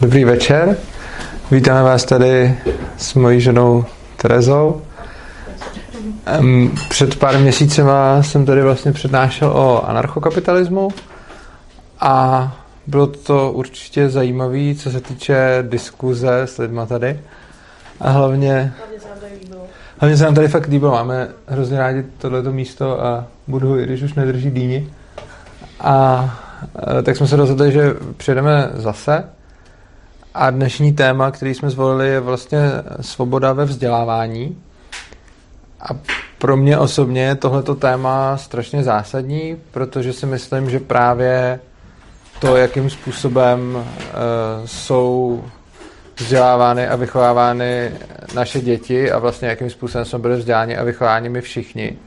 Dobrý večer. Vítáme vás tady s mojí ženou Terezou. Před pár měsícema jsem tady vlastně přednášel o anarchokapitalismu a bylo to určitě zajímavé, co se týče diskuze s lidma tady. A hlavně... Hlavně se nám tady fakt líbilo. Máme hrozně rádi tohleto místo a budu, i když už nedrží dýni. A e, tak jsme se rozhodli, že přijedeme zase a dnešní téma, který jsme zvolili, je vlastně svoboda ve vzdělávání. A pro mě osobně je tohleto téma strašně zásadní, protože si myslím, že právě to, jakým způsobem uh, jsou vzdělávány a vychovávány naše děti a vlastně jakým způsobem jsme byli vzděláni a vychováni my všichni,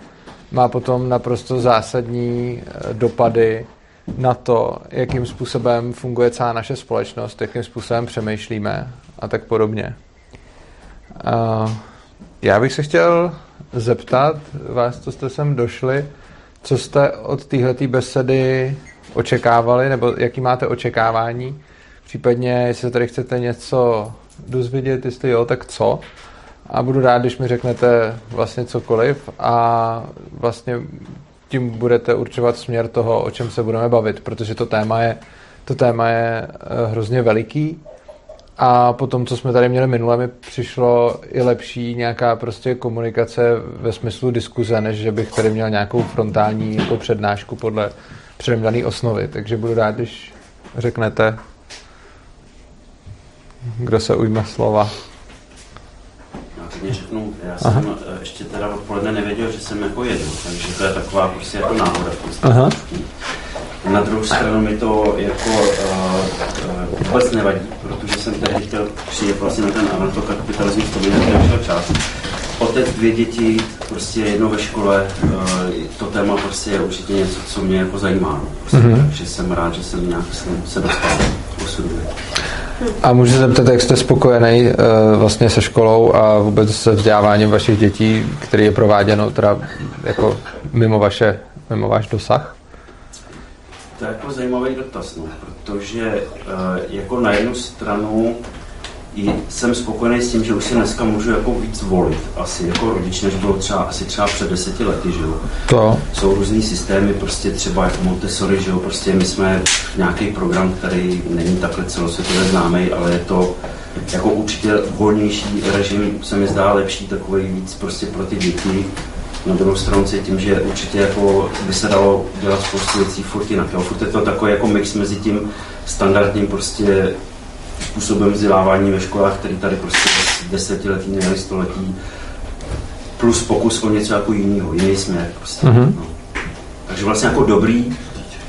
má potom naprosto zásadní uh, dopady na to, jakým způsobem funguje celá naše společnost, jakým způsobem přemýšlíme a tak podobně. Já bych se chtěl zeptat vás, co jste sem došli, co jste od téhleté besedy očekávali, nebo jaký máte očekávání, případně jestli tady chcete něco dozvědět, jestli jo, tak co. A budu rád, když mi řeknete vlastně cokoliv a vlastně tím budete určovat směr toho, o čem se budeme bavit, protože to téma je, to téma je eh, hrozně veliký a potom, co jsme tady měli minule, mi přišlo i lepší nějaká prostě komunikace ve smyslu diskuze, než že bych tady měl nějakou frontální jako přednášku podle předem dané osnovy. Takže budu rád, když řeknete, kdo se ujme slova klidně řeknu, já jsem Aha. Eh, ještě teda odpoledne nevěděl, že jsem jako jedu, takže to je taková prostě jako náhoda Aha. Na druhou stranu mi to jako uh, vůbec nevadí, protože jsem tehdy chtěl přijet vlastně na ten anarchokapitalismus, to by neměl čas. Otec, dvě děti, prostě jedno ve škole, uh, to téma prostě je určitě něco, co mě jako zajímá. No, prostě, mm-hmm. Takže jsem rád, že jsem nějak se dostal osudu. A můžu se zeptat, jak jste spokojený uh, vlastně se školou a vůbec se vzděláváním vašich dětí, který je prováděno teda jako mimo, vaše, mimo váš dosah? To je jako zajímavý dotaz, no, protože uh, jako na jednu stranu jsem spokojený s tím, že už si dneska můžu jako víc volit, asi jako rodič, než bylo třeba, asi třeba před deseti lety, že jo. To. Jsou různý systémy, prostě třeba jako Montessori, že jo, prostě my jsme nějaký program, který není takhle celosvětově známý, ale je to jako určitě volnější režim, se mi zdá lepší, takový víc prostě pro ty děti. Na druhou stranu cítím, že určitě jako by se dalo dělat spoustu věcí furt jinak. Jo. Furt je to takový jako mix mezi tím standardním prostě způsobem vzdělávání ve školách, který tady prostě desetiletí, ne století, plus pokus o něco jako jiného, jiný směr prostě. Mm-hmm. No. Takže vlastně jako dobrý,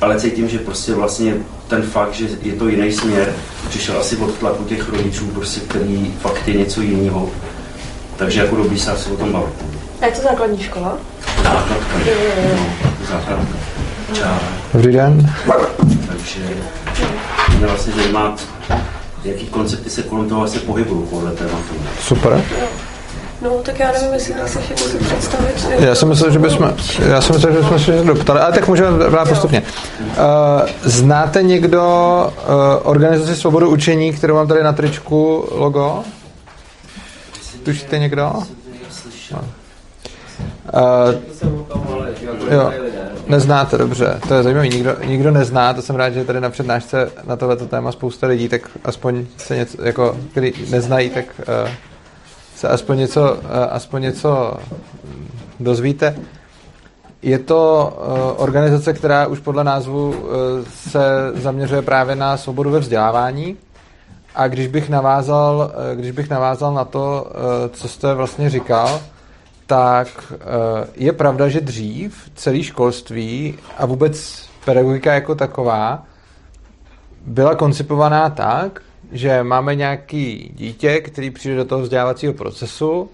ale cítím, že prostě vlastně ten fakt, že je to jiný směr, přišel asi od tlaku těch rodičů, prostě, který fakt je něco jiného. Takže jako dobrý se asi o tom bavit. A je to základní škola? Základka. Jo, jo, jo. No, základka. Dobrý den. Takže mě vlastně zajímá, jaký koncepty se kolem toho vlastně pohybují podle tématu. Super. No, tak já nevím, jestli jako si představit. Já jsem myslel, že bychom, já jsem myslel, že bychom se doptali, ale tak můžeme brát postupně. Uh, znáte někdo uh, organizaci Svobodu učení, kterou mám tady na tričku logo? Tušíte někdo? No. Uh, jo, neznáte, dobře, to je zajímavé, nikdo, nikdo nezná, to jsem rád, že tady na přednášce na tohleto téma spousta lidí, tak aspoň se něco, jako, který neznají, tak uh, se aspoň něco, uh, aspoň něco dozvíte. Je to uh, organizace, která už podle názvu uh, se zaměřuje právě na svobodu ve vzdělávání. A když bych navázal, uh, když bych navázal na to, uh, co jste vlastně říkal, tak eh, je pravda, že dřív celý školství a vůbec pedagogika jako taková byla koncipovaná tak, že máme nějaký dítě, který přijde do toho vzdělávacího procesu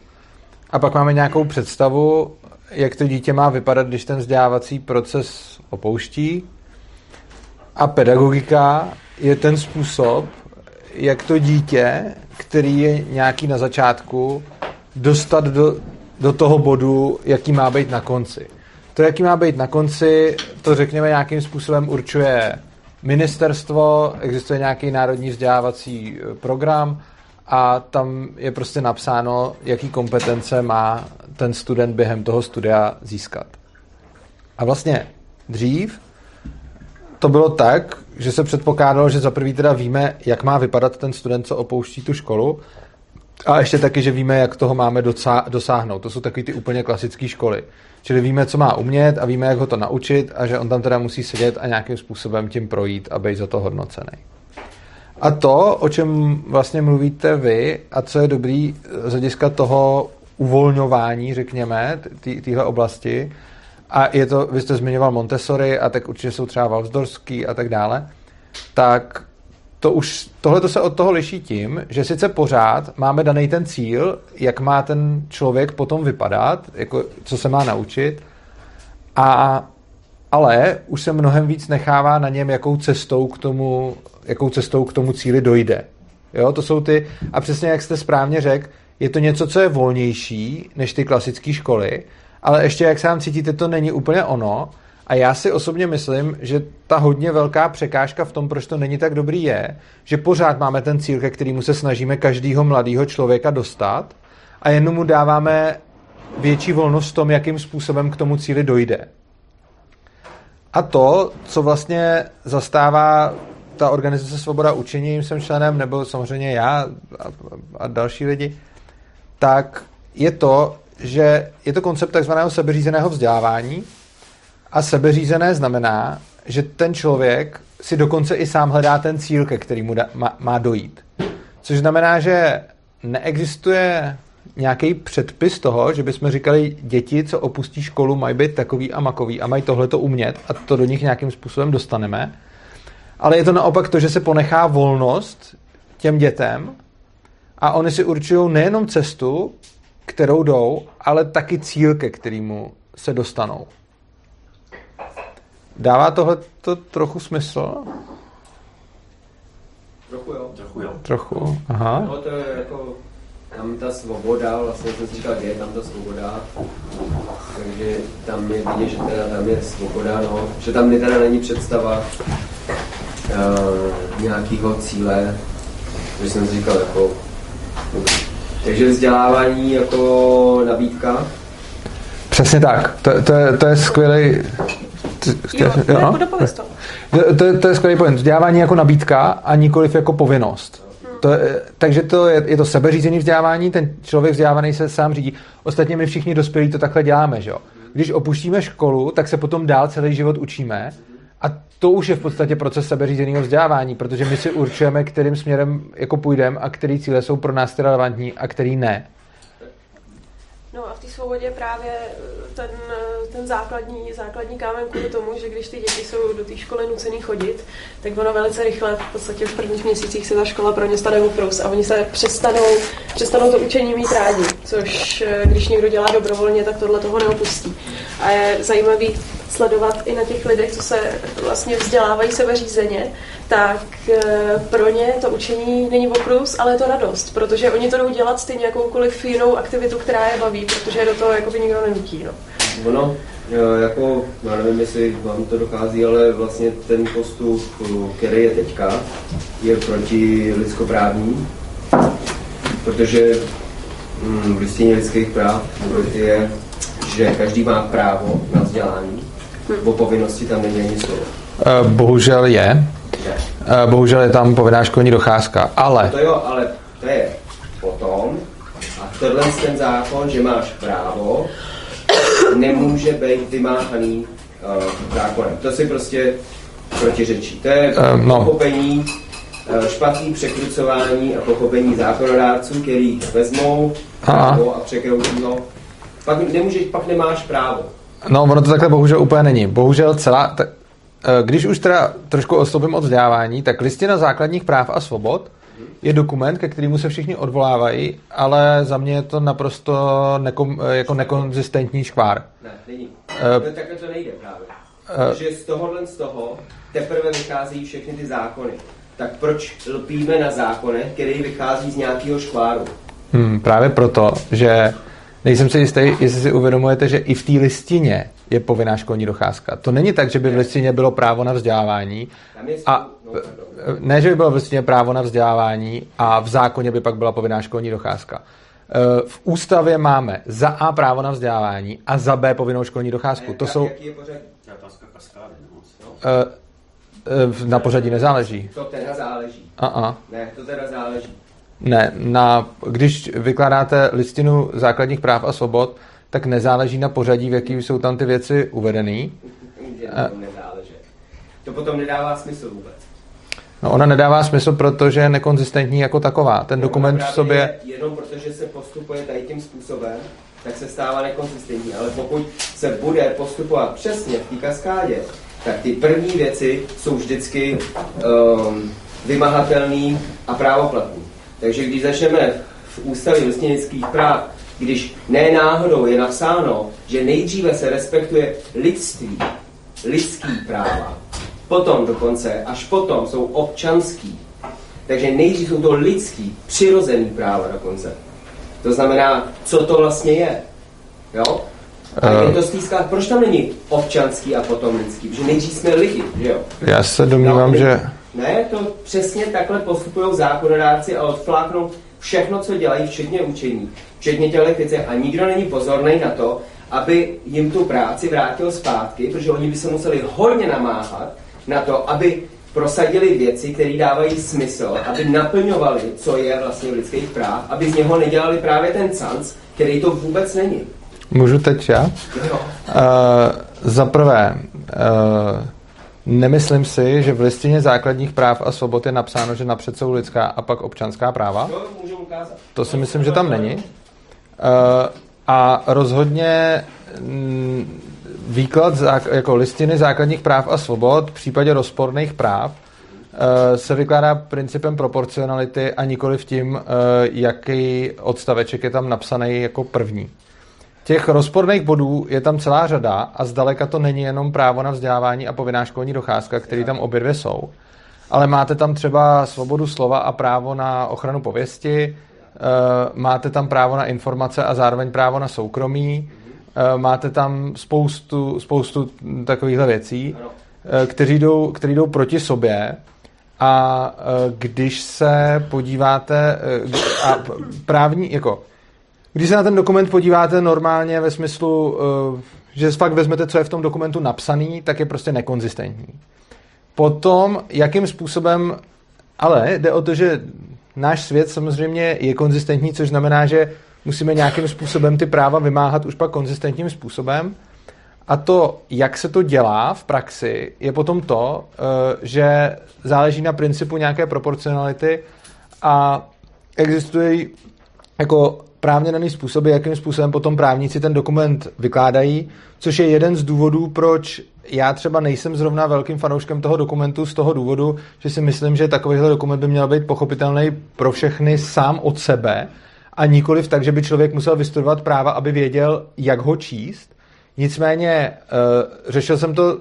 a pak máme nějakou představu, jak to dítě má vypadat, když ten vzdělávací proces opouští. A pedagogika je ten způsob, jak to dítě, který je nějaký na začátku, dostat do do toho bodu, jaký má být na konci. To, jaký má být na konci, to řekněme nějakým způsobem určuje ministerstvo, existuje nějaký národní vzdělávací eh, program a tam je prostě napsáno, jaký kompetence má ten student během toho studia získat. A vlastně dřív to bylo tak, že se předpokládalo, že za prvý teda víme, jak má vypadat ten student, co opouští tu školu, a ještě taky, že víme, jak toho máme dosáhnout. To jsou taky ty úplně klasické školy. Čili víme, co má umět a víme, jak ho to naučit a že on tam teda musí sedět a nějakým způsobem tím projít a být za to hodnocený. A to, o čem vlastně mluvíte vy a co je dobrý z hlediska toho uvolňování, řekněme, téhle oblasti, a je to, vy jste zmiňoval Montessori a tak určitě jsou třeba Valsdorský a tak dále, tak to už, tohle to se od toho liší tím, že sice pořád máme daný ten cíl, jak má ten člověk potom vypadat, jako co se má naučit, a, ale už se mnohem víc nechává na něm, jakou cestou k tomu, jakou cestou k tomu cíli dojde. Jo, to jsou ty, a přesně jak jste správně řekl, je to něco, co je volnější než ty klasické školy, ale ještě, jak sám cítíte, to není úplně ono. A já si osobně myslím, že ta hodně velká překážka v tom, proč to není tak dobrý, je, že pořád máme ten cíl, ke kterému se snažíme každého mladého člověka dostat a jenom mu dáváme větší volnost v tom, jakým způsobem k tomu cíli dojde. A to, co vlastně zastává ta organizace Svoboda učení, jim jsem členem, nebo samozřejmě já a, a další lidi, tak je to, že je to koncept takzvaného sebeřízeného vzdělávání a sebeřízené znamená, že ten člověk si dokonce i sám hledá ten cíl, ke kterému má, má dojít. Což znamená, že neexistuje nějaký předpis toho, že bychom říkali, děti, co opustí školu, mají být takový a makový a mají tohleto umět a to do nich nějakým způsobem dostaneme. Ale je to naopak to, že se ponechá volnost těm dětem a oni si určují nejenom cestu, kterou jdou, ale taky cíl, ke kterému se dostanou. Dává tohle to trochu smysl? Trochu jo. Trochu jo. Trochu, aha. No to je jako, tam ta svoboda, vlastně jsem si říkal, kde je tam ta svoboda, takže tam je vidět, že teda tam je svoboda, no, že tam teda není představa uh, nějakého cíle, že jsem si říkal, jako, takže vzdělávání jako nabídka. Přesně tak. To, to, je, to je skvělý... Jo, jo? Jako to. To, to je skvělý point. Vzdělávání jako nabídka a nikoliv jako povinnost. To, takže to je, je to sebeřízený vzdělávání, ten člověk vzdělávaný se sám řídí. Ostatně my všichni dospělí to takhle děláme, že jo? Když opuštíme školu, tak se potom dál celý život učíme a to už je v podstatě proces sebeřízeného vzdělávání, protože my si určujeme, kterým směrem jako půjdeme a který cíle jsou pro nás relevantní a který ne. No a v té svobodě právě eh, ten, eh, ten základní, základní kámen kvůli tomu, že když ty děti jsou do té školy nucený chodit, tak ono velice rychle, v podstatě v prvních měsících se ta škola pro ně stane oprus a oni se přestanou, přestanou to učení mít rádi, což eh, když někdo dělá dobrovolně, tak tohle toho neopustí. A je zajímavý sledovat i na těch lidech, co se vlastně vzdělávají sebeřízeně, tak eh, pro ně to učení není oprus, ale je to radost, protože oni to jdou dělat stejně jakoukoliv jinou aktivitu, která je baví, protože do toho jako by nikdo nenutí. No. Ono, eh, jako, já nevím, jestli vám to dochází, ale vlastně ten postup, který je teďka, je proti lidskoprávní, protože v listině lidských práv je, že každý má právo na vzdělání, o povinnosti tam není ani slovo. Eh, bohužel je. Eh, bohužel je tam povinná školní docházka, ale... To jo, ale to je potom. A tohle ten zákon, že máš právo, nemůže být vymáhaný uh, zákonem. To si prostě protiřečí. To je uh, no. pochopení, špatný překrucování a pochopení zákonodárců, který vezmou právo a překroutí ho. Pak, nemůžeš, pak nemáš právo. No, ono to takhle bohužel úplně není. Bohužel celá, t- eh, když už teda trošku odstoupím od vzdělávání, tak listina základních práv a svobod je dokument, ke kterému se všichni odvolávají, ale za mě je to naprosto nekom, eh, jako nekonzistentní škvár. Ne, není. Uh, takhle to nejde právě. Uh, Protože z tohohle z toho teprve vychází všechny ty zákony. Tak proč lpíme na zákonech, který vychází z nějakého škváru? Hmm, právě proto, že Nejsem si jistý, jestli si uvědomujete, že i v té listině je povinná školní docházka. To není tak, že by v listině bylo právo na vzdělávání a no, ne, že by bylo v listině právo na vzdělávání a v zákoně by pak byla povinná školní docházka. Eh, v ústavě máme za A právo na vzdělávání a za B povinnou školní docházku. To jsou otázka kaskády, no. eh, eh, na pořadí nezáleží. To teda záleží. A a. Ne, to teda záleží. Ne, na, když vykládáte listinu základních práv a svobod, tak nezáleží na pořadí, v jakým jsou tam ty věci A- to potom nedává smysl vůbec. No ona nedává smysl, protože je nekonzistentní jako taková. Ten dokument v sobě... Jenom protože se postupuje tady tím způsobem, tak se stává nekonzistentní. Ale pokud se bude postupovat přesně v té kaskádě, tak ty první věci jsou vždycky um, vymahatelný a právoplatný. Takže když začneme v ústavě listinických práv, když ne náhodou je napsáno, že nejdříve se respektuje lidství, lidský práva, potom dokonce, až potom jsou občanský, takže nejdřív jsou to lidský, přirozený práva dokonce. To znamená, co to vlastně je. Jo? A Eh. je to stýská, proč tam není občanský a potom lidský? Protože nejdřív jsme lidi, že jo? Já se domnívám, No, že... Ne, to přesně takhle postupují zákonodárci a odfláknou všechno, co dělají, včetně učení, včetně těch věcí. A nikdo není pozorný na to, aby jim tu práci vrátil zpátky, protože oni by se museli hodně namáhat na to, aby prosadili věci, které dávají smysl, aby naplňovali, co je vlastně v lidských práv, aby z něho nedělali právě ten canc, který to vůbec není. Můžu teď já? Jo. Uh, za prvé, uh, nemyslím si, že v listině základních práv a svobod je napsáno, že napřed jsou lidská a pak občanská práva. To si myslím, že tam není. Uh, a rozhodně mm, výklad zák- jako listiny základních práv a svobod v případě rozporných práv uh, se vykládá principem proporcionality a nikoli v tím, uh, jaký odstaveček je tam napsaný jako první. Těch rozporných bodů je tam celá řada a zdaleka to není jenom právo na vzdělávání a povinná školní docházka, které tam obě dvě jsou. Ale máte tam třeba svobodu slova a právo na ochranu pověsti, eh, máte tam právo na informace a zároveň právo na soukromí, eh, máte tam spoustu, spoustu takovýchhle věcí, eh, kteří jdou, který jdou proti sobě a když se podíváte a právní, jako když se na ten dokument podíváte normálně ve smyslu, eh, že fakt vezmete, co je v tom dokumentu napsaný, tak je prostě nekonzistentní. Potom, jakým způsobem, ale jde o to, že náš svět samozřejmě je konzistentní, což znamená, že musíme nějakým způsobem ty práva vymáhat už pak konzistentním způsobem. A to, jak se to dělá v praxi, je potom to, eh, že záleží na principu nějaké proporcionality a existují jako právně daný způsoby, jakým způsobem potom právníci ten dokument vykládají, což je jeden z důvodů, proč já třeba nejsem zrovna velkým fanouškem toho dokumentu z toho důvodu, že si myslím, že takovýhle dokument by měl být pochopitelný pro všechny sám od sebe a nikoliv tak, že by člověk musel vystudovat práva, aby věděl, jak ho číst. Nicméně eh, řešil jsem to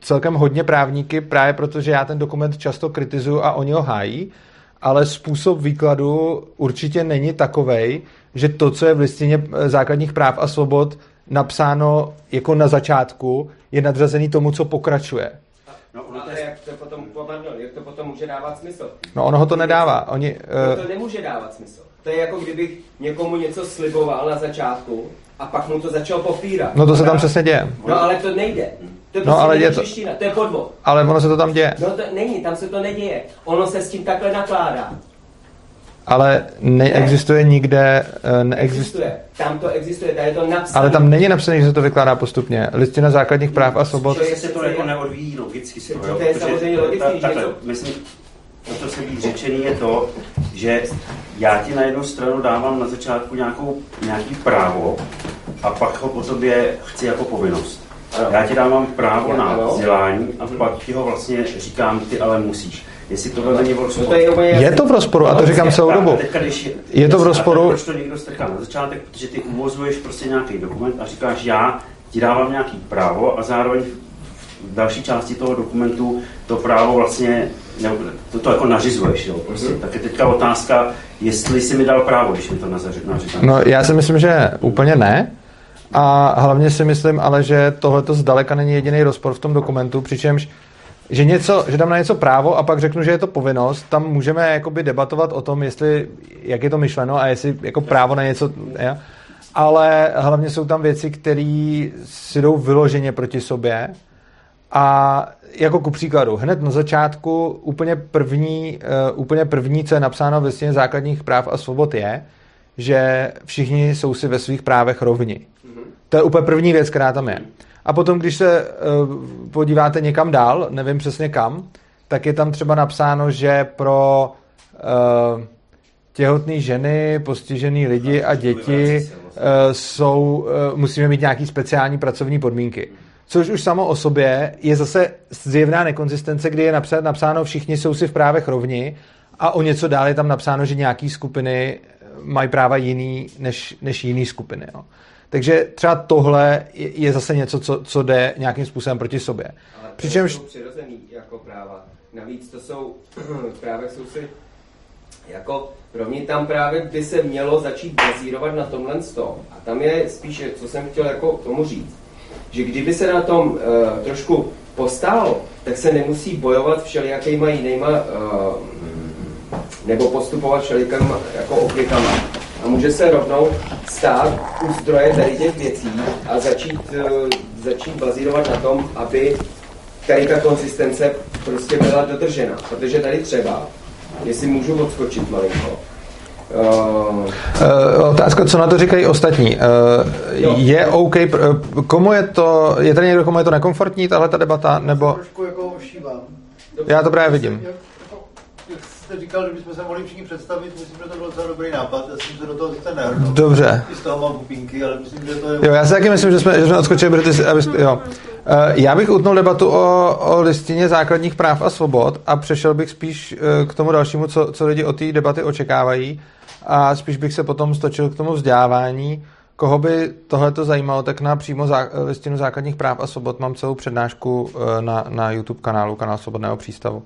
celkem hodně právníky, právě protože já ten dokument často kritizuju a oni ho hájí, ale způsob výkladu určitě není takovej, že to, co je v listině eh, základních práv a svobod napsáno jako na začátku, je nadřazený tomu, co pokračuje. No, ono to Ale je, jak to potom, pardon, jak to potom může dávat smysl? No ono ho to nedává. Oni, No uh, to nemůže dávat smysl. To je jako kdybych někomu něco sliboval na začátku a pak mu to začal popírat. no to se tam přesně děje. No ale to nejde. To je No, prostě ale je to- čeština, to je podvod. Ale ono se to tam děje. No to není, tam se to neděje. Ono se s tím takhle nakládá. Ale neexistuje nikde, eh, neexistuje. Existuje. Tam to existuje, tady je to napsané. Ale tam není napsané, že se to vykládá postupně. Listina základních práv a svobod. To je- že se to jako neodvíjí logicky To jo, je protože samozřejmě logický, takhle, to- myslím, to, co se být řečený, je to, že já ti na jednu stranu dávám na začátku nějakou, nějaký právo a pak ho po tobě chci jako povinnost. Ano. Já ti dávám právo na vzdělání a pak ti ho vlastně říkám, ty ale musíš. Jestli tohle není v No rozporu. to je, to v rozporu a to říkám celou dobu. a teďka, když Je to v rozporu- Proč to někdo strká na začátek? Protože ty uvozuješ prostě nějaký dokument a říkáš, já ti dávám nějaký právo a zároveň v další části toho dokumentu to právo vlastně, ne, to, to jako nařizuješ, jo, prostě. Mm-hmm. Tak je teďka otázka, jestli jsi mi dal právo, když mi to nařizuješ. No já si myslím, že úplně ne. A hlavně si myslím ale, že tohle to zdaleka není jediný rozpor v tom dokumentu, přičemž že, něco, že dám na něco právo a pak řeknu, že je to povinnost, tam můžeme jakoby debatovat o tom, jestli, jak je to myšleno a jestli jako právo na něco, ja? ale hlavně jsou tam věci, které si jdou vyloženě proti sobě a jako ku příkladu, hned na začátku úplně první, uh, úplně první, co je napsáno v listině základních práv a svobod je, že všichni jsou si ve svých právech rovni. To je úplně první věc, která tam je. A potom, když se uh, podíváte někam dál, nevím přesně kam, tak je tam třeba napsáno, že pro uh, těhotné ženy, postižené lidi a děti uh, jsou, uh, musíme mít nějaký speciální pracovní podmínky. Což už samo o sobě je zase zjevná nekonzistence, kdy je napsáno, všichni jsou si v právech rovni a o něco dál je tam napsáno, že nějaký skupiny mají práva jiný než, než jiný skupiny. Jo. Takže třeba tohle je, je zase něco, co, co jde nějakým způsobem proti sobě. Ale Přičemž... jsou přirozený jako práva. Navíc to jsou, právě jsou si jako rovně tam právě by se mělo začít bazírovat na tomhle tom. A tam je spíše, co jsem chtěl jako tomu říct, že kdyby se na tom uh, trošku postálo, tak se nemusí bojovat všelijakýma jinýma uh, nebo postupovat všelijakýma jako obětama a může se rovnou stát u zdroje tady těch věcí a začít, uh, začít bazírovat na tom, aby tady ta konsistence prostě byla dodržena. Protože tady třeba, jestli můžu odskočit malinko, Uh, uh, otázka, co na to říkají ostatní. Uh, je OK, komu je to, je tady někdo, komu je to nekomfortní, tahle ta debata, nebo... Trošku jako ošívám. Já to právě vidím jste říkal, že bychom se mohli všichni představit, myslím, že to byl docela dobrý nápad, já jsem se do toho sice nehrnul. Dobře. I z toho mám pupínky, ale myslím, že to je... Jo, já si taky myslím, že jsme, že jsme odskočili, protože ty, abyste, jo. Eh, já bych utnul debatu o, o listině základních práv a svobod a přešel bych spíš eh, k tomu dalšímu, co, co lidi od té debaty očekávají a spíš bych se potom stočil k tomu vzdělávání. Koho by tohleto zajímalo, tak na přímo zá, listinu základních práv a svobod mám celou přednášku eh, na, na YouTube kanálu, kanál Svobodného přístavu.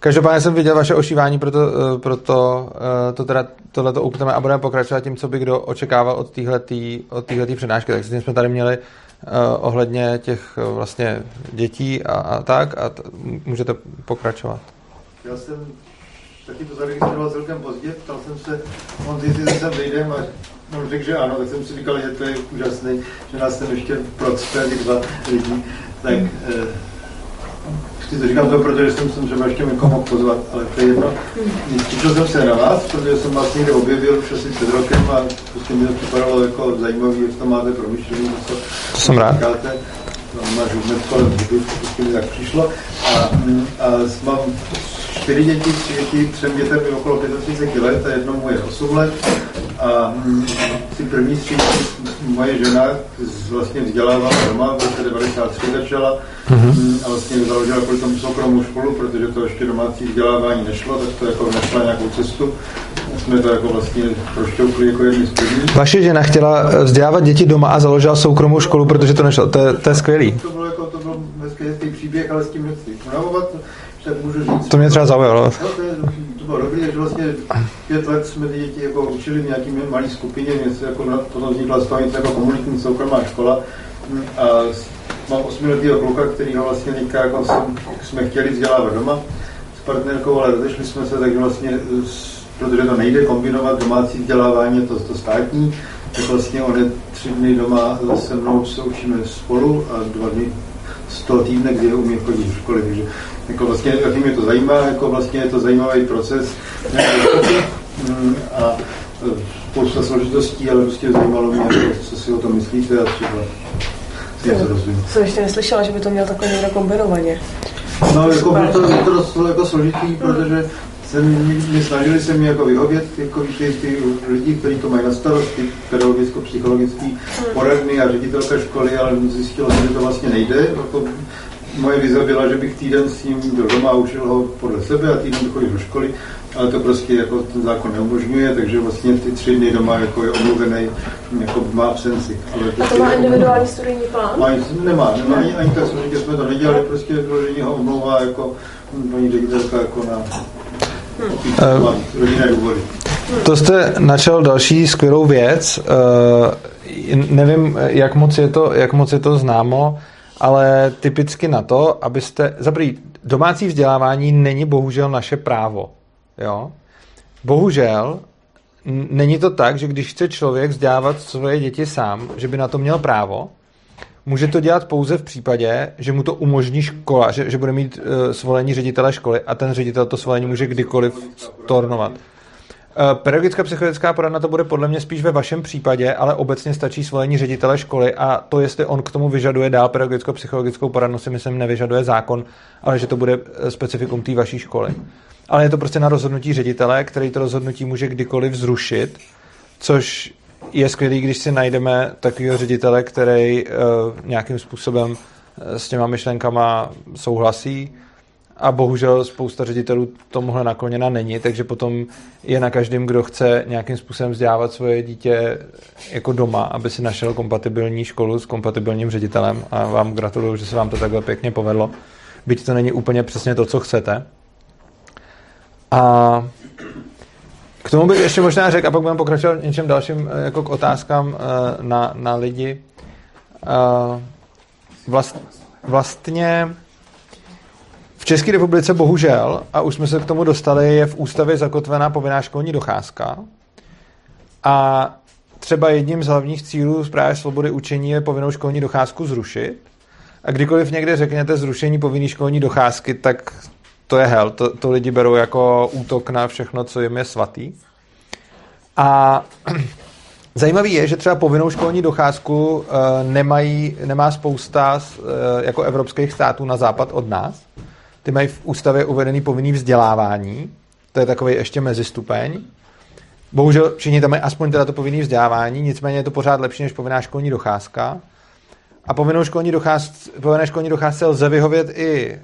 Každopádně jsem viděl vaše ošívání, proto, eh, proto eh, to teda tohleto upneme a budeme pokračovat tím, co by kdo očekával od téhletý, od téhletý přednášky. Tak jsme tady měli uh, ohledně těch vlastně dětí a, a tak a t- můžete pokračovat. Já jsem taky to zaregistroval celkem pozdě, ptal jsem se, on jestli se sem vejdem a on řekl, že ano, tak jsem si říkal, že to je úžasný, že nás sem ještě procpe dva lidi, tak Vždycky to říkám to, protože jsem se třeba ještě někoho mohl pozvat, ale to je jedno. Těšil jsem se na vás, protože jsem vás někde objevil už asi před rokem a prostě mi to připadalo jako zajímavý, jak to máte promyšlený, co, to jsem rád. říkáte. No, máš hned kolem huby, prostě mi tak přišlo. A, a mám čtyři děti, tři děti, třem dětem je okolo 35 let a jednomu je 8 let. A ty první tři moje žena vlastně vzdělávala doma, v roce 93 začala mm-hmm. a vlastně založila kvůli tomu soukromou školu, protože to ještě domácí vzdělávání nešlo, tak to jako nešla nějakou cestu. Jsme to jako vlastně prošťoukli jako jedni z prvních. Vaše žena chtěla vzdělávat děti doma a založila soukromou školu, protože to nešlo. To je, to je skvělý. To bylo jako, to byl hezký příběh, ale s tím nechci unavovat, tak můžu říct. To mě třeba zaujalo. No, to, je, to bylo dobrý, takže vlastně pět let jsme ty děti jako učili v nějaké malé skupině, něco jako na, potom vznikla z toho něco jako komunitní soukromá škola a mám osmiletýho kluka, který ho vlastně teďka jako jsem, jsme chtěli vzdělávat doma s partnerkou, ale rozešli jsme se, takže vlastně, protože to nejde kombinovat domácí vzdělávání, to, to státní, tak vlastně on je tři dny doma se mnou se učíme spolu a dva dny z toho týdne, kdy umí chodit do školy. Takže jako vlastně, taky mě to zajímá, jako vlastně je to zajímavý proces mm, a e, spousta složitostí, ale prostě zajímalo mě, co si o tom myslíte a třeba si něco dozvím. Co ještě neslyšela, že by to měl takhle někdo kombinovaně. No, jako bylo to, bylo to jako složitý, protože jsem, mě snažili se mi jako vyhovět jako ty, ty lidi, kteří to mají na starosti, pedagogicko-psychologický poradny a ředitelka školy, ale zjistilo se, že to vlastně nejde. Jako moje vize byla, že bych týden s ním byl doma a učil ho podle sebe a týden chodil do školy, ale to prostě jako ten zákon neumožňuje, takže vlastně ty tři dny doma jako je omluvený, jako má absenci. Ale A to prostě má jako- individuální studijní plán? Má, nemá, nemá ani, ani tak složitě jsme to nedělali, prostě vyloženě ho omlouvá jako paní ředitelka jako na Eh, rodinné důvody. To jste načal další skvělou věc. Eh, nevím, jak moc, je to, jak moc je to známo, ale typicky na to, abyste... Zaprý, domácí vzdělávání není bohužel naše právo. Jo? Bohužel není to tak, že když chce člověk vzdělávat svoje děti sám, že by na to měl právo, může to dělat pouze v případě, že mu to umožní škola, že, že bude mít uh, svolení ředitele školy a ten ředitel to svolení může kdykoliv stornovat. Eh, Pedagogická psychologická poradna to bude podle mě spíš ve vašem případě, ale obecně stačí svolení ředitele školy a to, jestli on k tomu vyžaduje dál pedagogickou psychologickou poradnu, si myslím nevyžaduje zákon, ale že to bude eh, specifikum té vaší školy. Ale je to prostě na rozhodnutí ředitele, který to rozhodnutí může kdykoliv zrušit, což je skvělý, když si najdeme takového ředitele, který uh, nějakým způsobem s těma myšlenkama souhlasí a bohužel spousta ředitelů tomuhle nakloněna není, takže potom je na každém, kdo chce nějakým způsobem vzdělávat svoje dítě jako doma, aby si našel kompatibilní školu s kompatibilním ředitelem a vám gratuluju, že se vám to takhle pěkně povedlo. Byť to není úplně přesně to, co chcete. A k tomu bych ještě možná řekl, a pak budeme pokračovat něčem dalším eh, jako k otázkám eh, na, na lidi. Eh, Vlast, vlastně České republice bohužel, a už jsme se k tomu dostali, je v ústavě zakotvená povinná školní docházka. A třeba jedním z hlavních cílů právě svobody učení je povinnou školní docházku zrušit. A kdykoliv někde řekněte zrušení povinné školní docházky, tak to je hell. To, to lidi berou jako útok na všechno, co jim je svatý. A zajímavý je, že třeba povinnou školní docházku uh, nemají, nemá spousta uh, jako evropských států na západ od nás. Ty mají v ústavě uvedený povinný vzdělávání. To je takový ještě mezistupeň. Bohužel všichni tam mají aspoň teda to povinné vzdělávání, nicméně je to pořád lepší než povinná školní docházka. A povinnou školní docházce, povinné školní docházce lze vyhovět i e,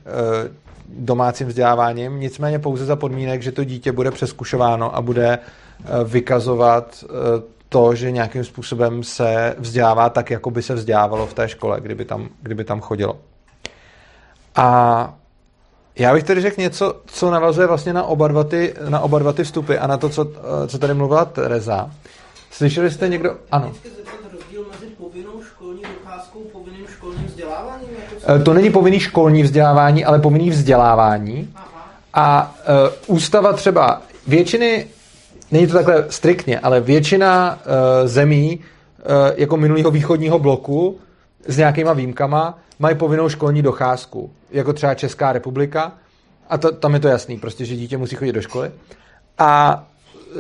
domácím vzděláváním, nicméně pouze za podmínek, že to dítě bude přeskušováno a bude e, vykazovat e, to, že nějakým způsobem se vzdělává tak, jako by se vzdělávalo v té škole, kdyby tam, kdyby tam chodilo. A já bych tedy řekl něco, co navazuje vlastně na oba dva ty, na oba dva ty vstupy a na to, co, co tady mluvila Tereza. Slyšeli jste někdo? Ano. Jako co? E, To není povinný školní vzdělávání, ale povinný vzdělávání. A uh, ústava třeba většiny, není to takhle striktně, ale většina uh, zemí uh, jako minulého východního bloku s nějakýma výjimkama mají povinnou školní docházku, jako třeba Česká republika. A to, tam je to jasný, prostě, že dítě musí chodit do školy. A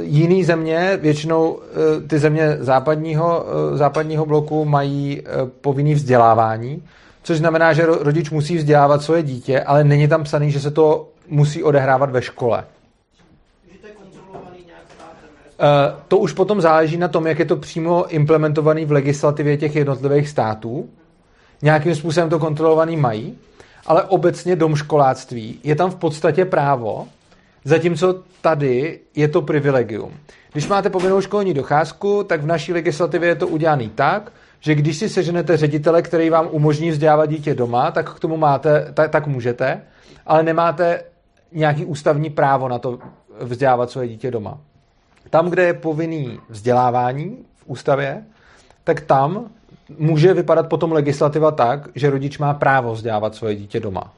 jiný země, většinou eh, ty země západního, eh, západního bloku mají eh, povinný vzdělávání, což znamená, že ro- rodič musí vzdělávat svoje dítě, ale není tam psaný, že se to musí odehrávat ve škole. To už potom záleží na tom, jak je to přímo implementovaný v legislativě těch jednotlivých států. Nějakým způsobem to kontrolovaný mají, ale obecně domškoláctví je tam v podstatě právo, zatímco tady je to privilegium. Když máte povinnou školní docházku, tak v naší legislativě je to udělané tak, že když si seženete ředitele, který vám umožní vzdělávat dítě doma, tak k tomu máte, tak, tak můžete, ale nemáte nějaký ústavní právo na to vzdělávat své dítě doma. Tam, kde je povinný vzdělávání v ústavě, tak tam může vypadat potom legislativa tak, že rodič má právo vzdělávat svoje dítě doma.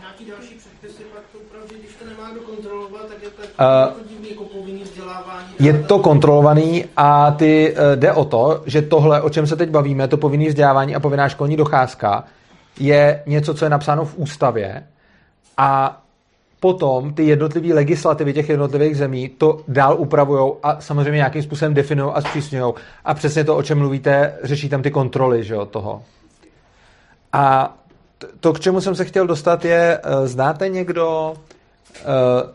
Nějaký další předpisy pak to upraví, když to nemá kdo kontrolovat, tak je to jako divný jako povinný vzdělávání. Je to kontrolovaný a ty eh, jde o to, že tohle, o čem se teď bavíme, to povinné vzdělávání a povinná školní docházka, je něco, co je napsáno v ústavě a potom ty jednotlivé legislativy těch jednotlivých zemí to dál upravují a samozřejmě nějakým způsobem definují a zpřísňují. A přesně to, o čem mluvíte, řeší tam ty kontroly že jo, toho. A to, k čemu jsem se chtěl dostat, je, eh, znáte někdo eh,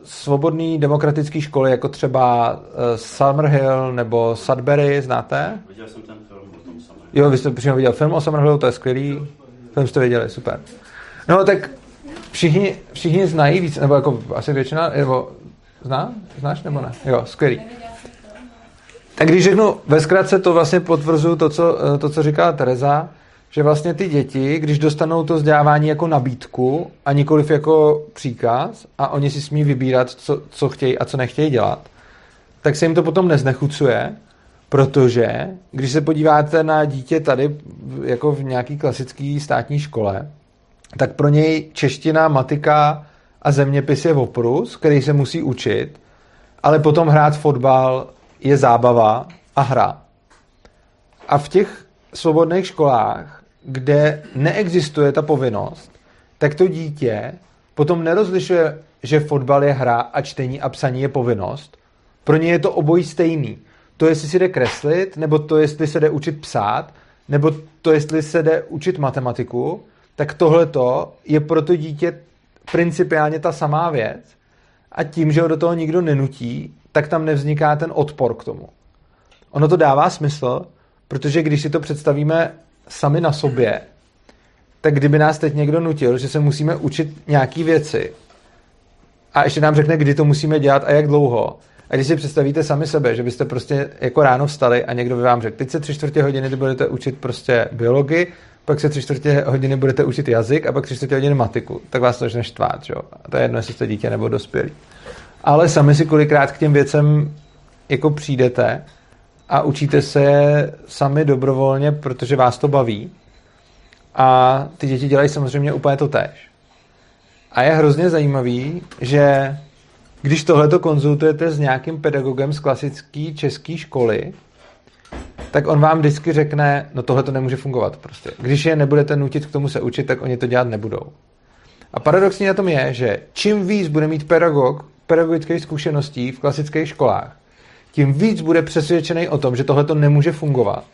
svobodný demokratický školy, jako třeba eh, Summerhill nebo Sudbury, znáte? Viděl jsem ten film o tom samém. Jo, vy jste přímo viděl film o Summerhillu, to je skvělý. Film jste viděli, super. No tak všichni, všichni znají víc, nebo jako asi většina, nebo zná? Znáš nebo ne? Jo, skvělý. Tak když řeknu, ve zkratce to vlastně potvrzuju to, co, to, co říkala Tereza, že vlastně ty děti, když dostanou to vzdělávání jako nabídku a nikoliv jako příkaz a oni si smí vybírat, co, co chtějí a co nechtějí dělat, tak se jim to potom neznechucuje, protože když se podíváte na dítě tady jako v nějaký klasický státní škole, tak pro něj čeština, matika a zeměpis je oprus, který se musí učit, ale potom hrát fotbal je zábava a hra. A v těch svobodných školách, kde neexistuje ta povinnost, tak to dítě potom nerozlišuje, že fotbal je hra a čtení a psaní je povinnost. Pro ně je to obojí stejný. To, jestli si jde kreslit, nebo to, jestli se jde učit psát, nebo to, jestli se jde učit matematiku, tak tohleto je pro to dítě principiálně ta samá věc. A tím, že ho do toho nikdo nenutí, tak tam nevzniká ten odpor k tomu. Ono to dává smysl, protože když si to představíme sami na sobě, tak kdyby nás teď někdo nutil, že se musíme učit nějaký věci a ještě nám řekne, kdy to musíme dělat a jak dlouho, a když si představíte sami sebe, že byste prostě jako ráno vstali a někdo by vám řekl, teď se tři čtvrtě hodiny budete učit prostě biologii, pak se tři čtvrtě hodiny budete učit jazyk a pak tři čtvrtě hodiny matiku, tak vás to začne štvát, jo? A to je jedno, jestli jste dítě nebo dospělý. Ale sami si kolikrát k těm věcem jako přijdete a učíte se sami dobrovolně, protože vás to baví. A ty děti dělají samozřejmě úplně to tež. A je hrozně zajímavý, že když tohleto konzultujete s nějakým pedagogem z klasické české školy, tak on vám vždycky řekne, no tohle to nemůže fungovat prostě. Když je nebudete nutit k tomu se učit, tak oni to dělat nebudou. A paradoxní na tom je, že čím víc bude mít pedagog pedagogických zkušeností v klasických školách, tím víc bude přesvědčený o tom, že tohle to nemůže fungovat.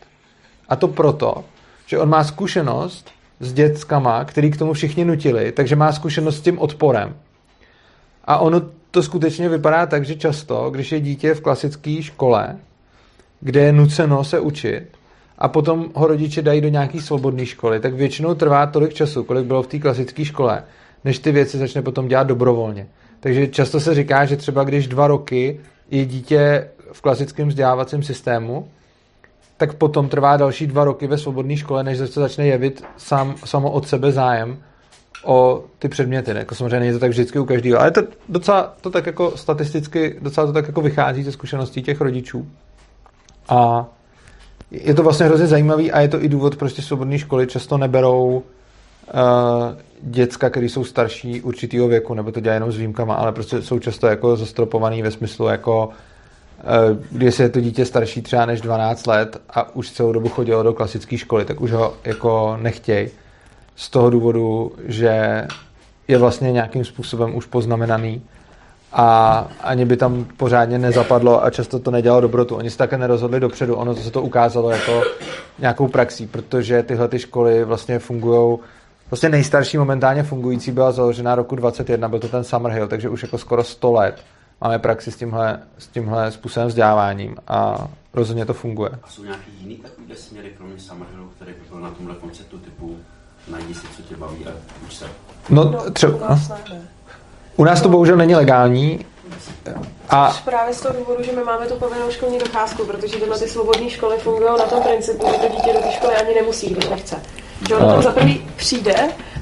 A to proto, že on má zkušenost s dětskama, který k tomu všichni nutili, takže má zkušenost s tím odporem. A ono to skutečně vypadá tak, že často, když je dítě v klasické škole, kde je nuceno se učit, a potom ho rodiče dají do nějaké svobodné školy, tak většinou trvá tolik času, kolik bylo v té klasické škole, než ty věci začne potom dělat dobrovolně. Takže často se říká, že třeba když dva roky je dítě v klasickém vzdělávacím systému, tak potom trvá další dva roky ve svobodné škole, než se začne jevit sám, samo od sebe zájem o ty předměty. Jako samozřejmě není to tak vždycky u každého, ale to docela to tak jako statisticky, docela to tak jako vychází ze zkušeností těch rodičů. A je to vlastně hrozně zajímavý a je to i důvod, proč ty svobodné školy často neberou uh, děcka, který jsou starší určitýho věku, nebo to dělají jenom s výjimkama, ale prostě jsou často jako zastropovaný ve smyslu jako uh, když je to dítě starší třeba než 12 let a už celou dobu chodilo do klasické školy, tak už ho jako nechtějí z toho důvodu, že je vlastně nějakým způsobem už poznamenaný a ani by tam pořádně nezapadlo a často to nedělalo dobrotu. Oni se také nerozhodli dopředu, ono se to ukázalo jako nějakou praxí, protože tyhle ty školy vlastně fungují Vlastně nejstarší momentálně fungující byla založena roku 21, byl to ten Summerhill, takže už jako skoro 100 let máme praxi s tímhle, s tímhle způsobem vzděláváním a rozhodně to funguje. A jsou nějaký jiný takovýhle směry, kromě Summerhillu, který by byl na tomhle konceptu typu najdi si, co tě baví a uč se? No, třeba... No. U nás to bohužel není legální. A... Právě z toho důvodu, že my máme tu povinnou školní docházku, protože tyhle ty svobodné školy fungují na tom principu, že to dítě do té školy ani nemusí, když nechce. Že ono tam za prvý přijde,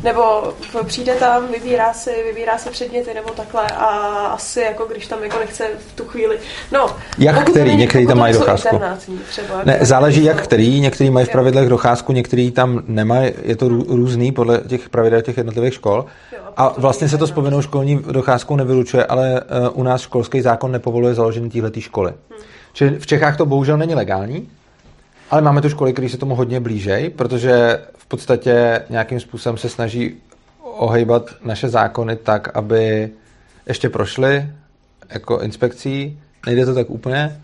nebo přijde tam, vybírá si, vybírá si předměty nebo takhle a asi jako když tam jako nechce v tu chvíli. No, jak který, není, některý tam mají docházku. Třeba, ne, záleží jak který, některý mají v pravidlech docházku, některý tam nemají, je to různý podle těch pravidel těch jednotlivých škol. Jo, a vlastně se to s povinnou školní docházkou nevylučuje, ale uh, u nás školský zákon nepovoluje založení této školy. Hmm. Čili v Čechách to bohužel není legální, ale máme tu školy, které se tomu hodně blížej, protože podstatě nějakým způsobem se snaží ohejbat naše zákony tak, aby ještě prošly jako inspekcí. Nejde to tak úplně,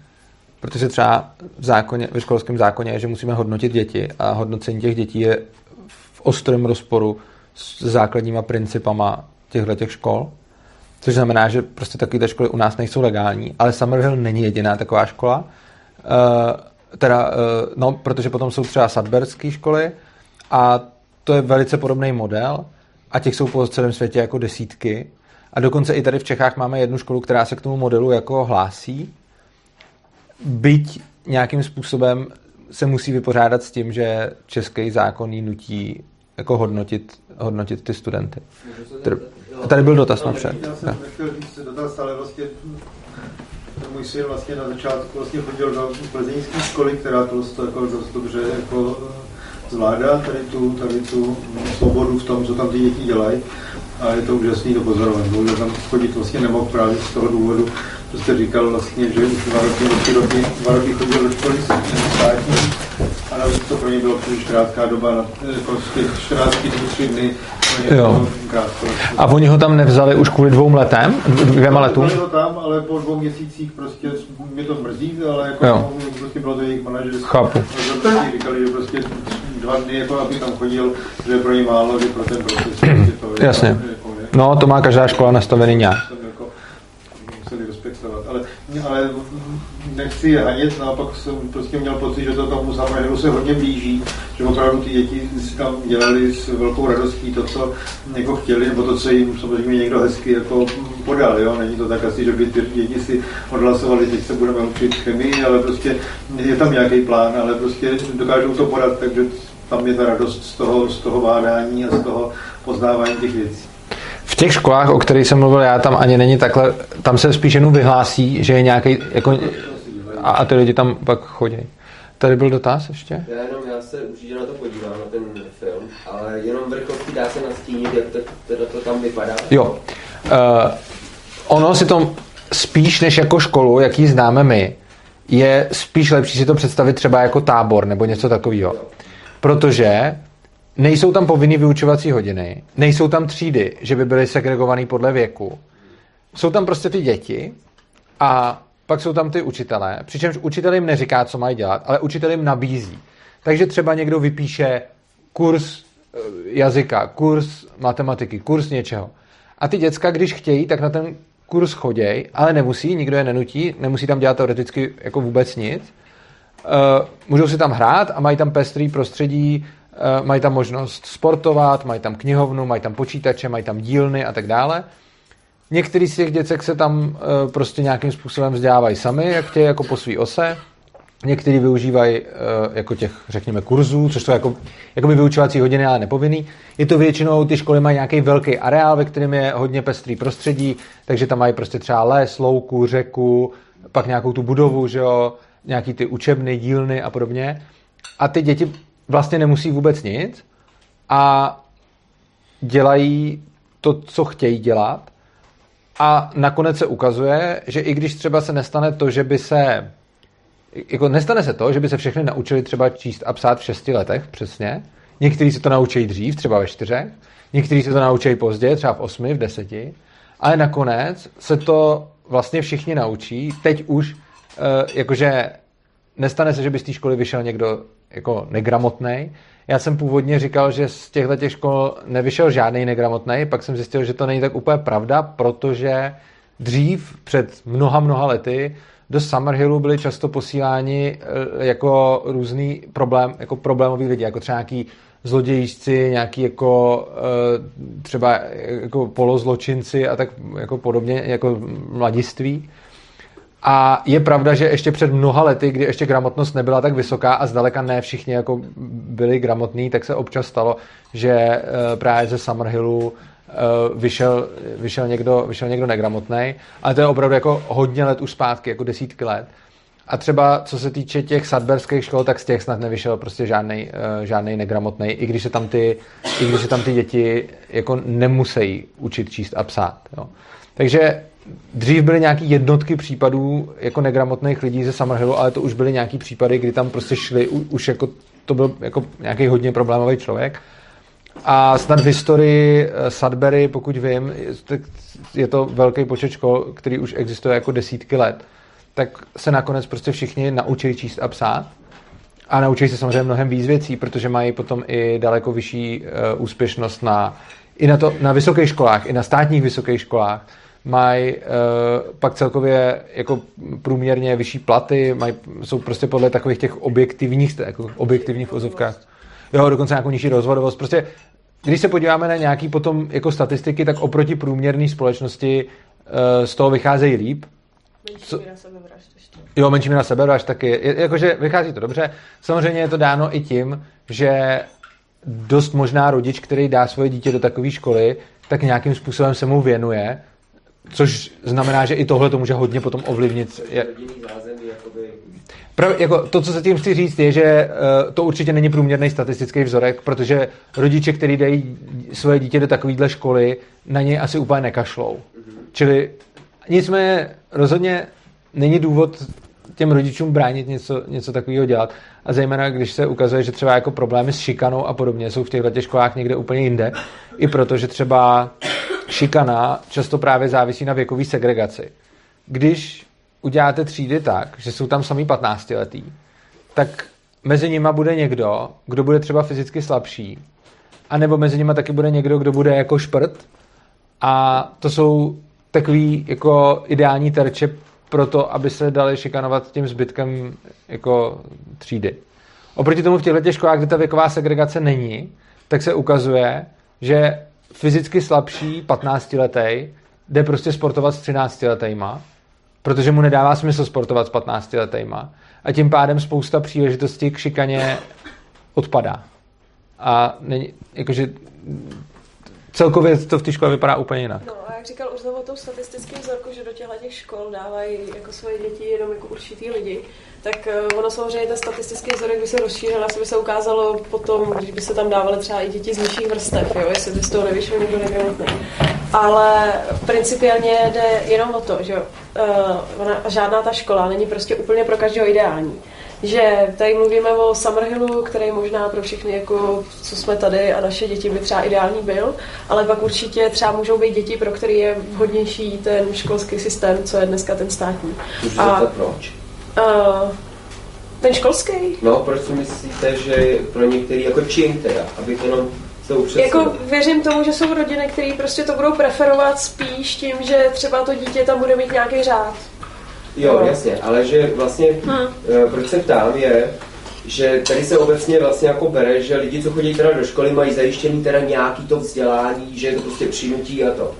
protože třeba v, zákoně, ve školském zákoně je, že musíme hodnotit děti a hodnocení těch dětí je v ostrém rozporu s základníma principama těchto těch škol. Což znamená, že prostě takové školy u nás nejsou legální, ale Summerhill není jediná taková škola. Uh, teda, eh, no, protože potom jsou třeba sadberské školy a to je velice podobný model, a těch jsou po celém světě jako desítky. A dokonce i tady v Čechách máme jednu školu, která se k tomu modelu jako hlásí. Byť nějakým způsobem se musí vypořádat s tím, že český zákon jí nutí jako hodnotit, hodnotit ty studenty. A tady byl dotaz napřed. Já jsem nechtěl říct dotaz, ale vlastně můj syn vlastně na začátku vlastně chodil do plzeňské školy, která to dost, jako dost dobře jako zvládá tady tu, tady tu svobodu v tom, co tam ty děti dělají. A je to úžasný to pozorovat. Bohužel tam chodit vlastně nemohl právě z toho důvodu, co jste říkal vlastně, že už dva roky, tři roky, dva roky chodil do školy státní, a navíc to pro ně bylo příliš krátká doba, jako těch 14 dní, 3 dny, Jo. krátko. A oni ho tam nevzali už kvůli dvou letem, dvěma letům? Byli ho tam, ale po dvou měsících prostě mě to mrzí, ale jako Jo. prostě bylo to jejich manažerské. Chápu. Rozhodnutí říkali, že prostě dva dny, jako aby tam chodil, že je pro ně málo, že pro ten proces prostě to Jasně. Jako, je, No, to má každá škola nastavený nějak. jsem jako museli respektovat. Ale, ale nechci je hanět, naopak jsem prostě měl pocit, že to tomu samému se hodně blíží, že opravdu ty děti si tam dělali s velkou radostí to, co jako chtěli, nebo to, co jim samozřejmě někdo hezky jako podal. Jo? Není to tak asi, že by ty děti si odhlasovali, teď se budeme učit chemii, ale prostě je tam nějaký plán, ale prostě dokážou to podat, takže tam je ta radost z toho, z toho bádání a z toho poznávání těch věcí. V těch školách, o kterých jsem mluvil já, tam ani není takhle, tam se spíš jenom vyhlásí, že je nějaký, jako, a, a ty lidi tam pak chodí. Tady byl dotaz ještě? Já jenom, já se určitě na to podívám, na ten film, ale jenom vrcholky dá se nastínit, jak to, teda to tam vypadá. Jo. Uh, ono si to spíš než jako školu, jaký známe my, je spíš lepší si to představit třeba jako tábor nebo něco takového. Protože nejsou tam povinný vyučovací hodiny, nejsou tam třídy, že by byly segregovaný podle věku. Jsou tam prostě ty děti a pak jsou tam ty učitelé, přičemž učitel jim neříká, co mají dělat, ale učitel jim nabízí. Takže třeba někdo vypíše kurz eh, jazyka, kurz matematiky, kurz něčeho. A ty děcka, když chtějí, tak na ten kurz choděj, ale nemusí, nikdo je nenutí, nemusí tam dělat teoreticky jako vůbec nic. Uh, můžou si tam hrát a mají tam pestrý prostředí, uh, mají tam možnost sportovat, mají tam knihovnu, mají tam počítače, mají tam dílny a tak dále. Některý z těch děcek se tam uh, prostě nějakým způsobem vzdělávají sami, jak chtějí, jako po svý ose. Někteří využívají uh, jako těch, řekněme, kurzů, což jsou jako, jako by vyučovací hodiny, ale nepovinný. Je to většinou, ty školy mají nějaký velký areál, ve kterém je hodně pestrý prostředí, takže tam mají prostě třeba les, louku, řeku, pak nějakou tu budovu, že jo, nějaký ty učebny, dílny a podobně. A ty děti vlastně nemusí vůbec nic a dělají to, co chtějí dělat. A nakonec se ukazuje, že i když třeba se nestane to, že by se jako nestane se to, že by se všechny naučili třeba číst a psát v šesti letech přesně. Někteří se to naučí dřív, třeba ve čtyřech. Někteří se to naučí později, třeba v osmi, v deseti. Ale nakonec se to vlastně všichni naučí. Teď už, eh, jakože nestane se, že by z té školy vyšel někdo jako negramotný. Já jsem původně říkal, že z těchto těch škol nevyšel žádný negramotný, pak jsem zjistil, že to není tak úplně pravda, protože dřív, před mnoha, mnoha lety, do Summerhillu byli často posíláni eh, jako různý problém, jako problémový lidi, jako třeba nějaký zlodějíčci, nějaký jako eh, třeba jako polozločinci a tak jako podobně, jako mladiství. A je pravda, že ještě před mnoha lety, kdy ještě gramotnost nebyla tak vysoká a zdaleka ne všichni jako byli gramotní, tak se občas stalo, že eh, právě ze Summerhillu vyšel, vyšel, někdo, vyšel někdo negramotný, ale to je opravdu jako hodně let už zpátky, jako desítky let. A třeba co se týče těch sadberských škol, tak z těch snad nevyšel prostě žádný, žádný negramotný, i když se tam ty, i když se tam ty děti jako nemusí učit číst a psát. Jo. Takže dřív byly nějaký jednotky případů jako negramotných lidí ze Summerhillu, ale to už byly nějaký případy, kdy tam prostě šli, už jako to byl jako nějaký hodně problémový člověk. A snad v historii Sudbury, pokud vím, je to velký počet škol, který už existuje jako desítky let, tak se nakonec prostě všichni naučili číst a psát. A naučí se samozřejmě mnohem víc věcí, protože mají potom i daleko vyšší uh, úspěšnost na, i na, to, na vysokých školách, i na státních vysokých školách. Mají uh, pak celkově jako průměrně vyšší platy, mají, jsou prostě podle takových těch objektivních, jako objektivních vozovkách. Jo, dokonce nějakou nižší rozvodovost. Prostě když se podíváme na nějaký potom jako statistiky, tak oproti průměrné společnosti uh, z toho vycházejí líp. Menší míra sebevražd ještě. Jo, menší míra sebevražd taky. Je, jakože vychází to dobře. Samozřejmě je to dáno i tím, že dost možná rodič, který dá svoje dítě do takové školy, tak nějakým způsobem se mu věnuje, což znamená, že i tohle to může hodně potom ovlivnit. Prav, jako to, co se tím chci říct, je, že uh, to určitě není průměrný statistický vzorek, protože rodiče, kteří dají svoje dítě do takovéhle školy, na něj asi úplně nekašlou. Čili nicméně rozhodně není důvod těm rodičům bránit něco, něco takového dělat. A zejména, když se ukazuje, že třeba jako problémy s šikanou a podobně jsou v těchto těch školách někde úplně jinde. I proto, že třeba šikana často právě závisí na věkové segregaci. Když uděláte třídy tak, že jsou tam samý 15 letý, tak mezi nima bude někdo, kdo bude třeba fyzicky slabší, a nebo mezi nima taky bude někdo, kdo bude jako šprt a to jsou takový jako ideální terče pro to, aby se dali šikanovat tím zbytkem jako třídy. Oproti tomu v těchto těch školách, kde ta věková segregace není, tak se ukazuje, že fyzicky slabší 15 letý jde prostě sportovat s 13 letýma, protože mu nedává smysl sportovat s 15 letýma. A tím pádem spousta příležitostí k šikaně odpadá. A není, jakože celkově to v té škole vypadá úplně jinak. No a jak říkal Urza o tom statistickém vzorku, že do těchto těch škol dávají jako svoje děti jenom jako určitý lidi, tak eh, ono samozřejmě ten statistický vzorek by se rozšířil, asi by se ukázalo potom, když by se tam dávaly třeba i děti z nižších vrstev, jo, jestli by z toho nevyšlo někdo negramotný. Ale principiálně jde jenom o to, že jo, ona, žádná ta škola není prostě úplně pro každého ideální že tady mluvíme o Summerhillu, který možná pro všechny, jako, co jsme tady a naše děti by třeba ideální byl, ale pak určitě třeba můžou být děti, pro který je vhodnější ten školský systém, co je dneska ten státní. Můžu A- proč? Uh, ten školský? No, proč si myslíte, že pro některý, jako čím teda, abych jenom to? Jako věřím tomu, že jsou rodiny, které prostě to budou preferovat spíš tím, že třeba to dítě tam bude mít nějaký řád. Jo, jasně, ale že vlastně, Hm. eh, proč se ptám, je, že tady se obecně vlastně jako bere, že lidi, co chodí teda do školy, mají zajištěný teda nějaký to vzdělání, že je to prostě přinutí a to.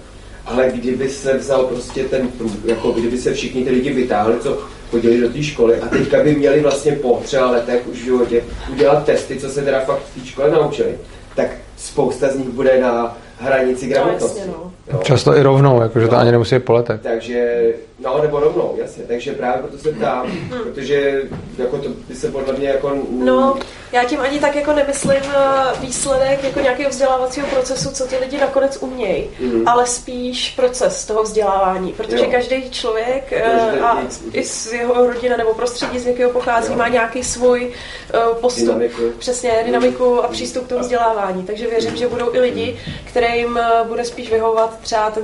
Ale kdyby se vzal prostě ten prů, jako kdyby se všichni ty lidi vytáhli, co chodili do té školy a teďka by měli vlastně po třeba letech už v životě udělat testy, co se teda fakt v té škole naučili, tak spousta z nich bude na hranici gramotnosti. jasně, no. Jo. Často i rovnou, jakože to ani nemusí po letech. Takže, no nebo rovnou, jasně, takže právě proto se ptám, protože jako to by se podle mě jako... No, já tím ani tak jako nemyslím eh, výsledek jako nějakého vzdělávacího procesu, co ty lidi nakonec umějí, Mhm. ale spíš proces toho vzdělávání, protože Jo. každý člověk eh, a i z jeho rodina nebo prostředí, z jakého pochází, Jo. má nějaký svůj eh, postup, Dynamiku. přesně dynamiku a přístup k tomu vzdělávání. Takže věřím, že budou i lidi, kterým eh, bude spíš vyhovovat třeba ten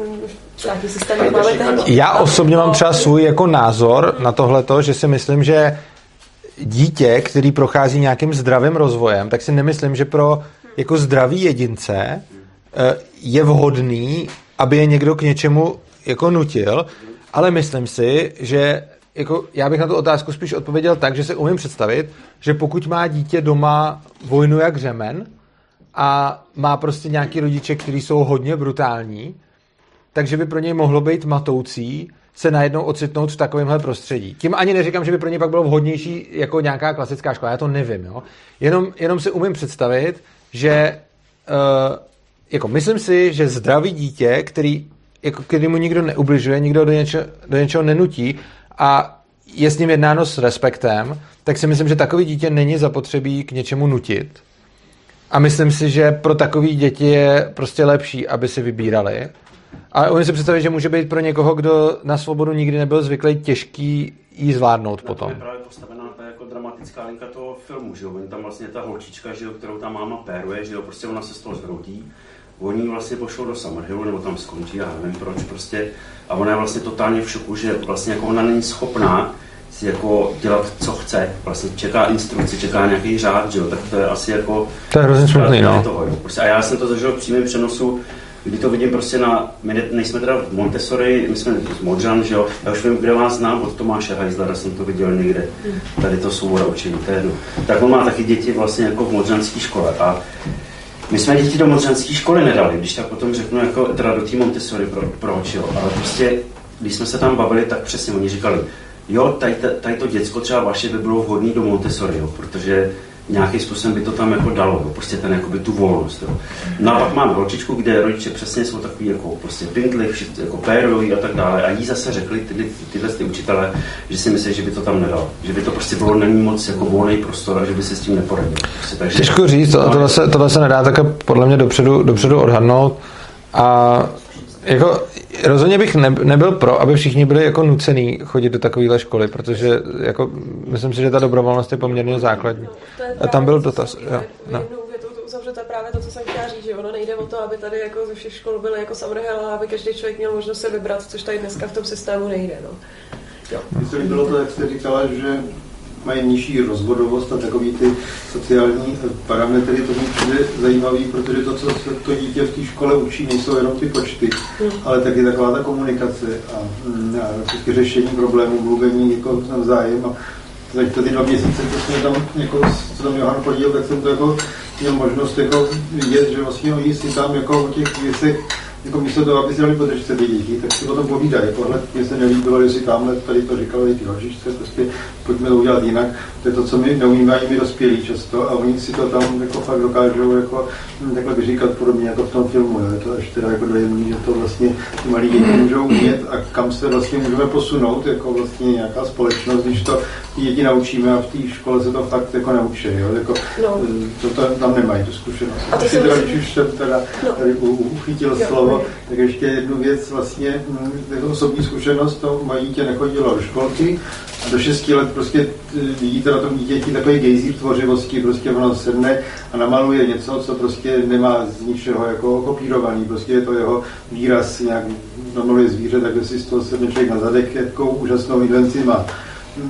státní systém, to teď. Já osobně mám třeba svůj jako názor na tohleto, že si myslím, že dítě, který prochází nějakým zdravým rozvojem, tak si nemyslím, že pro jako zdravý jedince eh, je vhodný, aby je někdo k něčemu jako nutil, ale myslím si, že jako já bych na tu otázku spíš odpověděl tak, že si umím představit, že pokud má dítě doma vojnu jak řemen a má prostě nějaký rodiče, kteří jsou hodně brutální, takže by pro něj mohlo být matoucí se najednou ocitnout v takovémhle prostředí. Tím ani neříkám, že by pro něj pak bylo vhodnější jako nějaká klasická škola, já to nevím. Jo? Jenom, jenom si umím představit, že uh, jako myslím si, že zdravý dítě, který, jako, který mu nikdo neubližuje, nikdo do něčeho, do něčeho nenutí a je s ním jednáno s respektem, tak si myslím, že takový dítě není zapotřebí k něčemu nutit. A myslím si, že pro takový děti je prostě lepší, aby si vybírali. Ale umím si představit, že může být pro někoho, kdo na svobodu nikdy nebyl zvyklý, těžký jí zvládnout Na potom. tom je právě postavená ta jako dramatická linka toho filmu, že jo? Oni tam vlastně ta holčička, že jo, kterou ta máma péruje, že jo, prostě ona se z toho zhroutí. Oni vlastně pošlou do Summerhillu, nebo tam skončí, já nevím proč prostě. A ona je vlastně totálně v šoku, že vlastně jako ona není schopná si jako dělat, co chce. Vlastně čeká instrukci, čeká nějaký řád, že jo, tak to je asi jako... To je hrozně smutný, no. Toho, jo. Prostě, a já jsem to zažil v přímém přenosu, kdy to vidím prostě na, my ne, nejsme teda v Montessori, my jsme z Modřan, že jo, já už vím, kde vás znám, od Tomáše Heislera jsem to viděl někde, tady to svoboda učení, to je jedno. Tak on má taky děti vlastně jako v modřanské škole a My jsme děti do mocenské školy nedali, když tak potom řeknu, jako teda do té Montessori, pro, proč, jo. Ale prostě, když jsme se tam bavili, tak přesně oni říkali, jo, tady, tady to děcko třeba vaše by bylo vhodné do Montessori, jo, protože nějakým způsobem by to tam jako dalo, jo, prostě ten jakoby tu volnost. Jo. No a pak mám holčičku, kde rodiče přesně jsou takový jako prostě pindly, jako pérují a tak dále. A jí zase řekli ty, tyhle ty učitelé, že si myslí, že by to tam nedal. Že by to prostě bylo není moc jako volný prostor a že by se s tím neporadil. Prostě, takže, Těžko říct, to, tohle, se, tohle se nedá také podle mě dopředu, dopředu odhadnout. A jako rozhodně bych ne, nebyl pro, aby všichni byli jako nucený chodit do takovéhle školy, protože jako, myslím si, že ta dobrovolnost je poměrně základní. A tam byl dotaz. Jo, no. uzavřu, to je právě to, co jsem chtěla říct, že ono nejde o to, aby tady jako ze všech škol byly jako Summerhill a aby každý člověk měl možnost se vybrat, což tady dneska v tom systému nejde. No. Jo. Mně se líbilo to, jak jste říkala, že mají nižší rozvodovost a takový ty sociální parametry, to mi přijde zajímavý, protože to, co se to dítě v té škole učí, nejsou jenom ty počty, mm. ale taky taková ta komunikace a, mm, a taky řešení problémů, mluvení jako navzájem. A tak to ty dva měsíce, co jsme tam, jako, co tam Johan podíl, tak jsem to jako měl možnost jako vidět, že vlastně oni si tam jako o těch věcech jako místo toho, aby si dali podržce ty děti, tak si potom povídají. Tohle mě se nelíbilo, jestli tamhle tady to říkali ty hožičce, prostě pojďme to udělat jinak. To je to, co my neumívají my dospělí často a oni si to tam jako fakt dokážou jako, hm, takhle vyříkat podobně jako v tom filmu. Je to až teda jako dojemný, že to vlastně ty malí děti můžou umět a kam se vlastně můžeme posunout jako vlastně nějaká společnost, když to ty děti naučíme a v té škole se to fakt jako naučí. Jo? Jako, no. to, to, tam nemají tu zkušenost. A to teda, když už jsem teda no. tady uchytil slovo, tak ještě jednu věc, vlastně jako osobní zkušenost, to mají dítě nechodilo do školky a do 6 let prostě vidíte na tom dítěti takový gejzír tvořivosti, prostě ono sedne a namaluje něco, co prostě nemá z ničeho jako kopírovaný, prostě je to jeho výraz, nějak namaluje zvíře, tak si z toho sedne člověk na zadek, jakou úžasnou invenci má.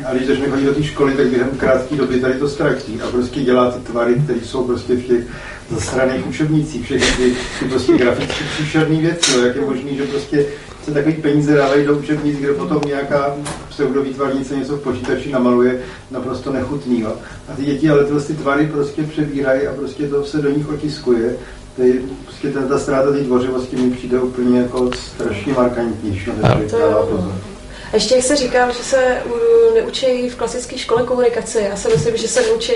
A když začne chodit do té školy, tak během krátké doby tady to ztratí a prostě dělá ty tvary, které jsou prostě v těch zasraných učebnicích, všechny ty, ty prostě graficky příšerné věci, no, jak je možný, že prostě se takový peníze dávají do učebnic, kde potom nějaká pseudovýtvarnice něco v počítači namaluje naprosto nechutný. Jo. A ty děti ale tyhle ty tvary prostě přebírají a prostě to se do nich otiskuje. Ty, prostě ta, ta ztráta té tvořivosti mi přijde úplně jako strašně markantní, na to dává pozor. Ještě jak se říkám, že se neučí v klasické škole komunikaci. Já si myslím, že se neučí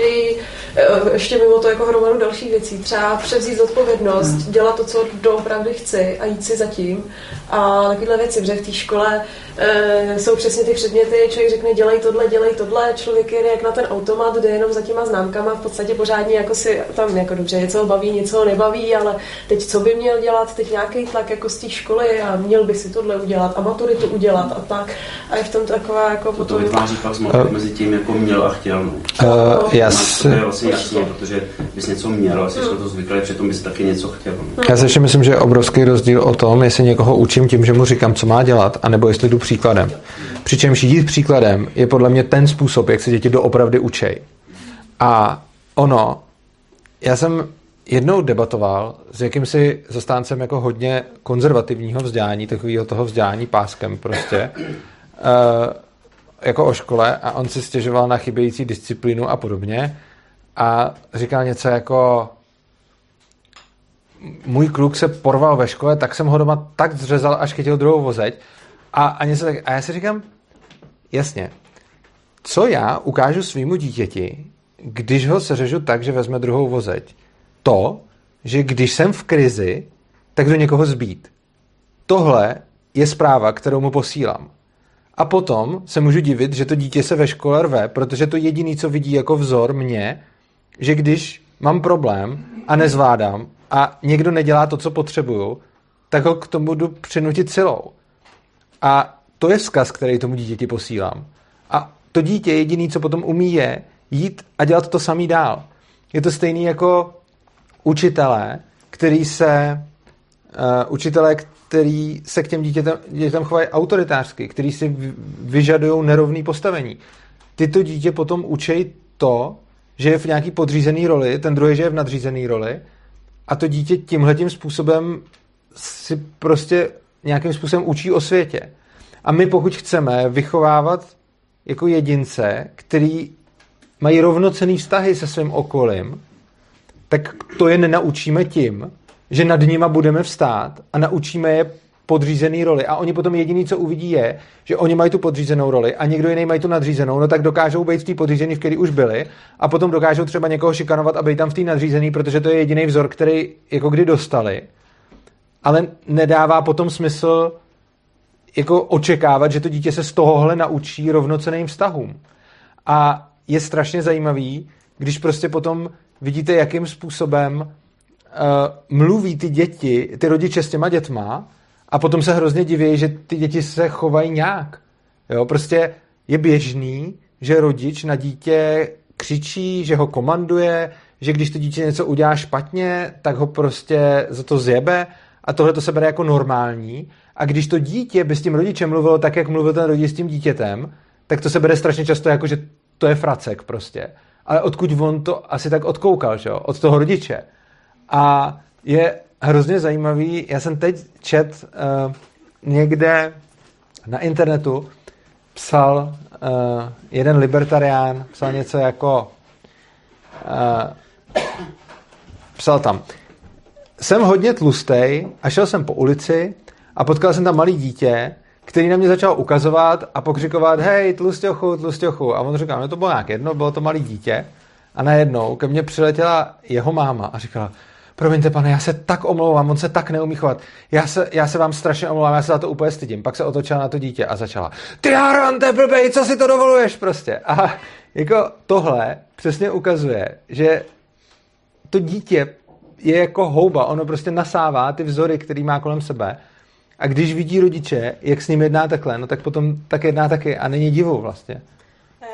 eh, ještě mimo to jako hromadu dalších věcí. Třeba převzít zodpovědnost, hmm. dělat to, co doopravdy chci a jít si zatím. A takovéhle věci, protože v té škole e, jsou přesně ty předměty, člověk řekne dělej tohle, dělej tohle, člověk je jak na ten automat, jde jenom za těma známkama, v podstatě pořádně jako si tam jako dobře něco ho baví, něco ho nebaví, ale teď co by měl dělat, teď nějaký tlak jako z té školy a měl by si tohle udělat a maturitu udělat a tak. A je v tom taková jako potom... To vytváří pak zmatek uh, mezi tím, jako měl a chtěl. No. Uh, jas... To je vlastně jasně, protože bys něco měl, asi jsme to zvykli, přitom bys taky něco chtěl. No. Já si ještě myslím, že je obrovský rozdíl o tom, jestli někoho učím tím, že mu říkám, co má dělat, anebo jestli jdu příkladem. Přičemž jít příkladem je podle mě ten způsob, jak se děti doopravdy učej. A ono, já jsem jednou debatoval s jakýmsi zastáncem jako hodně konzervativního vzdělání, takového toho vzdělání páskem prostě, uh, jako o škole a on si stěžoval na chybějící disciplínu a podobně a říkal něco jako můj kluk se porval ve škole, tak jsem ho doma tak zřezal, až chytil druhou vozeď a, a, něco tak, a já si říkám, jasně, co já ukážu svýmu dítěti, když ho seřežu tak, že vezme druhou vozeď? to, že když jsem v krizi, tak do někoho zbít. Tohle je zpráva, kterou mu posílám. A potom se můžu divit, že to dítě se ve škole rve, protože to jediný, co vidí jako vzor mě, že když mám problém a nezvládám a někdo nedělá to, co potřebuju, tak ho k tomu jdu přinutit silou. A to je vzkaz, který tomu dítěti posílám. A to dítě jediný, co potom umí, je jít a dělat to samý dál. Je to stejný jako učitelé, který se uh, učitelé, který se k těm dítětem, dětem chovají autoritářsky, který si vyžadují nerovný postavení. Tyto dítě potom učej to, že je v nějaký podřízený roli, ten druhý, že je v nadřízený roli a to dítě tímhletím způsobem si prostě nějakým způsobem učí o světě. A my pokud chceme vychovávat jako jedince, který mají rovnocený vztahy se svým okolím, tak to je nenaučíme tím, že nad nima budeme vstát a naučíme je podřízený roli a oni potom jediný, co uvidí je, že oni mají tu podřízenou roli a někdo jiný mají tu nadřízenou, no tak dokážou být v té podřízený, v který už byli a potom dokážou třeba někoho šikanovat a být tam v té nadřízený, protože to je jediný vzor, který jako kdy dostali. Ale nedává potom smysl jako očekávat, že to dítě se z tohohle naučí rovnoceným vztahům. A je strašně zajímavý, když prostě potom vidíte, jakým způsobem uh, mluví ty děti, ty rodiče s těma dětma a potom se hrozně diví, že ty děti se chovají nějak. Jo, prostě je běžný, že rodič na dítě křičí, že ho komanduje, že když to dítě něco udělá špatně, tak ho prostě za to zjebe a tohle to se bere jako normální. A když to dítě by s tím rodičem mluvilo tak, jak mluvil ten rodič s tím dítětem, tak to se bere strašně často jako, že to je fracek prostě. Ale odkud on to asi tak odkoukal, že jo? Od toho rodiče. A je hrozně zajímavý, já jsem teď čet uh, někde na internetu, psal uh, jeden libertarián, psal něco jako uh, psal tam jsem hodně tlustej a šel jsem po ulici a potkal jsem tam malý dítě, který na mě začal ukazovat a pokřikovat, hej, tlustěchu, tlustěchu. A on říkal, no to bylo nějak jedno, bylo to malý dítě. A najednou ke mně přiletěla jeho máma a říkala, promiňte pane, já se tak omlouvám, on se tak neumí chovat. Já se, já se vám strašně omlouvám, já se za to úplně stydím. Pak se otočila na to dítě a začala, ty arante blbej, co si to dovoluješ prostě. A jako tohle přesně ukazuje, že to dítě je jako houba, ono prostě nasává ty vzory, který má kolem sebe a když vidí rodiče, jak s ním jedná takhle, no tak potom tak jedná taky a není divou vlastně.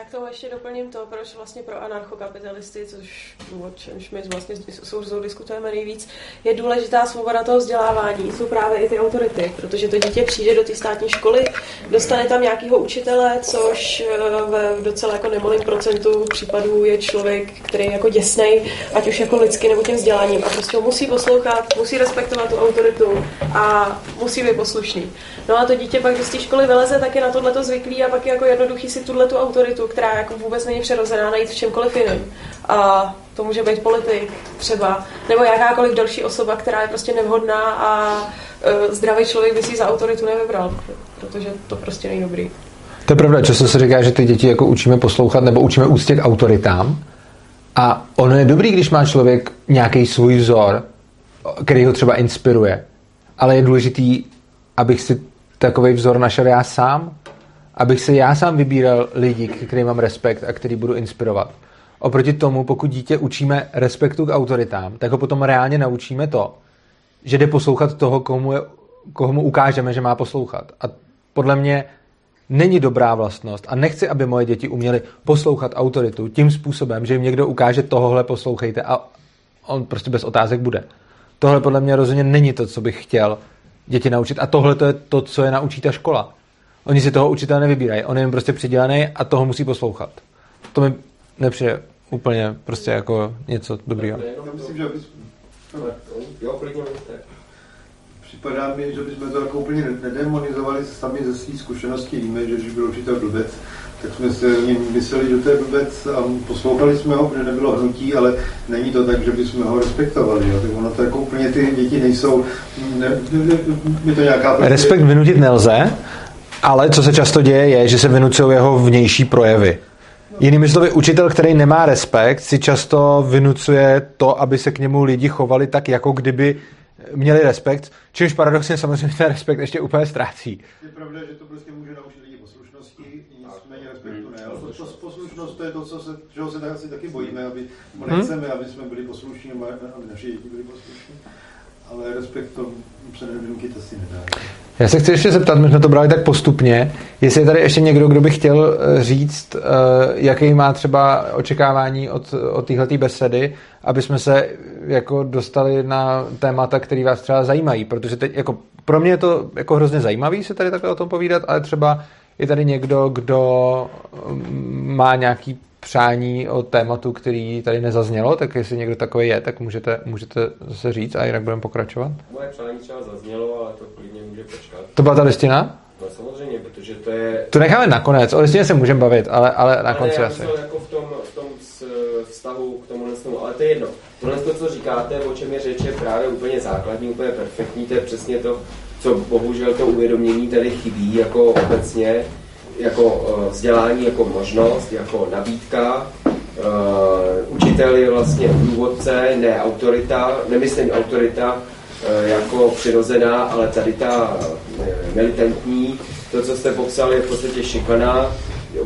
K tomu ještě doplním to, proč vlastně pro anarchokapitalisty, což o čemž my vlastně s Urzou diskutujeme nejvíc, je důležitá svoboda toho vzdělávání, jsou právě i ty autority, protože to dítě přijde do té státní školy, dostane tam nějakého učitele, což eh, v docela jako nemalém procentu případů je člověk, který je jako děsnej, ať už jako lidsky nebo tím vzděláním a prostě ho musí poslouchat, musí respektovat tu autoritu a musí být poslušný. No a to dítě pak, z té školy vyleze, tak je na tohle zvyklý a pak je jako jednoduchý si tuhle tu autoritu, která jako vůbec není přirozená, najít v čemkoliv jiném. A to může být politik třeba, nebo jakákoliv další osoba, která je prostě nevhodná a uh, zdravý člověk by si za autoritu nevybral, protože to prostě není dobrý. To je pravda, často se říká, že ty děti jako učíme poslouchat nebo učíme úctě k autoritám. A ono je dobrý, když má člověk nějaký svůj vzor, který ho třeba inspiruje. Ale je důležitý, abych si takový vzor našel já sám, abych se já sám vybíral lidi, který mám respekt a který budu inspirovat. Oproti tomu, pokud dítě učíme respektu k autoritám, tak ho potom reálně naučíme to, že jde poslouchat toho, komu, je, koho mu ukážeme, že má poslouchat. A podle mě není dobrá vlastnost a nechci, aby moje děti uměly poslouchat autoritu tím způsobem, že jim někdo ukáže tohohle poslouchejte a on prostě bez otázek bude. Tohle podle mě rozhodně není to, co bych chtěl děti naučit. A tohle to je to, co je naučí ta škola. Oni si toho učitele nevybírají. On je jim prostě přidělaný a toho musí poslouchat. To mi nepřijde úplně prostě jako něco dobrého. Já myslím, že. Připadá mi, že bychom to jako úplně nedemonizovali sami ze svých zkušeností. Víme, že když byl učitel blbec, tak jsme si o něm mysleli, že to je blbec a poslouchali jsme ho, protože nebylo hnutí, ale není to tak, že bychom ho respektovali. Jo. Tak ono to jako úplně ty děti nejsou, ne, ne, je to nějaká... Prostě... Respekt vynutit nelze, ale co se často děje, je, že se vynucují jeho vnější projevy. Jinými slovy, učitel, který nemá respekt, si často vynucuje to, aby se k němu lidi chovali tak, jako kdyby měli respekt, čímž paradoxně samozřejmě ten respekt ještě úplně ztrácí. Je pravda, že to prostě může naučit lidi poslušnosti, nicméně respektu ne. Ale to, to, poslušnost to je to, co se, čeho se tak asi taky bojíme, aby, hmm? nechceme, aby jsme byli poslušní, aby naši děti byli poslušní. Ale respekt to se nevynutit asi nedá. Já se chci ještě zeptat, my jsme to brali tak postupně, jestli je tady ještě někdo, kdo by chtěl eh, říct, eh, jaký má třeba očekávání od, od téhleté besedy, aby jsme se jako dostali na témata, které vás třeba zajímají, protože teď jako pro mě je to jako hrozně zajímavý se tady takhle o tom povídat, ale třeba je tady někdo, kdo mm, má nějaký přání o tématu, který tady nezaznělo, tak jestli někdo takový je, tak můžete, můžete zase říct a jinak budeme pokračovat. Moje přání třeba zaznělo, ale to klidně může počkat. To byla ta listina? No samozřejmě, protože to je... To necháme nakonec, o listině se můžeme bavit, ale, ale na konci asi. jako v tom, v tom vztahu k tomu ale to je jedno. Tohle, to, co říkáte, o čem je řeč, je právě úplně základní, úplně perfektní, to je přesně to, co bohužel to uvědomění tady chybí, jako obecně, jako eh, vzdělání, jako možnost, jako nabídka. Uh, učitel je vlastně důvodce, ne autorita, nemyslím autorita uh, jako přirozená, ale tady ta militantní, to, co jste popsali, je v podstatě šikana,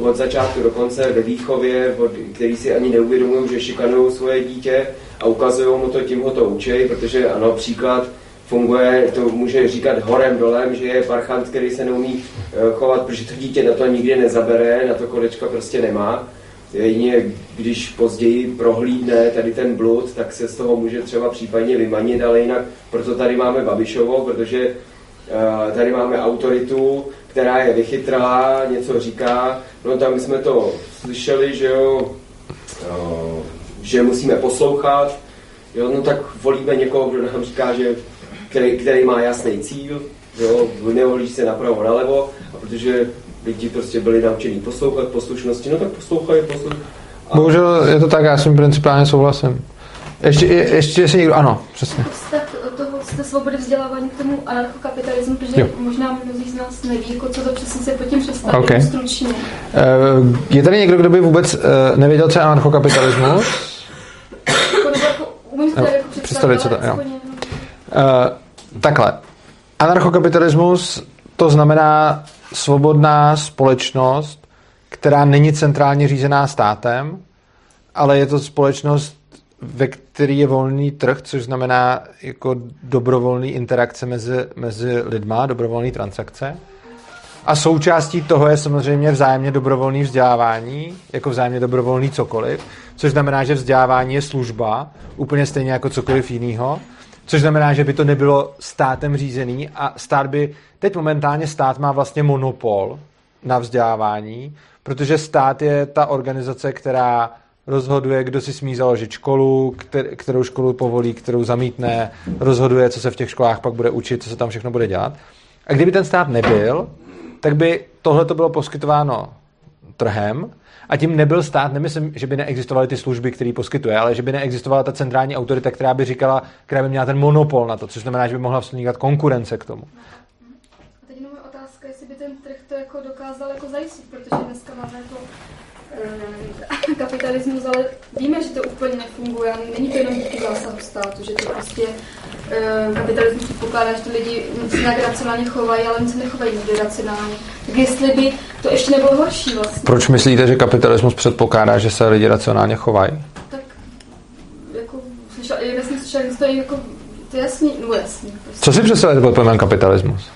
od začátku do konce ve výchově, od, který si ani neuvědomují, že šikanují svoje dítě a ukazují mu to, tím ho to učí, protože ano, příklad funguje, to může říkat horem dolem, že je parchant, který se neumí eh, chovat, protože to dítě na to nikdy nezabere, na to kolečka prostě nemá. Jedině, když později prohlídne tady ten blud, tak se z toho může třeba případně vymanit, ale jinak proto tady máme Babišovo, protože uh, tady máme autoritu, která je vychytralá, něco říká. No tam jsme to slyšeli, že jo, uh, že musíme poslouchat, jo, no tak volíme někoho, kdo nám říká, že který, který má jasný cíl, jo, nevolí se napravo, nalevo, a protože lidi prostě byli naučení poslouchat, poslušnosti, no tak poslouchají, poslouchají. A... Bohužel je to tak, já s tím principálně souhlasím. Ještě, je, ještě si někdo, ano, přesně. Tak toho z té svobody vzdělávání k tomu anarchokapitalismu, protože jo. možná mnozí z nás neví, jako co to přesně se pod tím představí, okay. stručně. Uh, je tady někdo, kdo by vůbec uh, nevěděl, co je anarchokapitalismus? jako, jako, umím to jako představit, co to, jo. Uh, takhle. Anarchokapitalismus to znamená svobodná společnost, která není centrálně řízená státem, ale je to společnost, ve který je volný trh, což znamená jako dobrovolný interakce mezi, mezi lidma, dobrovolný transakce. A součástí toho je samozřejmě vzájemně dobrovolný vzdělávání, jako vzájemně dobrovolný cokoliv, což znamená, že vzdělávání je služba, úplně stejně jako cokoliv jiného. Což znamená, že by to nebylo státem řízený a stát by, teď momentálně stát má vlastně monopol na vzdělávání, protože stát je ta organizace, která rozhoduje, kdo si smí založit školu, kterou školu povolí, kterou zamítne, rozhoduje, co se v těch školách pak bude učit, co se tam všechno bude dělat. A kdyby ten stát nebyl, tak by tohle to bylo poskytováno trhem a tím nebyl stát, nemyslím, že by neexistovaly ty služby, které poskytuje, ale že by neexistovala ta centrální autorita, která by říkala, která by měla ten monopol na to, což znamená, že by mohla vznikat konkurence k tomu. A teď jenom otázka, jestli by ten trh to jako dokázal jako zajistit, protože dneska máme jako kapitalismus, ale víme, že to úplně nefunguje. Není to jenom díky zásahu státu, že to prostě eh, kapitalismus předpokládá, že ty lidi se nějak racionálně chovají, ale se nechovají nikdy racionálně. Tak jestli by to ještě nebylo horší vlastně. Proč myslíte, že kapitalismus předpokládá, že se lidi racionálně chovají? Tak jako, slyšel, já jsem slyšel, že to je jako, to je jasný, no jasný. Prostě. Co si představujete pod pojmem kapitalismus?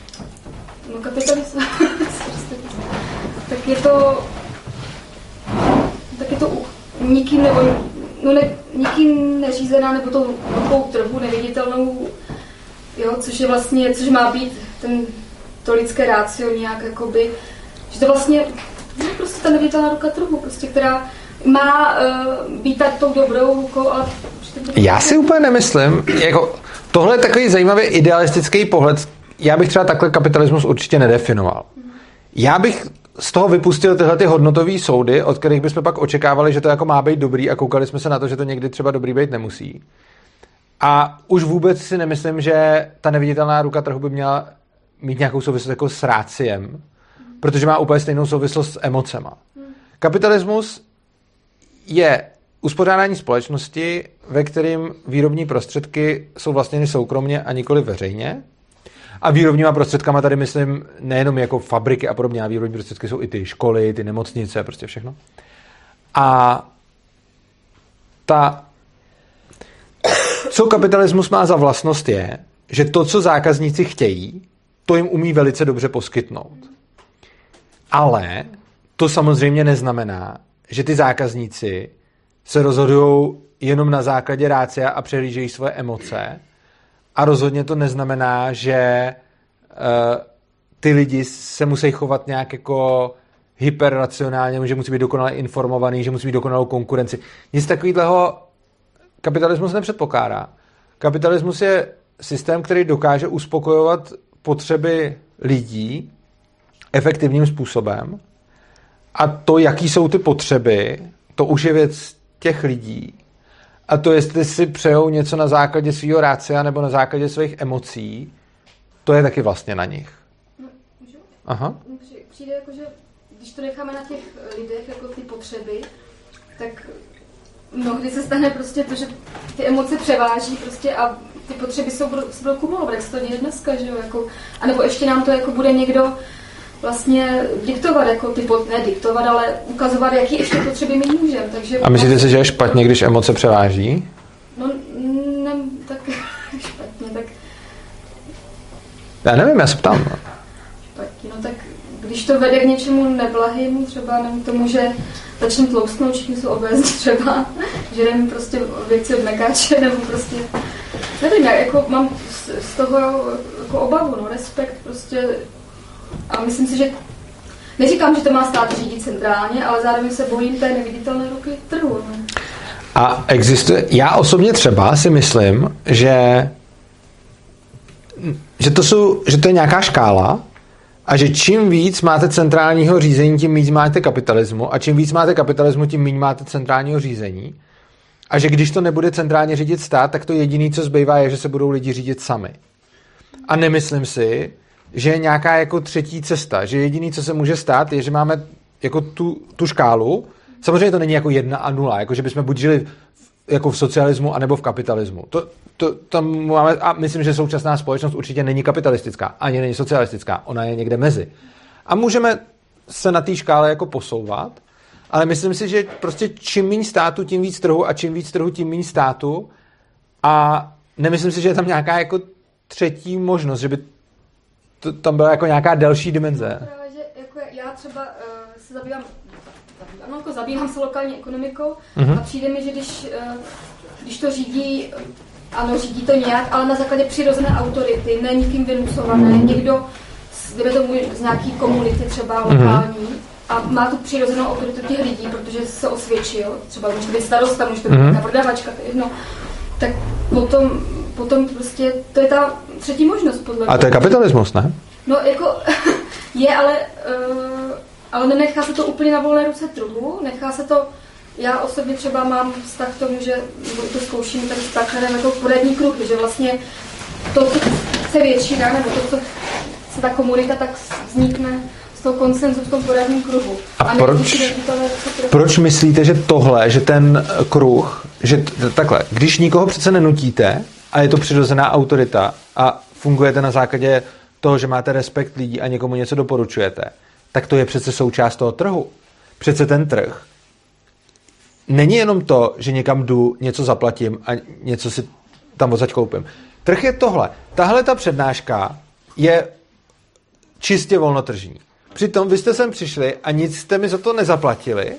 No kapitalismus, tak je to tak je to nikým nebo no ne, nikým neřízená nebo tou rukou trhu neviditelnou, jo, což je vlastně, což má být ten, to lidské rácio nějak jakoby, že to vlastně no, prostě ta neviditelná ruka trhu, prostě, která má uh, být tak tou dobrou rukou, ale já si úplně nemyslím, jako tohle je takový zajímavý idealistický pohled, já bych třeba takhle kapitalismus určitě nedefinoval. Já bych z toho vypustil tyhle ty hodnotové soudy, od kterých bychom pak očekávali, že to jako má být dobrý a koukali jsme se na to, že to někdy třeba dobrý být nemusí. A už vůbec si nemyslím, že ta neviditelná ruka trhu by měla mít nějakou souvislost jako s ráciem, protože má úplně stejnou souvislost s emocema. Kapitalismus je uspořádání společnosti, ve kterým výrobní prostředky jsou vlastně soukromně a nikoli veřejně a výrobníma prostředkama tady myslím nejenom jako fabriky a podobně, a výrobní prostředky jsou i ty školy, ty nemocnice, prostě všechno. A ta, co kapitalismus má za vlastnost je, že to, co zákazníci chtějí, to jim umí velice dobře poskytnout. Ale to samozřejmě neznamená, že ty zákazníci se rozhodují jenom na základě rácia a přehlížejí svoje emoce, a rozhodně to neznamená, že uh, ty lidi se musí chovat nějak jako hyperracionálně, že musí být dokonale informovaný, že musí být dokonalou konkurenci. Nic takového kapitalismus nepředpokládá. Kapitalismus je systém, který dokáže uspokojovat potřeby lidí efektivním způsobem. A to, jaký jsou ty potřeby, to už je věc těch lidí. A to, jestli si přejou něco na základě svého rácia nebo na základě svých emocí, to je taky vlastně na nich. No, můžu? Aha. Při- Přijde jako, že když to necháme na těch lidech, jako ty potřeby, tak mnohdy se stane prostě to, že ty emoce převáží prostě a ty potřeby jsou budou, se budou kumulovat, jak se to děje dneska, že jo, jako, a nebo ještě nám to jako bude někdo vlastně diktovat, jako ty, pot- ne diktovat, ale ukazovat, jaký ještě potřeby my můžeme, takže... A myslíte si, že je špatně, když emoce převáží? No, ne, tak špatně, tak Já nevím, já se ptám. špatně, no tak když to vede k něčemu neblahému, třeba nevím, k tomu, že začne tloustnout, všichni jsou obézní třeba, že nevím, prostě věci od mekáče, nebo prostě, nevím, já jako mám z, z toho jako obavu, no, respekt prostě a myslím si, že neříkám, že to má stát řídit centrálně, ale zároveň se bojím té neviditelné ruky trhu, no. A existuje, já osobně třeba si myslím, že, že, to jsou, že to je nějaká škála a že čím víc máte centrálního řízení, tím víc máte kapitalismu a čím víc máte kapitalismu, tím méně máte centrálního řízení. A že když to nebude centrálně řídit stát, tak to jediné, co zbývá, je, že se budou lidi řídit sami. A nemyslím si, že je nějaká jako třetí cesta, že jediný, co se může stát, je, že máme jako tu, tu škálu, samozřejmě to není jako jedna a nula, jako že bychom buď žili jako v socialismu, anebo v kapitalismu. To, to, tam máme, a myslím, že současná společnost určitě není kapitalistická, ani není socialistická, ona je někde mezi. A můžeme se na té škále jako posouvat, ale myslím si, že prostě čím méně státu, tím víc trhu a čím víc trhu, tím méně státu a nemyslím si, že je tam nějaká jako třetí možnost, že by to, tam byla jako nějaká delší dimenze. Právě, že jako já třeba uh, se zabývám, zabývám, no, jako zabývám se lokální ekonomikou Mhm. a přijde mi, že když, uh, když to řídí, eh, ano, řídí to nějak, ale na základě přirozené autority, ne nikým vynucované, někdo, z- dejme tomu z nějaký komunity třeba lokální, a má tu přirozenou autoritu těch lidí, protože se osvědčil, třeba může to být starosta, může to být Mhm. nějaká prodavačka, to je jedno, tak potom, potom prostě to je ta třetí možnost podle A to je kapitalismus, ne? No jako je, ale, uh, ale nenechá se to úplně na volné ruce trhu, nechá se to, já osobně třeba mám vztah k tomu, že to zkouším tady s partnerem jako poradní kruh, že vlastně to, co chce většina, nebo to, co chce ta komunita, tak vznikne toho konsenzu v tom poradním kruhu. A ne proč-. Proč myslíte, že tohle, že ten kruh, že t- takhle, když nikoho přece nenutíte a je to přirozená autorita a fungujete na základě toho, že máte respekt lidí a někomu něco doporučujete, tak to je přece součást toho trhu. Přece ten trh není jenom to, že někam jdu, něco zaplatím a něco si tam odsaď koupím. Trh je tohle. Tahle ta přednáška je čistě volnotržní. Přitom vy jste sem přišli a nic jste mi za to nezaplatili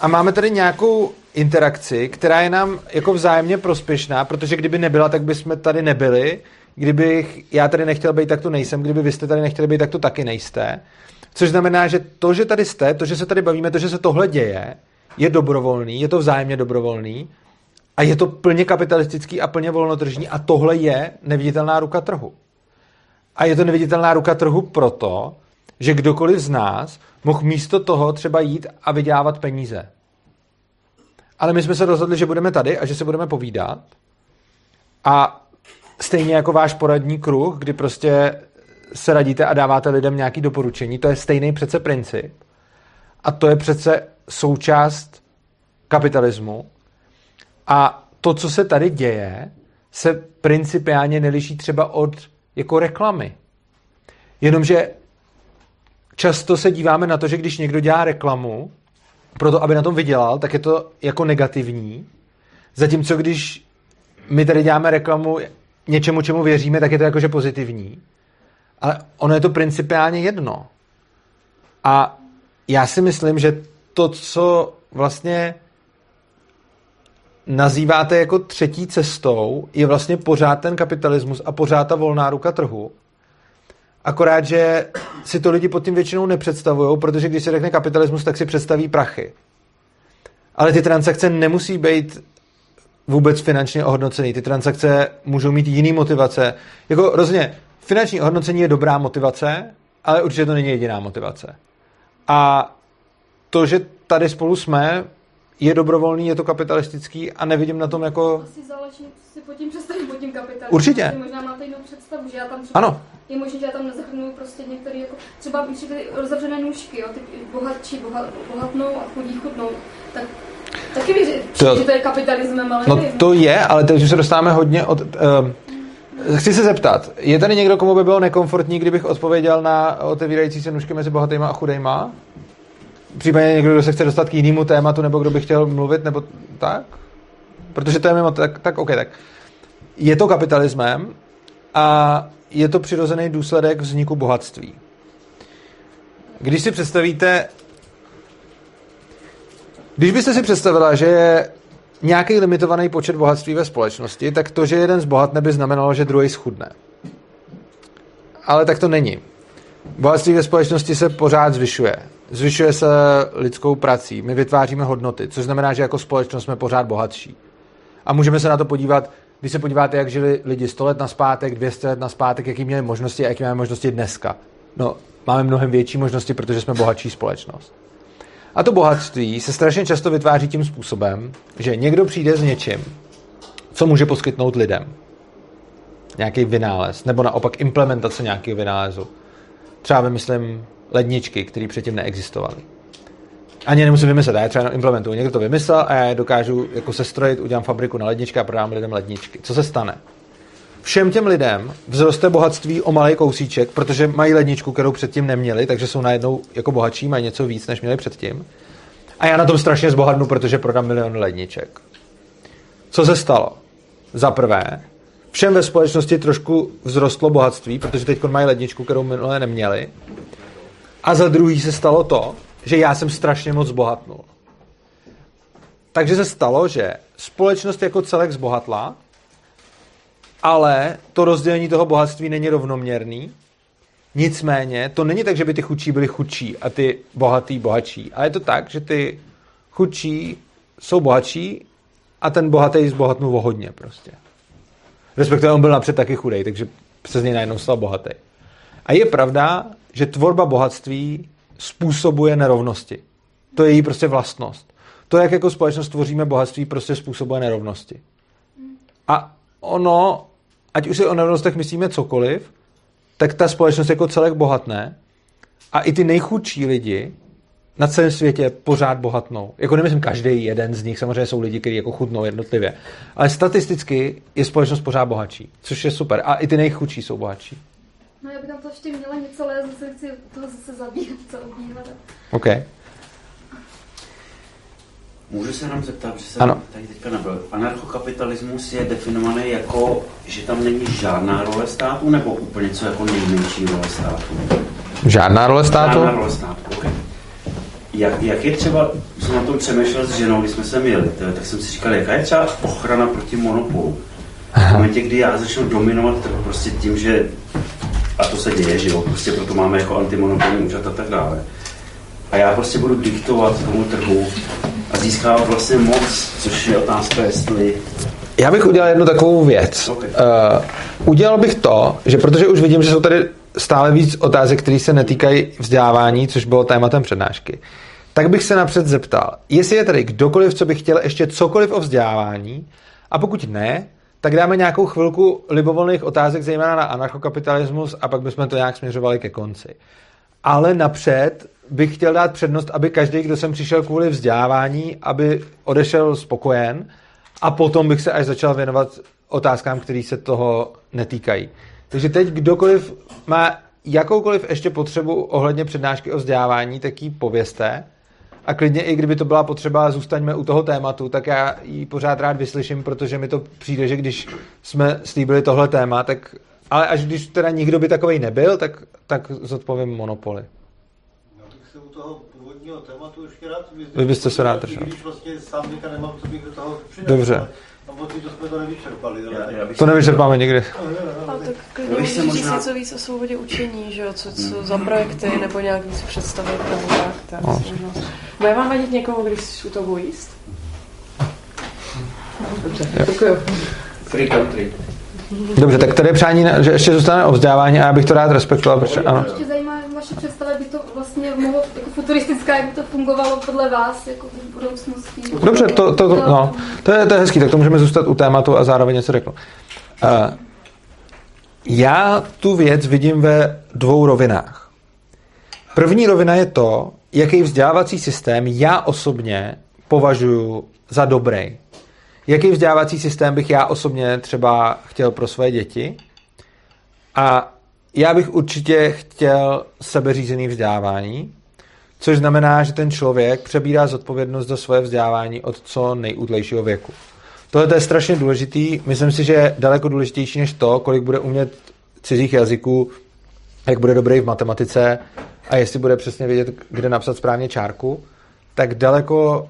a máme tady nějakou interakci, která je nám jako vzájemně prospěšná, protože kdyby nebyla, tak bychom tady nebyli. Kdybych já tady nechtěl být, tak tu nejsem. Kdyby vy jste tady nechtěli být, tak tu taky nejste. Což znamená, že to, že tady jste, to, že se tady bavíme, to, že se tohle děje, je dobrovolný, je to vzájemně dobrovolný a je to plně kapitalistický a plně volnotržní a tohle je neviditelná ruka trhu. A je to neviditelná ruka trhu proto, že kdokoliv z nás mohl místo toho třeba jít a vydělávat peníze. Ale my jsme se rozhodli, že budeme tady a že se budeme povídat. A stejně jako váš poradní kruh, kdy prostě se radíte a dáváte lidem nějaké doporučení, to je stejný přece princip. A to je přece součást kapitalismu. A to, co se tady děje, se principiálně neliší třeba od jako reklamy. Jenomže často se díváme na to, že když někdo dělá reklamu, proto aby na tom vydělal, tak je to jako negativní. Zatímco když my tady děláme reklamu něčemu, čemu věříme, tak je to jakože pozitivní. Ale ono je to principiálně jedno. A já si myslím, že to, co vlastně nazýváte jako třetí cestou, je vlastně pořád ten kapitalismus a pořád ta volná ruka trhu. Akorát, že si to lidi pod tím většinou nepředstavují, protože když se řekne kapitalismus, tak si představí prachy. Ale ty transakce nemusí být vůbec finančně ohodnocený. Ty transakce můžou mít jiný motivace. Jako rozhodně, finanční ohodnocení je dobrá motivace, ale určitě to není jediná motivace. A to, že tady spolu jsme, je dobrovolný, je to kapitalistický a nevidím na tom jako... Asi záleží, co si pod tím představím, pod tím kapitalismem. Určitě. Možná máte jinou představu, že já tam třeba... Ano. Je možné, že já tam nezahrnuju prostě některé, jako třeba když ty rozevřené nůžky, jo, ty bohatší boha, bohatnou a chudí chudnou, tak taky věřím, To- že to je kapitalismem, ale No nevím. to je, ale teď už se dostáváme hodně od... Uh, chci se zeptat, je tady někdo, komu by bylo nekomfortní, kdybych odpověděl na otevírající se nůžky mezi bohatýma a chudejma? Případně někdo, kdo se chce dostat k jinému tématu, nebo kdo by chtěl mluvit, nebo tak? Protože to je mimo, tak, tak OK, tak. Je to kapitalismem a je to přirozený důsledek vzniku bohatství. Když si představíte když byste si představila, že je nějaký limitovaný počet bohatství ve společnosti, tak to, že jeden zbohatne, by znamenalo, že druhý schudne. Ale tak to není. Bohatství ve společnosti se pořád zvyšuje. Zvyšuje se lidskou prací. My vytváříme hodnoty, což znamená, že jako společnost jsme pořád bohatší. A můžeme se na to podívat, když se podíváte, jak žili lidi 100 let naspátek, 200 let naspátek, jaký měli možnosti a jaký máme možnosti dneska. No, máme mnohem větší možnosti, protože jsme bohatší společnost. A to bohatství se strašně často vytváří tím způsobem, že někdo přijde s něčím, co může poskytnout lidem. Nějaký vynález, nebo naopak implementace nějakého vynálezu. Třeba vymyslím ledničky, které předtím neexistovaly. Ani nemusím vymyslet, já je třeba implementuju. Někdo to vymyslel a já je dokážu jako sestrojit, udělám fabriku na ledničky a prodám lidem ledničky. Co se stane? Všem těm lidem vzroste bohatství o malý kousíček, protože mají ledničku, kterou předtím neměli, takže jsou najednou jako bohatší, mají něco víc, než měli předtím. A já na tom strašně zbohatnu, protože prodám milion ledniček. Co se stalo? Za prvé, všem ve společnosti trošku vzrostlo bohatství, protože teď mají ledničku, kterou minule neměli. A za druhý se stalo to, že já jsem strašně moc zbohatnul. Takže se stalo, že společnost jako celek zbohatla, ale to rozdělení toho bohatství není rovnoměrný. Nicméně, to není tak, že by ty chudší byli chudší a ty bohatý bohatší. Ale je to tak, že ty chudší jsou bohatší a ten bohatý zbohatnul o hodně prostě. Respektive on byl napřed taky chudej, takže se z něj najednou stal bohatý. A je pravda, že tvorba bohatství způsobuje nerovnosti. To je její prostě vlastnost. To, jak jako společnost tvoříme bohatství, prostě způsobuje nerovnosti. A ono, ať už si o nerovnostech myslíme cokoliv, tak ta společnost jako celek bohatne a i ty nejchudší lidi na celém světě pořád bohatnou. Jako nemyslím každý jeden z nich, samozřejmě jsou lidi, kteří jako chudnou jednotlivě. Ale statisticky je společnost pořád bohatší, což je super. A i ty nejchudší jsou bohatší. No já bych tam to ještě měla něco, ale já zase chci toho zase zabírat, co obývat. OK. Můžu se nám zeptat, že jsem Ano. tady teďka nebyl. Anarchokapitalismus je definovaný jako, že tam není žádná role státu, nebo úplně co jako nejmenší role státu? Žádná role státu? Žádná role státu, okay. jak, jak je třeba, jsem na tom přemýšlel s ženou, když jsme sem jeli, to, tak jsem si říkal, jaká je třeba ochrana proti monopolu? V momentě, kdy já začnu dominovat trh prostě tím, že a to se děje, že jo, prostě proto máme jako antimonopolní úřad a tak dále. A já prostě budu diktovat tomu trhu a získávat vlastně moc, což je otázka, jestli Já bych udělal jednu takovou věc. Ok. Uh, udělal bych to, že protože už vidím, že jsou tady stále víc otázek, které se netýkají vzdělávání, což bylo tématem přednášky, tak bych se napřed zeptal, jestli je tady kdokoliv, co by chtěl ještě cokoliv o vzdělávání, a pokud ne, tak dáme nějakou chvilku libovolných otázek, zejména na anarchokapitalismus, a pak bychom to nějak směřovali ke konci. Ale napřed bych chtěl dát přednost, aby každý, kdo sem přišel kvůli vzdělávání, aby odešel spokojen a potom bych se až začal věnovat otázkám, které se toho netýkají. Takže teď kdokoliv má jakoukoliv ještě potřebu ohledně přednášky o vzdělávání, tak ji povězte. A klidně i kdyby to byla potřeba, zůstaňme u toho tématu, tak já ji pořád rád vyslyším, protože mi to přijde, že když jsme slíbili tohle téma, tak ale až když teda nikdo by takovej nebyl, tak, tak zodpovím monopoly. Já bych se u toho původního tématu ještě rád Vy byste se rád držel. Když vlastně sám nemám, co bych do toho. Dobře. ale Pocit, že jsme to nevyčerpali. ale já, já To nevyčerpáme nikdy. Jo, jo, A tak klidně můžeš říct možná- něco víc o svobodě učení, že jo, co, co za projekty, nebo nějak víc představit, nebo tak. tak No. Bude vám vadit někomu, když u toho jíst? Dobře, děkuju. Free country. Dobře, tak tady je přání, že ještě zůstane o vzdělávání a já bych to rád respektoval, protože ano. Ještě zajímá vaše představa, by to vlastně mohlo, jako futuristická, jak by to fungovalo podle vás, jako v budoucnosti. Dobře, to, to, to, no, to, je, to je hezký, tak to můžeme zůstat u tématu a zároveň něco řeknu. Uh, já tu věc vidím ve dvou rovinách. První rovina je to, jaký vzdělávací systém já osobně považuji za dobrý. Jaký vzdělávací systém bych já osobně třeba chtěl pro své děti. A já bych určitě chtěl sebeřízený vzdělávání, což znamená, že ten člověk přebírá zodpovědnost za svoje vzdělávání od co nejútlejšího věku. Tohle je strašně důležitý. Myslím si, že je daleko důležitější než to, kolik bude umět cizích jazyků, jak bude dobrý v matematice a jestli bude přesně vědět, kde napsat správně čárku, tak daleko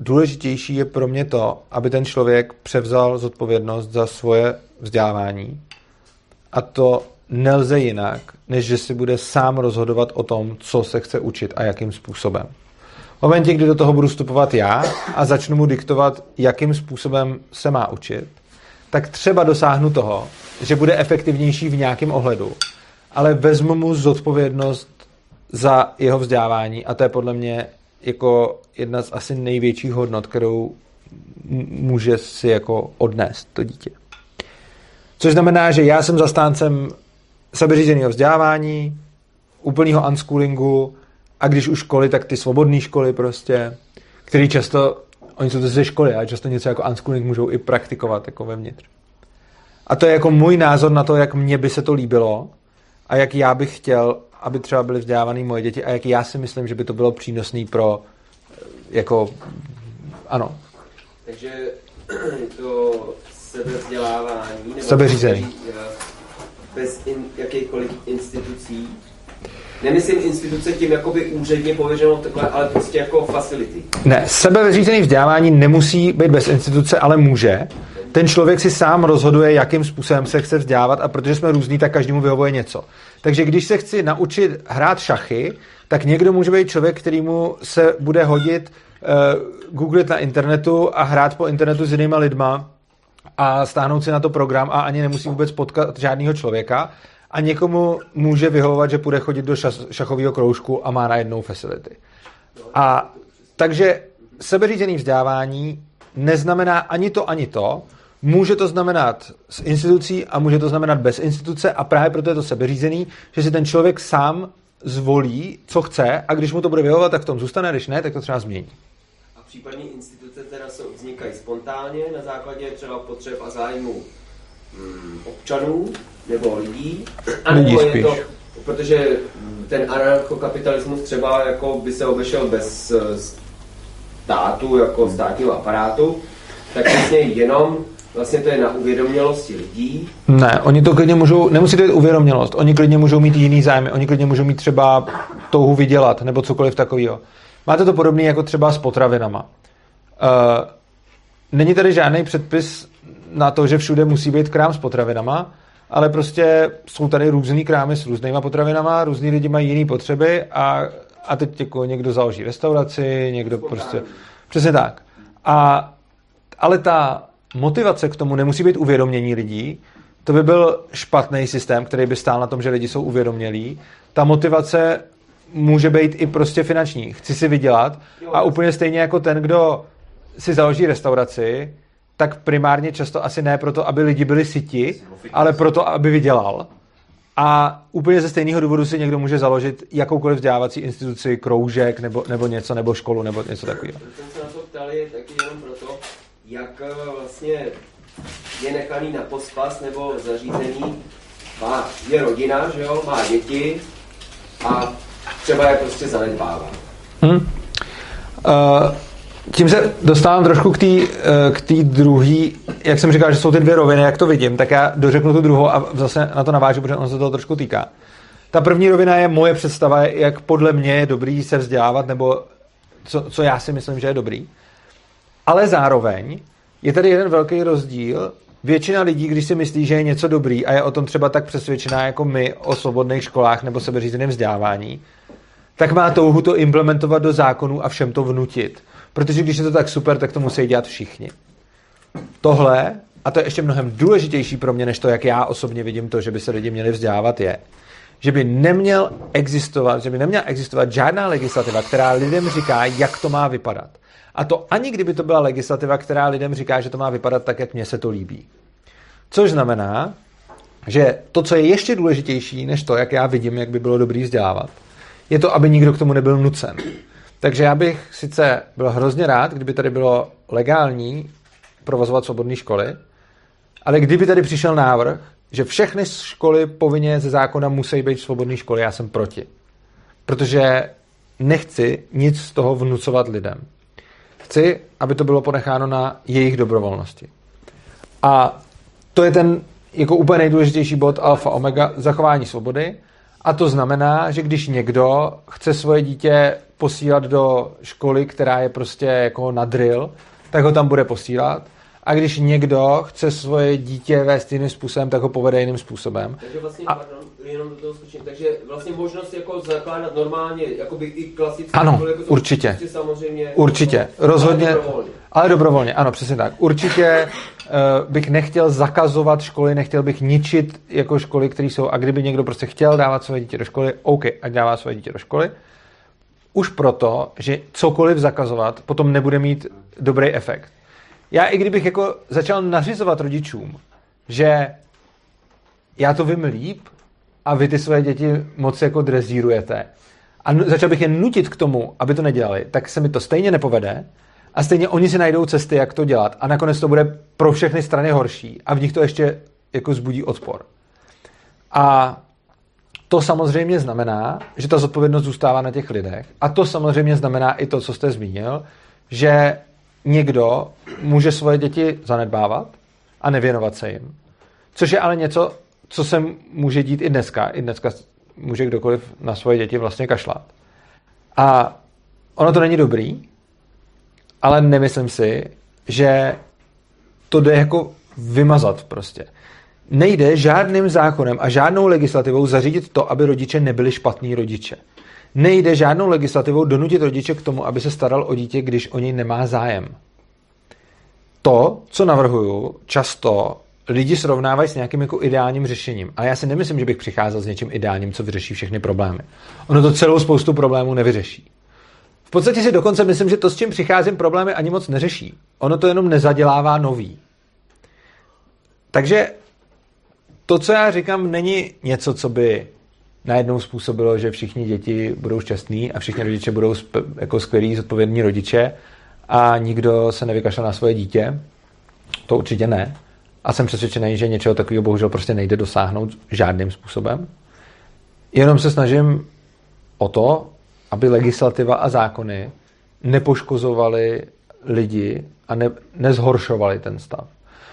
důležitější je pro mě to, aby ten člověk převzal zodpovědnost za svoje vzdělávání. A to nelze jinak, než že si bude sám rozhodovat o tom, co se chce učit a jakým způsobem. V momentě, kdy do toho budu vstupovat já a začnu mu diktovat, jakým způsobem se má učit, tak třeba dosáhnu toho, že bude efektivnější v nějakém ohledu, ale vezmu mu zodpovědnost za jeho vzdělávání a to je podle mě jako jedna z asi největších hodnot, kterou může si jako odnést to dítě. Což znamená, že já jsem zastáncem sebeřízeného vzdělávání, úplného unschoolingu a když už školy, tak ty svobodné školy prostě, který často, oni jsou to ze školy, ale často něco jako unschooling můžou i praktikovat jako vevnitř. A to je jako můj názor na to, jak mně by se to líbilo a jak já bych chtěl, aby třeba byly vzdělávané moje děti a jak já si myslím, že by to bylo přínosné pro jako, ano. Takže to sebevzdělávání nebo Sebeřízení. bez in, jakýchkoliv institucí Nemyslím instituce tím jakoby úředně pověřenou takhle, ale prostě jako facility. Ne, sebevyřízený vzdělávání nemusí být bez instituce, ale může. Ten člověk si sám rozhoduje, jakým způsobem se chce vzdělávat a protože jsme různí, tak každému vyhovuje něco. Takže když se chci naučit hrát šachy, tak někdo může být člověk, kterýmu se bude hodit uh, googlit na internetu a hrát po internetu s jinýma lidma a stáhnout si na to program a ani nemusí vůbec potkat žádného člověka a někomu může vyhovovat, že půjde chodit do šachového kroužku a má na jednou facility. A takže sebeřízený vzdělávání neznamená ani to, ani to. Může to znamenat s institucí a může to znamenat bez instituce a právě proto je to sebeřízený, že si ten člověk sám zvolí, co chce a když mu to bude vyhovovat, tak v tom zůstane, když ne, tak to třeba změní. A případně instituce teda jsou, vznikají spontánně na základě třeba potřeb a zájmu hmm, občanů nebo lidí, a lidí je to, protože ten anarchokapitalismus třeba jako by se obešel bez eh, státu, jako státního aparátu, tak vlastně jenom vlastně to je na uvědomělosti lidí. Ne, oni to klidně můžou, nemusí to být uvědomělost, oni klidně můžou mít jiný zájmy, oni klidně můžou mít třeba touhu vydělat, nebo cokoliv takového. Máte to podobné jako třeba s potravinama. Uh, není tady žádný předpis na to, že všude musí být krám s potravinama, ale prostě jsou tady různý krámy s různýma potravinama, různý lidi mají jiné potřeby a, a teď jako někdo založí restauraci, někdo prostě... Přesně tak. A, ale ta motivace k tomu nemusí být uvědomění lidí, to by byl špatný systém, který by stál na tom, že lidi jsou uvědomělí. Ta motivace může být i prostě finanční. Chci si vydělat a úplně stejně jako ten, kdo si založí restauraci, tak primárně často asi ne proto, aby lidi byli syti, ale proto, aby vydělal. A úplně ze stejného důvodu si někdo může založit jakoukoliv vzdělávací instituci, kroužek nebo, nebo něco, nebo školu, nebo něco takového. Jsem se na to ptal je taky jenom proto, jak eh, vlastně je nechaný na pospas nebo zařízení. Má, je rodina, že jo, má děti a třeba je prostě zanedbává. Hmm. Uh, tím se dostávám trošku k té k tý druhé, jak jsem říkal, že jsou ty dvě roviny, jak to vidím, tak já dořeknu tu druhou a zase na to navážu, protože on se toho trošku týká. Ta první rovina je moje představa, jak podle mě je dobrý se vzdělávat, nebo co, co já si myslím, že je dobrý. Ale zároveň je tady jeden velký rozdíl. Většina lidí, když si myslí, že je něco dobrý a je o tom třeba tak přesvědčená jako my o svobodných školách nebo sebeřízeném vzdělávání, tak má touhu to implementovat do zákonů a všem to vnutit. Protože když je to tak super, tak to musí dělat všichni. Tohle a to je ještě mnohem důležitější pro mě, než to, jak já osobně vidím to, že by se lidi měli vzdělávat, je, že by neměl existovat, že by neměla existovat žádná legislativa, která lidem říká, jak to má vypadat. A to ani kdyby to byla legislativa, která lidem říká, že to má vypadat tak, jak mně se to líbí. Což znamená, že to, co je ještě důležitější, než to, jak já vidím, jak by bylo dobrý vzdělávat, je to, aby nikdo k tomu nebyl nucen. Takže já bych sice byl hrozně rád, kdyby tady bylo legální provozovat svobodné školy, ale kdyby tady přišel návrh, že všechny školy povinně ze zákona musí být svobodné školy, já jsem proti. Protože nechci nic z toho vnucovat lidem. Chci, aby to bylo ponecháno na jejich dobrovolnosti. A to je ten jako úplně nejdůležitější bod alfa omega zachování svobody. A to znamená, že když někdo chce svoje dítě posílat do školy, která je prostě jako na drill, tak ho tam bude posílat a když někdo chce svoje dítě vést jiným způsobem, tak ho povede jiným způsobem. Takže vlastně, a... pardon, jenom do toho skočím, takže vlastně možnost jako zakládat normálně, jakoby i klasické ano, jako určitě. Prostě samozřejmě. Určitě, jako, rozhodně, ale dobrovolně. ale dobrovolně, ano, přesně tak. Určitě uh, bych nechtěl zakazovat školy, nechtěl bych ničit jako školy, které jsou, a kdyby někdo prostě chtěl dávat své dítě do školy, OK, ať dává své dítě do školy, už proto, že cokoliv zakazovat potom nebude mít dobrý efekt já i kdybych jako začal nařizovat rodičům, že já to vím líp a vy ty své děti moc jako drezírujete a začal bych je nutit k tomu, aby to nedělali, tak se mi to stejně nepovede a stejně oni si najdou cesty, jak to dělat a nakonec to bude pro všechny strany horší a v nich to ještě jako zbudí odpor. A to samozřejmě znamená, že ta zodpovědnost zůstává na těch lidech a to samozřejmě znamená i to, co jste zmínil, že někdo může svoje děti zanedbávat a nevěnovat se jim. Což je ale něco, co se může dít i dneska. I dneska může kdokoliv na svoje děti vlastně kašlat. A ono to není dobrý, ale nemyslím si, že to jde jako vymazat prostě. Nejde žádným zákonem a žádnou legislativou zařídit to, aby rodiče nebyli špatní rodiče nejde žádnou legislativou donutit rodiče k tomu, aby se staral o dítě, když o něj nemá zájem. To, co navrhuju, často lidi srovnávají s nějakým jako ideálním řešením. A já si nemyslím, že bych přicházel s něčím ideálním, co vyřeší všechny problémy. Ono to celou spoustu problémů nevyřeší. V podstatě si dokonce myslím, že to, s čím přicházím, problémy ani moc neřeší. Ono to jenom nezadělává nový. Takže to, co já říkám, není něco, co by najednou způsobilo, že všichni děti budou šťastní a všichni rodiče budou jako skvělí, zodpovědní rodiče a nikdo se nevykašle na svoje dítě. To určitě ne. A jsem přesvědčený, že něčeho takového bohužel prostě nejde dosáhnout žádným způsobem. Jenom se snažím o to, aby legislativa a zákony nepoškozovaly lidi a ne, nezhoršovaly ten stav.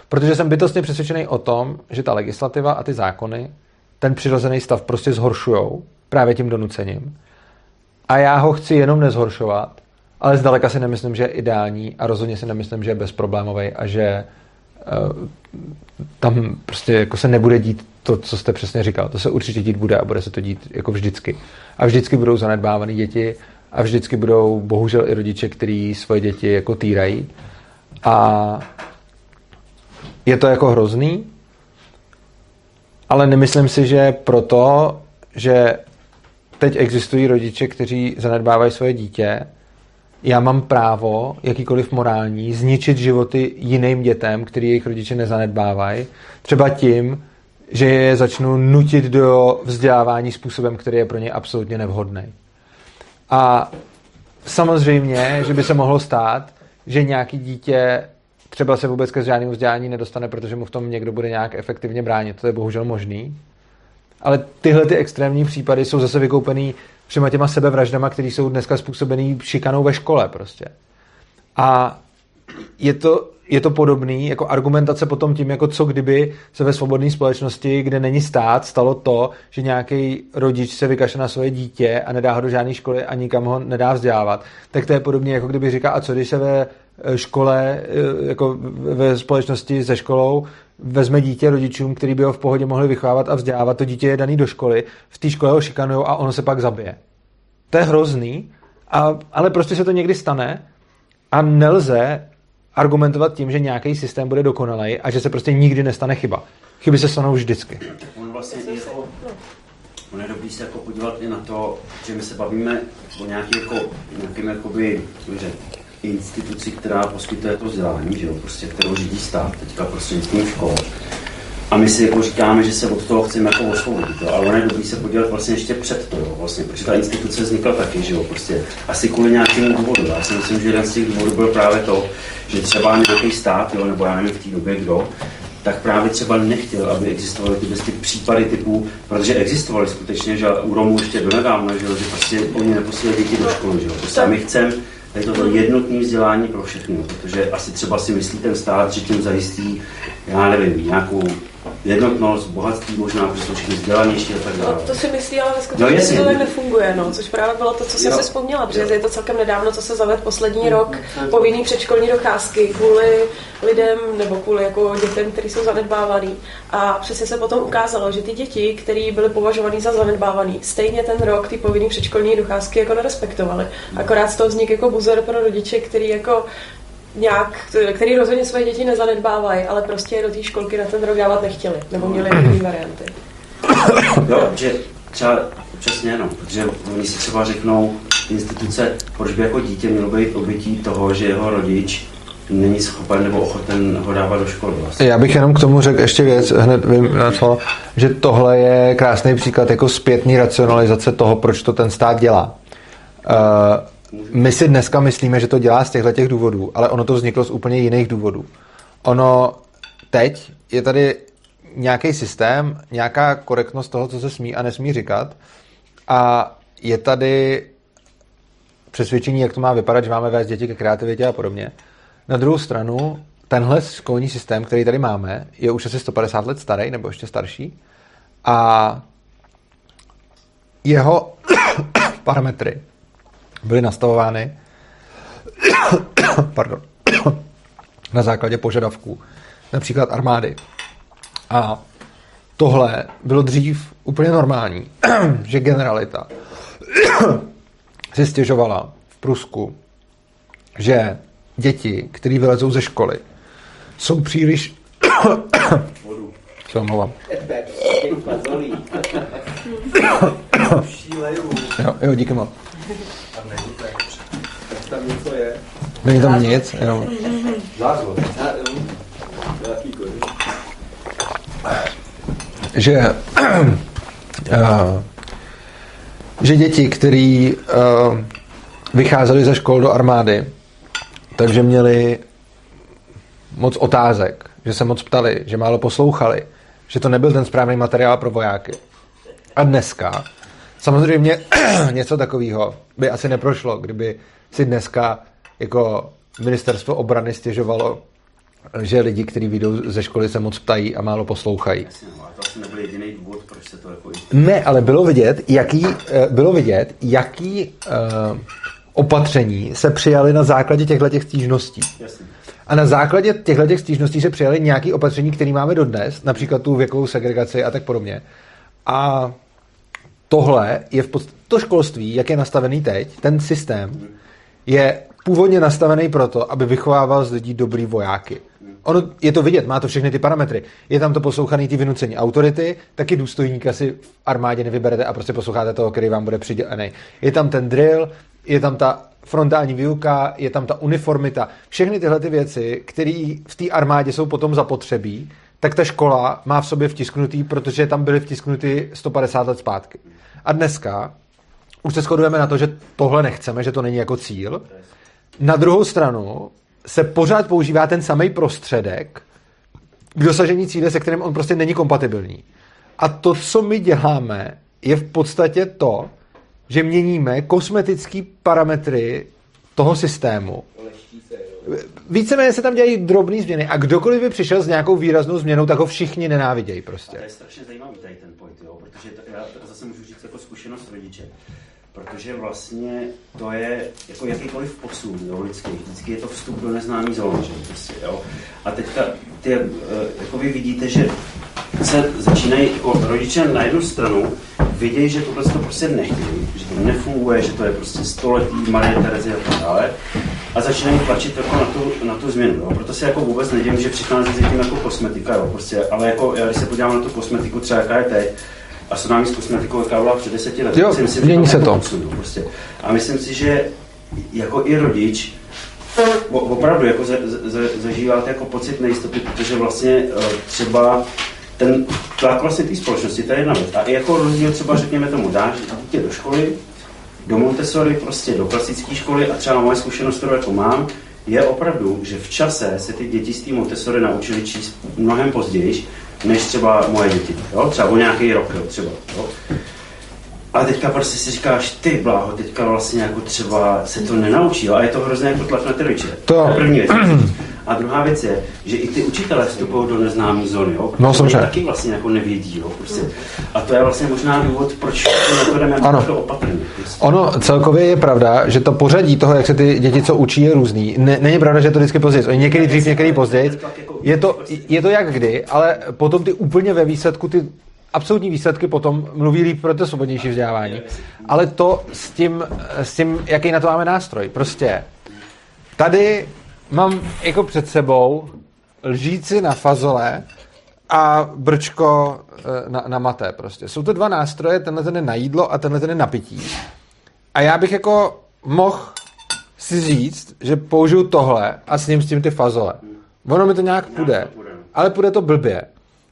Protože jsem bytostně přesvědčený o tom, že ta legislativa a ty zákony ten přirozený stav prostě zhoršujou právě tím donucením. A já ho chci jenom nezhoršovat, ale zdaleka si nemyslím, že je ideální a rozhodně si nemyslím, že je bezproblémový a že tam prostě jako se nebude dít to, co jste přesně říkal. To se určitě dít bude a bude se to dít jako vždycky. A vždycky budou zanedbávané děti a vždycky budou bohužel i rodiče, kteří svoje děti jako týrají. A je to jako hrozný, ale nemyslím si, že proto, že teď existují rodiče, kteří zanedbávají svoje dítě, já mám právo, jakýkoliv morální, zničit životy jiným dětem, který jejich rodiče nezanedbávají, třeba tím, že je začnu nutit do vzdělávání způsobem, který je pro ně absolutně nevhodný. A samozřejmě, že by se mohlo stát, že nějaký dítě třeba se vůbec ke žádnému vzdělání nedostane, protože mu v tom někdo bude nějak efektivně bránit. To je bohužel možný. Ale tyhle ty extrémní případy jsou zase vykoupený všema těma sebevraždama, které jsou dneska způsobený šikanou ve škole prostě. A je to, je to podobný, jako argumentace potom tím, jako co kdyby se ve svobodné společnosti, kde není stát, stalo to, že nějaký rodič se vykaše na svoje dítě a nedá ho do žádné školy a nikam ho nedá vzdělávat. Tak to je podobně, jako kdyby říkal, a co když se ve škole, eh, jako ve společnosti se školou, vezme dítě rodičům, který by ho v pohodě mohli vychovávat a vzdělávat, to dítě je daný do školy, v té škole ho šikanují a ono se pak zabije. To je hrozný, a, ale prostě se to někdy stane a nelze argumentovat tím, že nějaký systém bude dokonalý a že se prostě nikdy nestane chyba. Chyby se stanou vždycky. On vlastně i jako, on je dobrý se jako podívat i na to, že my se bavíme o nějaký jako, nějakým jakoby, že instituci, která poskytuje to vzdělání, že jo, prostě, kterou řídí stát, teďka prostřednictvím škol. A my si jako říkáme, že se od toho chceme jako osvobodit, jo? ale ono je dobrý se podívat vlastně ještě před to, jo? vlastně, protože ta instituce vznikla taky, že jo, prostě asi kvůli nějakému důvodu. Já si myslím, že jeden z těch důvodů byl právě to, že třeba nějaký stát, jo, nebo já nevím v té době kdo, tak právě třeba nechtěl, aby existovaly ty, ty případy typu, protože existovaly skutečně, že u Romů ještě donedávna, že, jo, že prostě oni neposílali děti do školy, že jo. Prostě my chceme tady toto jednotné vzdělání pro všechny, protože asi třeba si myslí ten stát, že tím zajistí, já nevím, nějakou jednotnost, bohatství možná, protože jsou všichni vzdělanější a tak dále. No, to si myslí, ale ve skutečnosti no, to tak nefunguje, no, což právě bylo to, co jsem si vzpomněla, protože je to celkem nedávno, co se zavedl poslední rok, povinný předškolní docházky kvůli lidem nebo kvůli jako dětem, kteří jsou zanedbávaný. A přesně se potom ukázalo, že ty děti, které byly považovány za zanedbávaný, stejně ten rok ty povinný předškolní docházky jako nerespektovali. Akorát z toho vznik jako buzor pro rodiče, který jako nějak, který rozhodně své děti nezanedbávají, ale prostě do té školky na ten rok dávat nechtěli, nebo měli jiné varianty. Jo, že třeba přesně, no, protože oni si třeba řeknou, instituce, proč by jako dítě mělo být obětí toho, že jeho rodič není schopen nebo ochoten ho dávat do školy. Vlastně. Já bych jenom k tomu řekl ještě věc, hned vím na co, že tohle je krásný příklad jako zpětní racionalizace toho, proč to ten stát dělá. Uh, my si dneska myslíme, že to dělá z těchto těch důvodů, ale ono to vzniklo z úplně jiných důvodů. Ono teď je tady nějaký systém, nějaká korektnost toho, co se smí a nesmí říkat a je tady přesvědčení, jak to má vypadat, že máme vést děti ke kreativitě a podobně. Na druhou stranu, tenhle školní systém, který tady máme, je už asi 150 let starý, nebo ještě starší, a jeho parametry byly nastavovány pardon, na základě požadavků například armády. A tohle bylo dřív úplně normální, že generalita si stěžovala v Prusku, že děti, které vylezou ze školy, jsou příliš... Se omlouvám. jo, jo, díky moc. Tam něco je. Není tam nic, jenom... Že, uh, že děti, které uh, vycházely ze škol do armády, takže měli moc otázek, že se moc ptali, že málo poslouchali, že to nebyl ten správný materiál pro vojáky. A dneska samozřejmě něco takového by asi neprošlo, kdyby si dneska jako ministerstvo obrany stěžovalo, že lidi, kteří vyjdou ze školy, se moc ptají a málo poslouchají. No, to asi nebyl jediný důvod, proč se to jako... Ne, ale bylo vidět, jaký, eh, bylo vidět, jaký uh, opatření se přijaly na základě těchto těch stížností. Jasně. A na základě těchto těch stížností se přijaly nějaké opatření, které máme dodnes, například tu věkovou segregaci a tak podobně. A tohle je v podstatě, to školství, jak je nastavený teď, ten systém, je původně nastavený proto, aby vychovával z lidí dobrý vojáky. Ono, je to vidět, má to všechny ty parametry. Je tam to poslouchaný ty vynucení autority, taky důstojníka si v armádě nevyberete a prostě posloucháte toho, který vám bude přidělený. Je tam ten drill, je tam ta frontální výuka, je tam ta uniformita. Všechny tyhle ty věci, které v té armádě jsou potom zapotřebí, tak ta škola má v sobě vtisknutý, protože tam byly vtisknuty 150 let zpátky. A dneska už se shodujeme na to, že tohle nechceme, že to není jako cíl. Na druhou stranu se pořád používá ten samý prostředek k dosažení cíle, se kterým on prostě není kompatibilní. A to, co my děláme, je v podstatě to, že měníme kosmetické parametry toho systému. Víceméně se tam dělají drobné změny a kdokoliv by přišel s nějakou výraznou změnou, tak ho všichni nenávidějí prostě. A to je strašně zajímavý tady ten point, jo, protože to, já zase můžu říct jako zkušenost rodiče protože vlastně to je jako jakýkoliv posun jo, lidský. Vždycky je to vstup do neznámý zóny. Že? Prostě, jo. A teďka ty, eh, jako vy vidíte, že se začínají jako rodiče na jednu stranu vidějí, že tohle to prostě nechtějí, že to nefunguje, že to je prostě stoletý Marie Terezy a tak dále. A začínají tlačit jako na tu, na tu změnu. Jo. Proto se jako vůbec nedivím, že přichází s tím jako kosmetika, jo. Prostě, ale jako, já když se podívám na tu kosmetiku, třeba jaká je teď, a srovnám s kosmetikou, jaká byla před deseti lety, Jo, si myslím, mění se to. posunu, prostě. A myslím si, že jako i rodič, o- opravdu jako za, za, zažíváte jako pocit nejistoty, protože vlastně eh, třeba ten tlak vlastně té společnosti, to je jedna věc. A i jako rozdíl třeba řekněme tomu, dáš dítě do školy, do Montessori, prostě do klasické školy a třeba moje zkušenost, kterou jako mám, je opravdu, že v čase se ty děti z té Montessori naučili číst mnohem později, než třeba moje děti. Jo? Třeba o nějaký rok, jo, třeba. Jo? Ale teďka prostě si říkáš, ty bláho, teďka vlastně jako třeba se to nenaučí, jo? a je to hrozně jako tlak na ty rodiče. To- je první věc. A druhá věc je, že i ty učitelé vstupují do neznámé zóny, jo? No, samozřejmě. taky vlastně jako nevědí, jo? Prostě. A to je vlastně možná důvod, proč to jdeme Ano. jako opatrně. Prostě. Ono celkově je pravda, že to pořadí toho, jak se ty děti co učí, je různý. Ne, není pravda, že je to vždycky později. Oni někdy dřív, někdy později. Je to, je to jak kdy, ale potom ty úplně ve výsledku, ty absolutní výsledky potom mluví líp pro to svobodnější vzdělávání. Ale to s tím, s tím, jaký na to máme nástroj. Prostě tady mám jako před sebou lžíci na fazole a brčko eh, na, na maté prostě. Jsou to dva nástroje, tenhle ten je na jídlo a tenhle ten je na pití. A já bych jako mohl si říct, že použiju tohle a s ním s tím ty fazole. Ono mi to nějak půjde, ale půjde to blbě.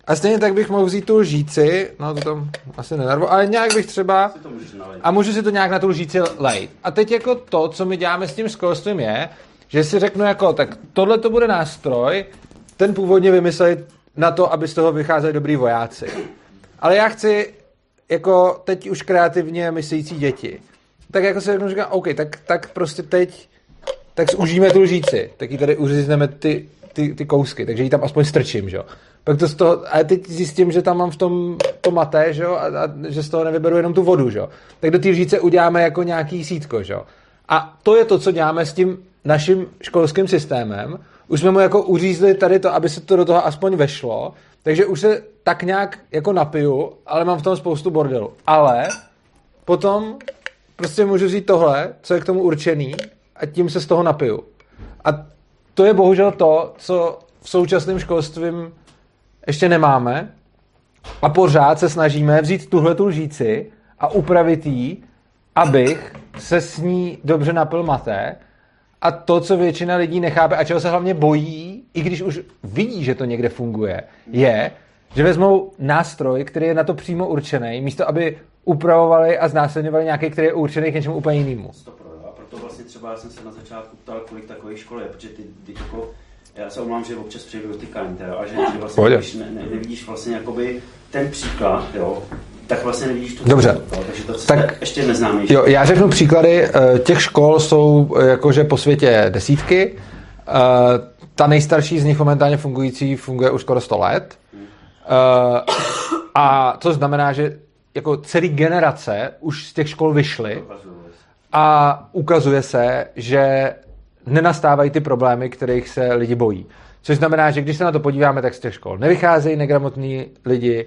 A stejně tak bych mohl vzít tu lžíci, no to tam asi nenarvo, ale nějak bych třeba a můžu si to nějak na tu lžíci lejt. A teď jako to, co my děláme s tím školstvím je, že si řeknu jako, tak tohle to bude nástroj, ten původně vymysleli na to, aby z toho vycházeli dobrý vojáci. Ale já chci jako teď už kreativně myslící děti. Tak jako si řeknu, říkám, OK, tak, tak prostě teď tak zužíme tu lžíci, tak ji tady uřízneme ty, ty, ty kousky, takže ji tam aspoň strčím, že jo. Pak to z toho, a teď zjistím, že tam mám v tom to maté, že jo, a, a že z toho nevyberu jenom tu vodu, že jo. Tak do té lžíce uděláme jako nějaký sítko, že jo. A to je to, co děláme s tím naším školským systémem. Už jsme mu jako uřízli tady to, aby se to do toho aspoň vešlo, takže už se tak nějak jako napiju, ale mám v tom spoustu bordelu. Ale potom prostě můžu vzít tohle, co je k tomu určený a tím se z toho napiju. A to je bohužel to, co v současném školstvím ještě nemáme a pořád se snažíme vzít tuhle tu lžíci a upravit ji, abych se s ní dobře napil maté a to, co většina lidí nechápe a čeho se hlavně bojí, i když už vidí, že to někde funguje, je, že vezmou nástroj, který je na to přímo určený, místo aby upravovali a znásilňovali nějaký, který je určený k něčemu úplně jinému. A proto vlastně třeba já jsem se na začátku ptal, kolik takových škol je, protože ty, ty jako, já se omlám, že občas přijdu do tykání, teda, a že ty vlastně když ne, ne, nevidíš vlastně jakoby ten příklad, jo, tak vlastně nevidíš tu Dobře. jo, takže to Tak- ještě neznámější. Jo, já řeknu příklady. Eh, Těch škol jsou eh, jakože po světě desítky. Eh, Ta nejstarší z nich momentálně fungující funguje už skoro 100 let. A to znamená, že jako celý generace už z těch škol vyšly a ukazuje se, že nenastávají ty problémy, kterých se lidi bojí. Což znamená, že když se na to podíváme, tak z těch škol nevycházejí negramotní lidi,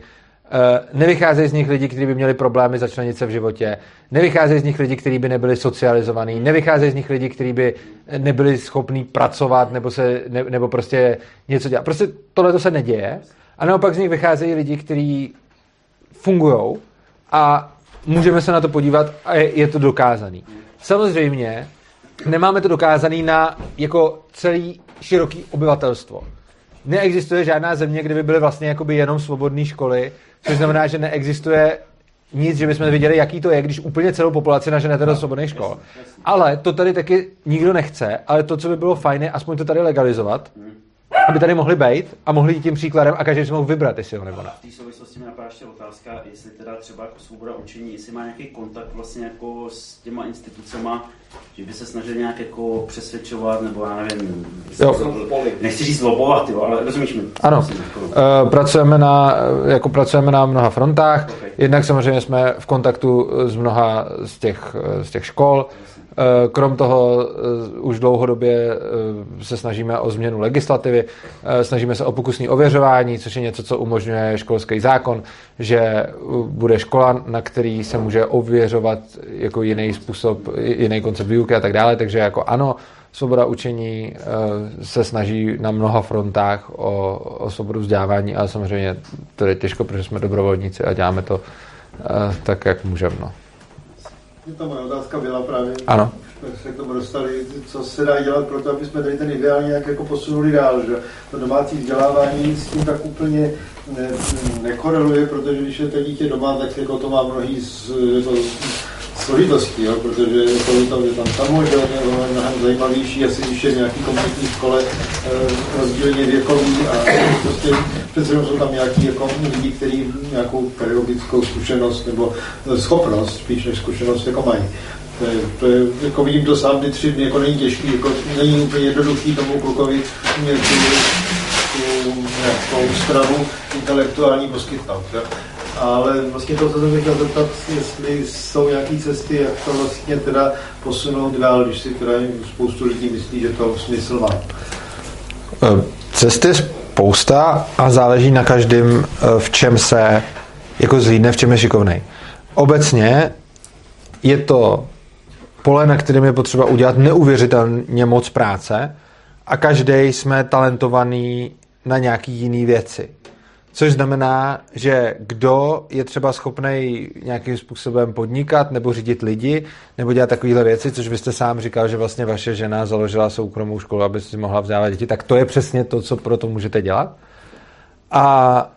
nevycházejí z nich lidi, kteří by měli problémy začlenit se v životě, nevycházejí z nich lidi, kteří by nebyli socializovaní, nevycházejí z nich lidi, kteří by nebyli schopní pracovat nebo, se, ne, nebo prostě něco dělat. Prostě tohle to se neděje. A naopak z nich vycházejí lidi, kteří fungují a můžeme se na to podívat a je, je to dokázaný. Samozřejmě nemáme to dokázaný na jako celý široký obyvatelstvo. Neexistuje žádná země, kde by byly vlastně jakoby jenom svobodné školy, což znamená, že neexistuje nic, že bychom viděli, jaký to je, když úplně celou populaci naženete do svobodných škol. Ale to tady taky nikdo nechce, ale to, co by bylo fajn, je aspoň to tady legalizovat, aby tady mohli být a mohli jít tím příkladem a každý si mohl vybrat, jestli jo nebo ne. V té souvislosti mi napadá ještě otázka, jestli teda třeba jako svoboda učení, jestli má nějaký kontakt vlastně jako s těma institucema, že by se snažil nějak jako přesvědčovat, nebo já nevím, Jo. nechci říct lobovat, jo, ale rozumíš mi? Ano, jako- Eh, pracujeme na, jako pracujeme na mnoha frontách. Jednak samozřejmě jsme v kontaktu s mnoha z těch, z těch škol. Eh, Krom toho eh, už dlouhodobě eh, se snažíme o změnu legislativy, Eh, snažíme se o pokusní ověřování, což je něco, co umožňuje školský zákon, že eh, bude škola, na který se může ověřovat jako jiný způsob, jiný koncept výuky a tak dále, takže jako ano, Svoboda učení eh, se snaží na mnoha frontách o, o svobodu vzdělávání, ale samozřejmě to je těžko, protože jsme dobrovolníci a děláme to eh, tak, jak můžeme. No. Ta moje otázka byla právě, Ano. jsme se k tomu dostali, co se dá dělat pro to, aby jsme tady ten ideál nějak jako posunuli dál, že to domácí vzdělávání s tím tak úplně ne, nekoreluje, protože když je to dítě doma, tak jako to má mnohý z, to, složitostí, jo, protože je to je tam samožel, je mnohem zajímavější, asi když je v nějaký komunitní škole eh, rozdílně věkový a prostě přece jsou tam nějaký jako lidi, kteří nějakou pedagogickou zkušenost nebo schopnost, spíš než zkušenost, jako mají. To je, to je, jako vidím to sám, ty tři dny, jako není těžký, jako není úplně jednoduchý tomu klukovi tu, tu nějakou stravu intelektuální poskytnout. Jo. Ale vlastně to, co jsem chtěl zeptat, jestli jsou nějaké cesty, jak to vlastně teda posunout dál, když si teda spoustu lidí myslí, že to smysl má. Cesty je spousta a záleží na každém, v čem se jako zlídne, v čem je šikovnej. Obecně je to pole, na kterém je potřeba udělat neuvěřitelně moc práce a každý jsme talentovaný na nějaký jiný věci. Což znamená, že kdo je třeba schopný nějakým způsobem podnikat nebo řídit lidi nebo dělat takovéhle věci, což vy jste sám říkal, že vlastně vaše žena založila soukromou školu, aby si mohla vzdávat děti, tak to je přesně to, co pro to můžete dělat. A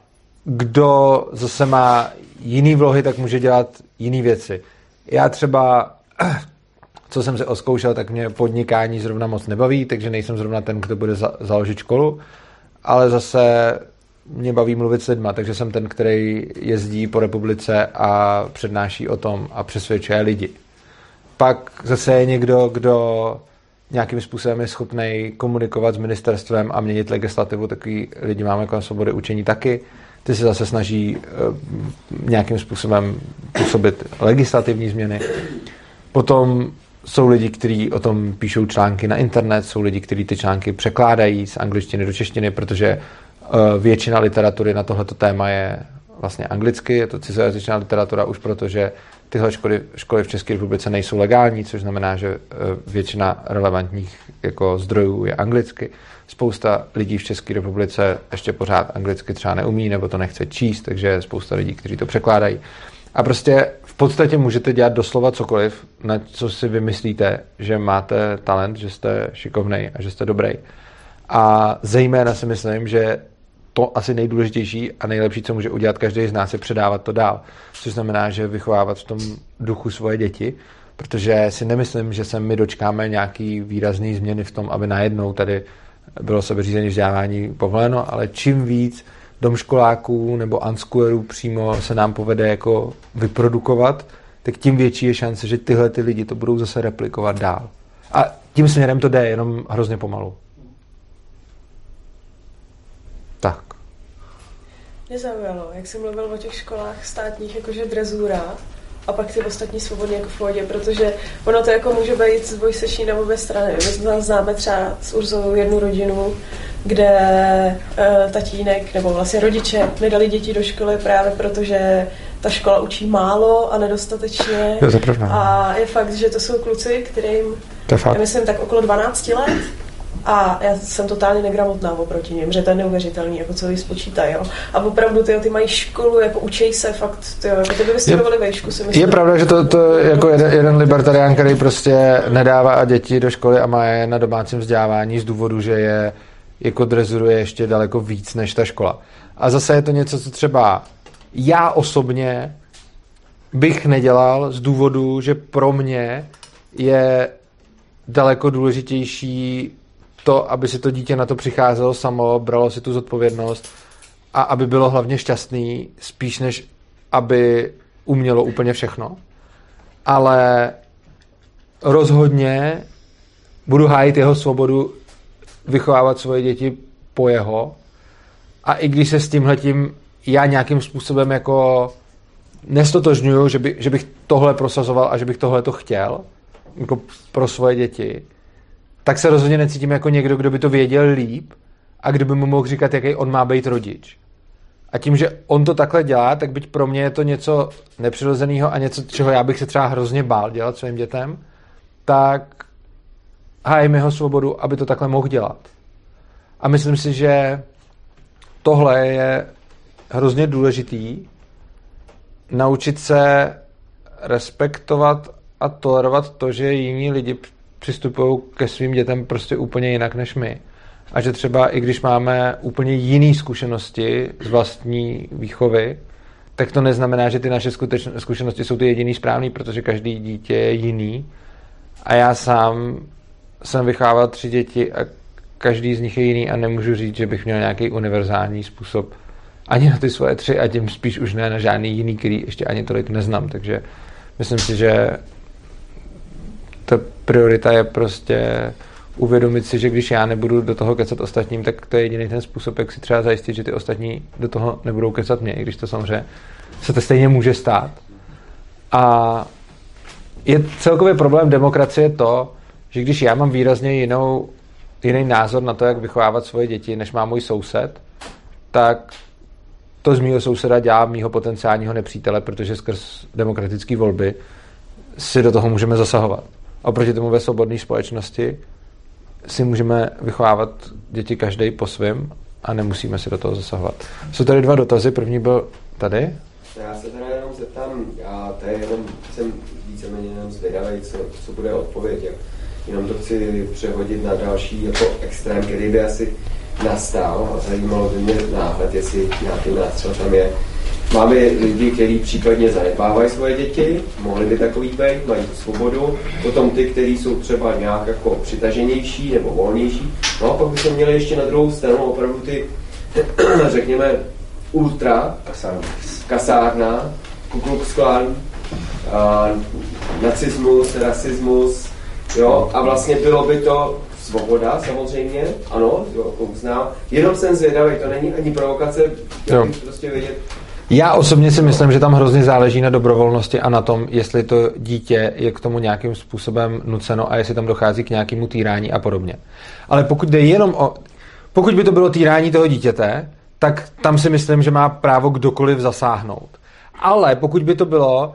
kdo zase má jiný vlohy, tak může dělat jiné věci. Já třeba, co jsem se oskoušel, tak mě podnikání zrovna moc nebaví, takže nejsem zrovna ten, kdo bude za- založit školu, ale zase mě baví mluvit s lidma, takže jsem ten, který jezdí po republice a přednáší o tom a přesvědčuje lidi. Pak zase je někdo, kdo nějakým způsobem je schopný komunikovat s ministerstvem a měnit legislativu, takový lidi máme kolem svobody učení taky. Ty se zase snaží uh, nějakým způsobem působit legislativní změny. Potom jsou lidi, kteří o tom píšou články na internet, jsou lidi, kteří ty články překládají z angličtiny do češtiny, protože většina literatury na tohleto téma je vlastně anglicky, je to cizojazyčná literatura už protože tyhle školy, školy v České republice nejsou legální, což znamená, že většina relevantních jako zdrojů je anglicky. Spousta lidí v České republice ještě pořád anglicky třeba neumí nebo to nechce číst, takže je spousta lidí, kteří to překládají. A prostě v podstatě můžete dělat doslova cokoliv, na co si vymyslíte, že máte talent, že jste šikovnej a že jste dobrý. A zejména si myslím, že to asi nejdůležitější a nejlepší, co může udělat každý z nás, je předávat to dál. Což znamená, že vychovávat v tom duchu svoje děti, protože si nemyslím, že se my dočkáme nějaký výrazný změny v tom, aby najednou tady bylo sebeřízení vzdělávání povoleno, ale čím víc domškoláků nebo unschoolers přímo se nám povede jako vyprodukovat, tak tím větší je šance, že tyhle ty lidi to budou zase replikovat dál. A tím směrem to jde, jenom hrozně pomalu. Tak. Mě zaujalo, jak jsi mluvil o těch školách státních, jakože drezura, a pak ty ostatní svobodně jako v pohodě, protože ono to jako může být dvojsečný na obě strany. My známe třeba s Urzou jednu rodinu, kde e, tatínek nebo vlastně rodiče nedali děti do školy právě protože ta škola učí málo a nedostatečně. Je. A je fakt, že to jsou kluci, kterým, To je fakt. já myslím, tak okolo 12 let a já jsem totálně negramotná oproti něm, že to je neuvěřitelný, jako co spočítají, jo. A opravdu ty, ty mají školu, jako učej se fakt, ty, jako ty by vystudovali vejšku, si myslím. Je pravda, že to, to je jako jeden, jeden libertarián, který prostě nedává děti do školy a má je na domácím vzdělávání z důvodu, že je jako drezuruje ještě daleko víc než ta škola. A zase je to něco, co třeba já osobně bych nedělal z důvodu, že pro mě je daleko důležitější to, aby si to dítě na to přicházelo samo, bralo si tu zodpovědnost a aby bylo hlavně šťastný, spíš než aby umělo úplně všechno. Ale rozhodně budu hájit jeho svobodu vychovávat svoje děti po jeho a i když se s tímhletím já nějakým způsobem jako nestotožňuju, že, by, že bych tohle prosazoval a že bych tohle to chtěl jako pro svoje děti, tak se rozhodně necítím jako někdo, kdo by to věděl líp a kdo by mu mohl říkat, jaký on má být rodič. A tím, že on to takhle dělá, tak byť pro mě je to něco nepřirozeného a něco, čeho já bych se třeba hrozně bál dělat svým dětem, tak hájím jeho svobodu, aby to takhle mohl dělat. A myslím si, že tohle je hrozně důležitý naučit se respektovat a tolerovat to, že jiní lidi přistupují ke svým dětem prostě úplně jinak než my. A že třeba i když máme úplně jiné zkušenosti z vlastní výchovy, tak to neznamená, že ty naše zkušenosti jsou ty jediný správný, protože každý dítě je jiný. A já sám jsem vychával tři děti a každý z nich je jiný a nemůžu říct, že bych měl nějaký univerzální způsob ani na ty svoje tři a tím spíš už ne na žádný jiný, který ještě ani tolik neznám. Takže myslím si, že priorita je prostě uvědomit si, že když já nebudu do toho kecat ostatním, tak to je jediný ten způsob, jak si třeba zajistit, že ty ostatní do toho nebudou kecat mě, i když to samozřejmě se to stejně může stát. A je celkově problém demokracie to, že když já mám výrazně jinou, jiný názor na to, jak vychovávat svoje děti, než má můj soused, tak to z mýho souseda dělá mýho potenciálního nepřítele, protože skrz demokratické volby si do toho můžeme zasahovat. A oproti tomu ve svobodné společnosti si můžeme vychovávat děti každý po svém a nemusíme si do toho zasahovat. Jsou tady dva dotazy. První byl tady. Já se teda jenom zeptám, já tady jenom jsem víceméně jenom zvědavý, co, co bude odpověď. Jak jenom to chci přehodit na další jako extrém, který by asi nastal a zajímalo by mě náhled, jestli nějaký nástřel tam je. Máme lidi, kteří případně zanedbávají svoje děti, mohli by takový být, mají svobodu. Potom ty, kteří jsou třeba nějak jako přitaženější nebo volnější. No a pak bychom měli ještě na druhou stranu opravdu ty, řekněme, ultra, kasárna, Ku Klux Klan, nacismus, rasismus, jo, a vlastně bylo by to svoboda samozřejmě, ano, jo, uznám. Jenom jsem zvědavý, to není ani provokace, jo. prostě vědět, já osobně si myslím, že tam hrozně záleží na dobrovolnosti a na tom, jestli to dítě je k tomu nějakým způsobem nuceno a jestli tam dochází k nějakému týrání a podobně. Ale pokud jde jenom o. Pokud by to bylo týrání toho dítěte, tak tam si myslím, že má právo kdokoliv zasáhnout. Ale pokud by to bylo uh,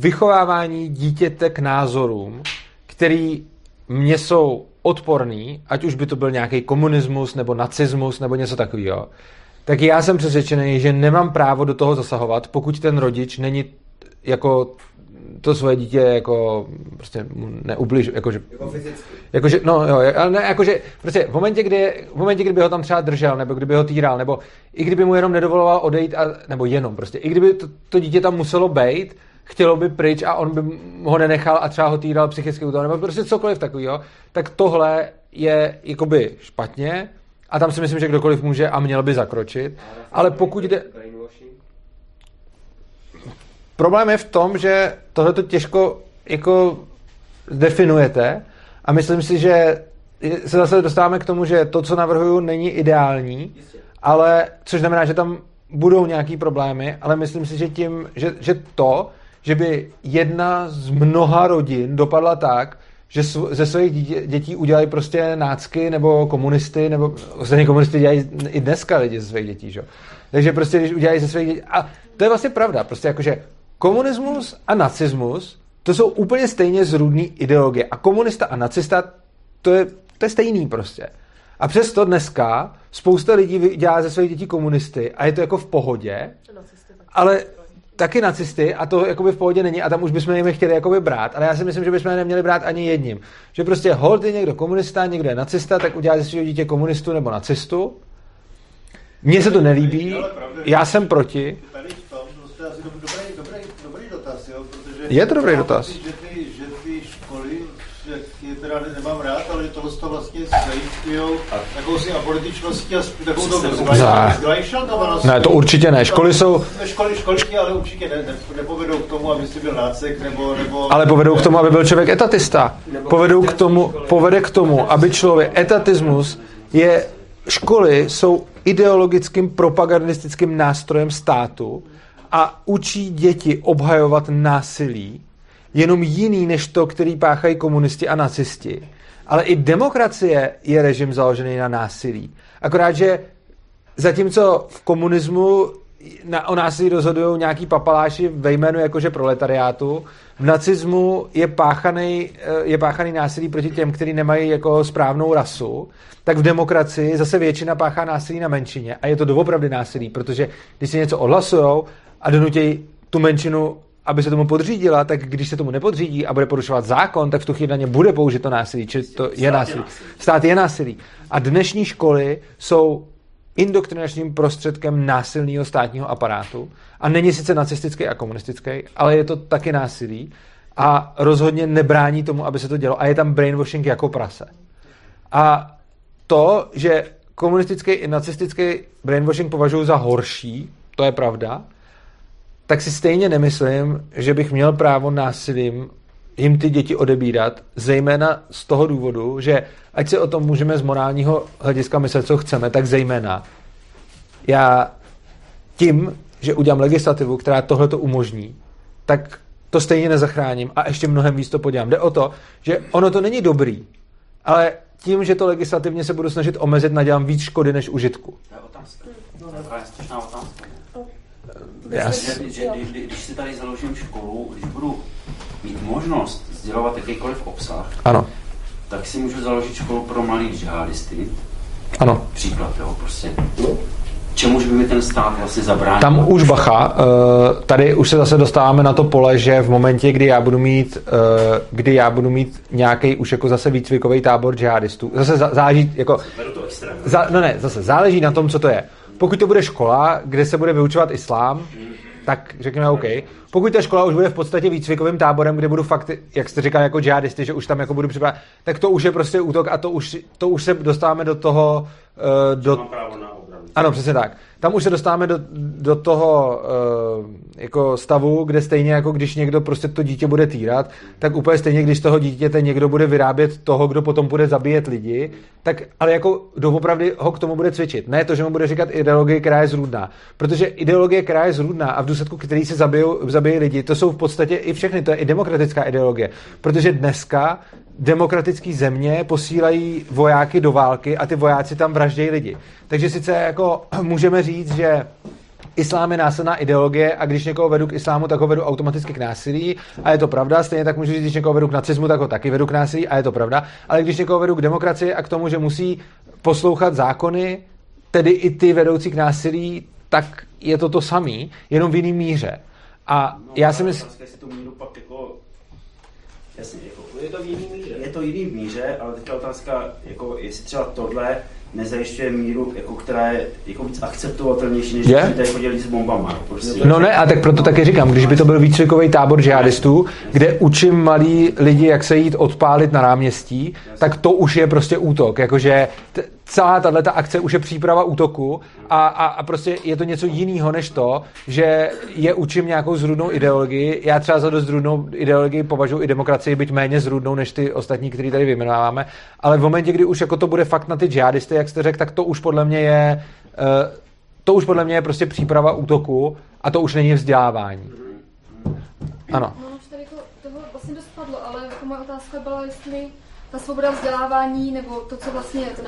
vychovávání dítěte k názorům, který mně jsou odporný, ať už by to byl nějaký komunismus nebo nacismus nebo něco takového, tak já jsem přesvědčený, že nemám právo do toho zasahovat, pokud ten rodič není jako to svoje dítě jako prostě neubliž, jakože, jako jakože, no jo, ale ne, jakože, prostě v momentě, kdy, v momentě, kdyby ho tam třeba držel, nebo kdyby ho týral, nebo i kdyby mu jenom nedovoloval odejít, a, nebo jenom prostě, i kdyby to, to dítě tam muselo být, chtělo by pryč a on by ho nenechal a třeba ho týral psychicky útok, nebo prostě cokoliv takového, tak tohle je jakoby špatně a tam si myslím, že kdokoliv může a měl by zakročit. Ale pokud jde... Problém je v tom, že tohle to těžko jako definujete a myslím si, že se zase dostáváme k tomu, že to, co navrhuju, není ideální, ale což znamená, že tam budou nějaký problémy, ale myslím si, že tím, že, že to, že by jedna z mnoha rodin dopadla tak, že ze svých dětí udělají prostě nácky nebo komunisty, nebo ostatně komunisty dělají i dneska lidi ze svých dětí, že? Takže prostě, když udělají ze svých dětí, a to je vlastně pravda, prostě jakože komunismus a nacismus, to jsou úplně stejně zrůdný ideologie. A komunista a nacista, to je, to je stejný prostě. A přesto dneska spousta lidí dělá ze svých dětí komunisty a je to jako v pohodě, ale taky nacisty a to jakoby v pohodě není a tam už bychom jim chtěli jakoby brát, ale já si myslím, že bychom je neměli brát ani jedním. Že prostě hold je někdo komunista, někdo je nacista, tak udělá ze svého dítě komunistu nebo nacistu. Mně se to nelíbí, já jsem proti. Je to dobrý dotaz teda nemám rád, ale tohle to vlastně zajišťují takovou si apolitičností a takovou to. Ne, to určitě ne. Školy jsou... Školy, školky ale určitě ne, ne, nepovedou k tomu, aby si byl nácek, nebo, nebo... Ale povedou k tomu, aby byl člověk etatista. Povedou k tomu, povede k tomu, aby člověk... Etatismus je... Školy jsou ideologickým propagandistickým nástrojem státu a učí děti obhajovat násilí jenom jiný než to, který páchají komunisti a nacisti. Ale i demokracie je režim založený na násilí. Akorát, že zatímco v komunismu na, o násilí rozhodují nějaký papaláši ve jménu jakože proletariátu. V nacismu je páchaný, je páchaný násilí proti těm, kteří nemají jako správnou rasu. Tak v demokracii zase většina páchá násilí na menšině. A je to doopravdy násilí, protože když si něco odhlasujou a donutějí tu menšinu aby se tomu podřídila, tak když se tomu nepodřídí a bude porušovat zákon, tak v tu chvíli na ně bude použito násilí, či to je násilí. Stát je násilí. A dnešní školy jsou indoktrinačním prostředkem násilného státního aparátu a není sice nacistický a komunistický, ale je to taky násilí a rozhodně nebrání tomu, aby se to dělo a je tam brainwashing jako prase. A to, že komunistický i nacistický brainwashing považuji za horší, to je pravda, tak si stejně nemyslím, že bych měl právo násilím jim ty děti odebírat, zejména z toho důvodu, že ať se o tom můžeme z morálního hlediska myslet, co chceme, tak zejména já tím, že udělám legislativu, která tohle to umožní, tak to stejně nezachráním a ještě mnohem víc to podělám. Jde o to, že ono to není dobrý, ale tím, že to legislativně se budu snažit omezit, nadělám víc škody než užitku. To je otázka. To je otázka. Jas. Že, že, kdy- když si tady založím školu, když budu mít možnost sdělovat jakýkoliv obsah, Ano, tak si můžu založit školu pro mladý džihadisty. ano. Příklad, jo, prostě. Čemuž by mi ten stát vlastně zabránil? Tam už bacha, eh, tady už se zase dostáváme na to pole, že v momentě, kdy já budu mít, eh, kdy já budu mít nějaký už jako zase výcvikový tábor džihadistů, zase zá- záleží, jako, Beru to extrémně. za, no ne, zase záleží na tom, co to je. Pokud to bude škola, kde se bude vyučovat islám, tak řekněme OK. Pokud ta škola už bude v podstatě výcvikovým táborem, kde budu fakt, jak jste říkal, jako džihadisty, že už tam jako budu připravit, tak to už je prostě útok a to už, to už se dostáváme do toho, eh, do, Ano, přesně tak. Tam už se dostáváme do, do toho uh, jako stavu, kde stejně jako když někdo prostě to dítě bude týrat, tak úplně stejně, když z toho dítěte někdo bude vyrábět toho, kdo potom bude zabíjet lidi, tak ale jako doopravdy ho k tomu bude cvičit. Ne to, že mu bude říkat ideologie, která je zrůdná. Protože ideologie, která je zrůdná a v důsledku který se zabijou, zabíjí lidi, to jsou v podstatě i všechny, to je i demokratická ideologie. Protože dneska demokratické země posílají vojáky do války a ty vojáci tam vraždějí lidi. Takže sice jako můžeme říct, že islám je násilná ideologie a když někoho vedu k islámu, tak ho vedu automaticky k násilí a je to pravda. Stejně tak můžu říct, když někoho vedu k nacismu, tak ho taky vedu k násilí a je to pravda. Ale když někoho vedu k demokracii a k tomu, že musí poslouchat zákony, tedy i ty vedoucí k násilí, tak je to to samý, jenom v jiný míře. A já si myslím, Otázka, jestli tu míru pak jako... Jasně, jako, Je to v jiný míře. je to jiný v míře, ale teďka otázka, jako, jestli třeba tohle nezajišťuje míru, jako, která je jako víc akceptovatelnější, než Je? když tady chodili s bombama. jo, Prostě. No ne, a tak proto taky říkám, když by to byl výcvikový tábor džihadistů, kde učím malí lidi, jak se jít odpálit na náměstí, tak to už je prostě útok. Jakože t- celá tato akce už je příprava útoku a, a, a prostě je to něco jiného než to, že je učím nějakou zrůdnou ideologii. Já třeba za dost zrůdnou ideologii považuji i demokracii být méně zrůdnou než ty ostatní, který tady vyjmenováváme, ale v momentě, kdy už jako to bude fakt na ty džihadisty, jak jste řekl, tak to už podle mě je eh, to už podle mě je prostě příprava útoku a to už není vzdělávání. Ano. No, už tady jako toho vlastně dost padlo, ale jako moje otázka byla, jestli ta svoboda vzdělávání, nebo to, co vlastně je ten